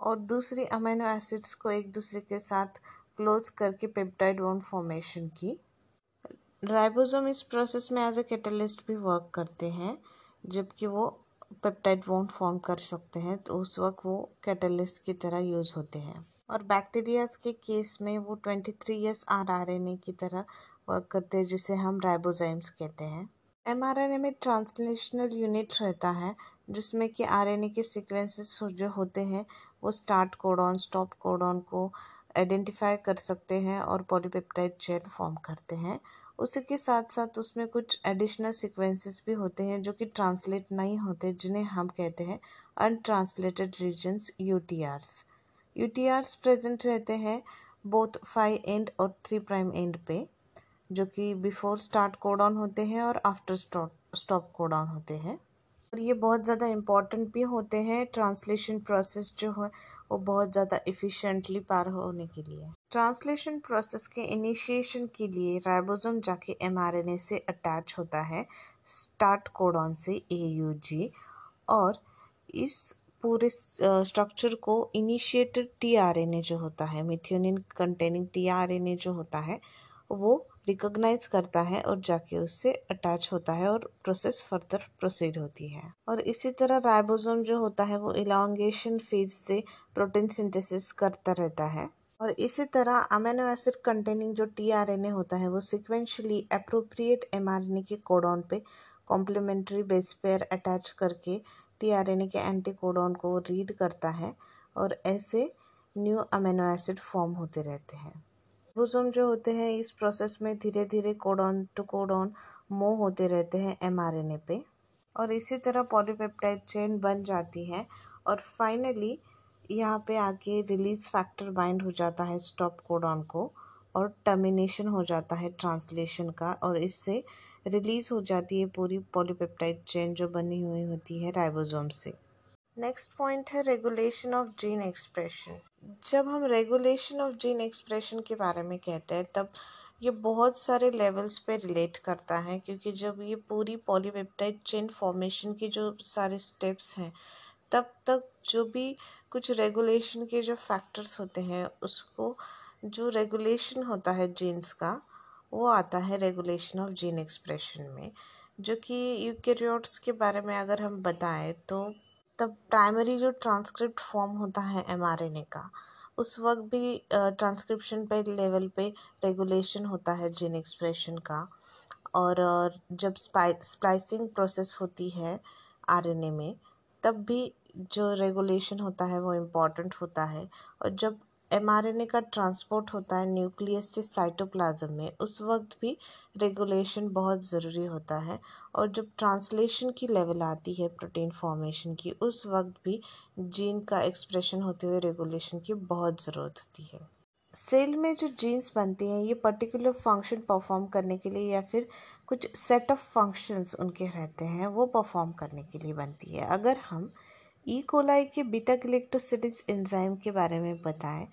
और दूसरी अमीनो एसिड्स को एक दूसरे के साथ क्लोज करके पेप्टाइड वन फॉर्मेशन की। राइबोसोम इस प्रोसेस में एज ए कैटलिस्ट भी वर्क करते हैं, जबकि वो पेप्टाइड बॉन्ड फॉर्म कर सकते हैं तो उस वक्त वो कैटलिस्ट की तरह यूज़ होते हैं। और बैक्टीरियाज के केस में वो twenty three years R R N A की तरह वर्क करते हैं, जिसे हम राइबोजाइम्स कहते हैं। एम आर एन ए में ट्रांसलेशनल यूनिट रहता है, जिसमें कि आर एन ए के सिक्वेंसेस जो होते हैं, वो स्टार्ट कोडॉन स्टॉप कोडॉन को आइडेंटिफाई कर सकते हैं और पॉलीपेप्टाइड चेन फॉर्म करते हैं। उसी के साथ साथ उसमें कुछ एडिशनल सीक्वेंसेस भी होते हैं, जो कि ट्रांसलेट नहीं होते, जिन्हें हम कहते हैं untranslated regions U T Rs U T Rs present रहते हैं बोथ फाइव एंड और थ्री प्राइम एंड पे, जो कि बिफोर स्टार्ट कोड ऑन होते हैं और after stop stop code on होते हैं। और ये बहुत ज़्यादा इंपॉर्टेंट भी होते हैं ट्रांसलेशन प्रोसेस जो है, वो बहुत ज़्यादा इफ़िशेंटली पार होने के लिए। ट्रांसलेशन प्रोसेस के इनिशिएशन के लिए राइबोसोम जाके एमआरएनए से अटैच होता है स्टार्ट कोडॉन से एयूजी और इस पूरे स्ट्रक्चर को इनिशिएटेड टीआरएनए जो होता है मिथियोनिन कंटेनिंग टीआरएनए जो होता है, वो रिकोगनाइज करता है और जाके उससे अटैच होता है और प्रोसेस फर्दर प्रोसीड होती है। और इसी तरह राइबोसोम जो होता है, वो इलांगेशन फ़ेज़ से प्रोटीन सिंथेसिस करता रहता है। और इसी तरह अमेनो एसिड कंटेनिंग जो टीआरएनए होता है, वो सिक्वेंशली अप्रोप्रिएट एमआरएनए के कोडॉन पे कॉम्प्लीमेंट्री बेस पेयर अटैच करके टीआरएनए के एंटी कोडॉन को रीड करता है और ऐसे न्यू अमेनो एसिड फॉर्म होते रहते हैं। राइबोसोम जो होते हैं, इस प्रोसेस में धीरे धीरे कोडॉन टू कोडॉन मूव होते रहते हैं एमआरएनए पे। और इसी तरह पॉलीपेप्टाइड चेन बन जाती है। और फाइनली यहाँ पे आके रिलीज़ फैक्टर बाइंड हो जाता है स्टॉप कोडॉन को और टर्मिनेशन हो जाता है ट्रांसलेशन का। और इससे रिलीज़ हो जाती है पूरी पॉलीपेप्टाइड चेन जो बनी हुई होती है राइबोसोम से। नेक्स्ट पॉइंट है रेगुलेशन ऑफ़ जीन एक्सप्रेशन। जब हम रेगुलेशन ऑफ़ जीन एक्सप्रेशन के बारे में कहते हैं, तब ये बहुत सारे लेवल्स पे रिलेट करता है, क्योंकि जब ये पूरी पॉलीपेप्टाइड चेन फॉर्मेशन के जो सारे स्टेप्स हैं, तब तक जो भी कुछ रेगुलेशन के जो फैक्टर्स होते हैं, उसको जो रेगुलेशन होता है जीन्स का, वो आता है रेगुलेशन ऑफ़ जीन एक्सप्रेशन में। जो कि यूकेरियोट्स के बारे में अगर हम बताएँ तो तब प्राइमरी जो ट्रांसक्रिप्ट फॉर्म होता है एमआरएनए का, उस वक्त भी ट्रांसक्रिप्शन पे लेवल पे रेगुलेशन होता है जीन एक्सप्रेशन का। और जब स्प्लाइसिंग प्रोसेस होती है आरएनए में, तब भी जो रेगुलेशन होता है वो इंपॉर्टेंट होता है। और जब एमआरएनए का ट्रांसपोर्ट होता है न्यूक्लियस से साइटोप्लाज्म में, उस वक्त भी रेगुलेशन बहुत ज़रूरी होता है और जब ट्रांसलेशन की लेवल आती है प्रोटीन फॉर्मेशन की, उस वक्त भी जीन का एक्सप्रेशन होते हुए रेगुलेशन की बहुत ज़रूरत होती है। सेल में जो जीन्स बनती हैं, ये पर्टिकुलर फ़ंक्शन परफॉर्म करने के लिए या फिर कुछ सेट ऑफ़ फ़ंक्शंस उनके रहते हैं, वो परफॉर्म करने के लिए बनती है। अगर हम ई कोलाई के बीटा गलेक्टोसिडिस एंजाइम के बारे में बताएँ।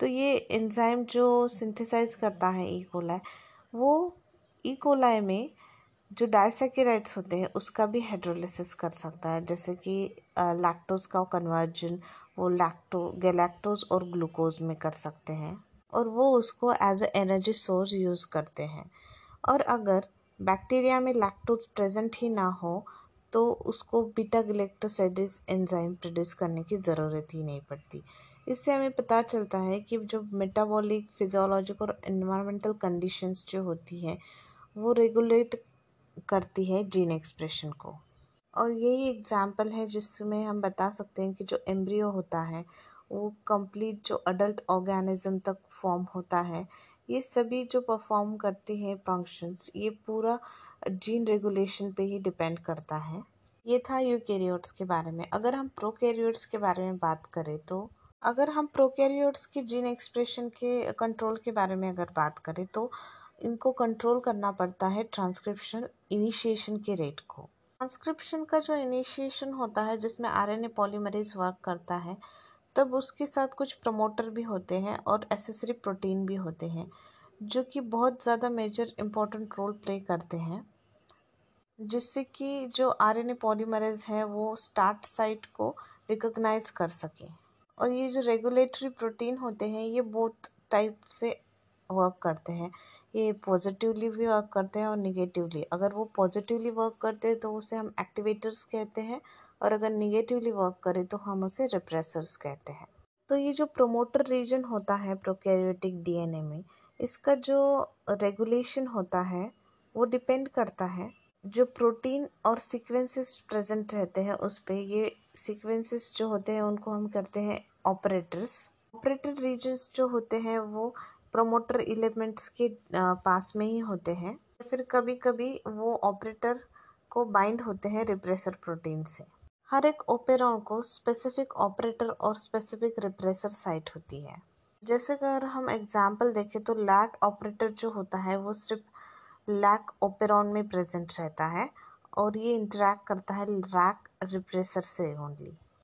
तो ये एंजाइम जो सिंथेसाइज करता है ई कोलाई वो ई कोलाई में जो डायसेकेराइड्स होते हैं, उसका भी हाइड्रोलिसिस कर सकता है। जैसे कि लैक्टोज का कन्वर्जन वो लैक्टो गैलेक्टोज और ग्लूकोज में कर सकते हैं। और वो उसको as a energy source use करते हैं। और अगर बैक्टीरिया में लैक्टोज प्रेजेंट ही ना हो तो उसको बीटा गलेक्टोसाइडिस एंजाइम प्रोड्यूस करने की ज़रूरत ही नहीं पड़ती। इससे हमें पता चलता है कि जो मेटाबॉलिक फिजोलॉजिक और इन्वायरमेंटल कंडीशंस जो होती हैं, वो रेगुलेट करती है जीन एक्सप्रेशन को। और यही एग्ज़ाम्पल है जिसमें हम बता सकते हैं कि जो एम्ब्रियो होता है, वो कंप्लीट जो अडल्ट ऑर्गेनिज्म तक फॉर्म होता है, ये सभी जो परफॉर्म करती हैं फ़ंक्शंस ये पूरा जीन रेगुलेशन पे ही डिपेंड करता है। ये था यूकेरियोट्स के बारे में। अगर हम प्रोकैरियोट्स के बारे में बात करें तो अगर हम प्रोकैरियोट्स के जीन एक्सप्रेशन के कंट्रोल के बारे में अगर बात करें तो इनको कंट्रोल करना पड़ता है ट्रांसक्रिप्शन इनिशिएशन के रेट को। ट्रांसक्रिप्शन का जो इनिशिएशन होता है, जिसमें आरएनए पॉलीमरेज वर्क करता है, तब उसके साथ कुछ प्रमोटर भी होते हैं और एसेसरी प्रोटीन भी होते हैं, जो कि बहुत ज़्यादा मेजर इम्पोर्टेंट रोल प्ले करते हैं। जिससे कि जो आर एन ए पॉलीमरेज है वो स्टार्ट साइट को रिकोगनाइज कर सके। और ये जो रेगुलेटरी प्रोटीन होते हैं, ये बहुत टाइप से वर्क करते हैं। ये पॉजिटिवली भी वर्क करते हैं और निगेटिवली अगर वो पॉजिटिवली वर्क करते हैं तो उसे हम एक्टिवेटर्स कहते हैं और अगर निगेटिवली वर्क करें तो हम उसे रिप्रेसर्स कहते हैं। तो ये जो प्रोमोटर रीजन होता है प्रोकैरियोटिक डीएनए में, इसका जो रेगुलेशन होता है, वो डिपेंड करता है जो प्रोटीन और सीक्वेंसेस प्रेजेंट रहते हैं उस पर ये सीक्वेंसेस जो होते हैं उनको हम करते हैं ऑपरेटर्स। ऑपरेटर रीजन्स जो होते हैं वो प्रोमोटर एलिमेंट्स के पास में ही होते हैं। फिर कभी कभी वो ऑपरेटर को बाइंड होते हैं रिप्रेसर प्रोटीन से। हर एक ओपेरॉन को स्पेसिफिक ऑपरेटर और स्पेसिफिक रिप्रेसर साइट होती है। जैसे अगर हम एग्ज़ाम्पल देखें तो लैक ऑपरेटर जो होता है वो सिर्फ़ लैक ओपेरॉन में प्रेजेंट रहता है और ये इंटरेक्ट करता है रैक रिप्रेसर से ओनली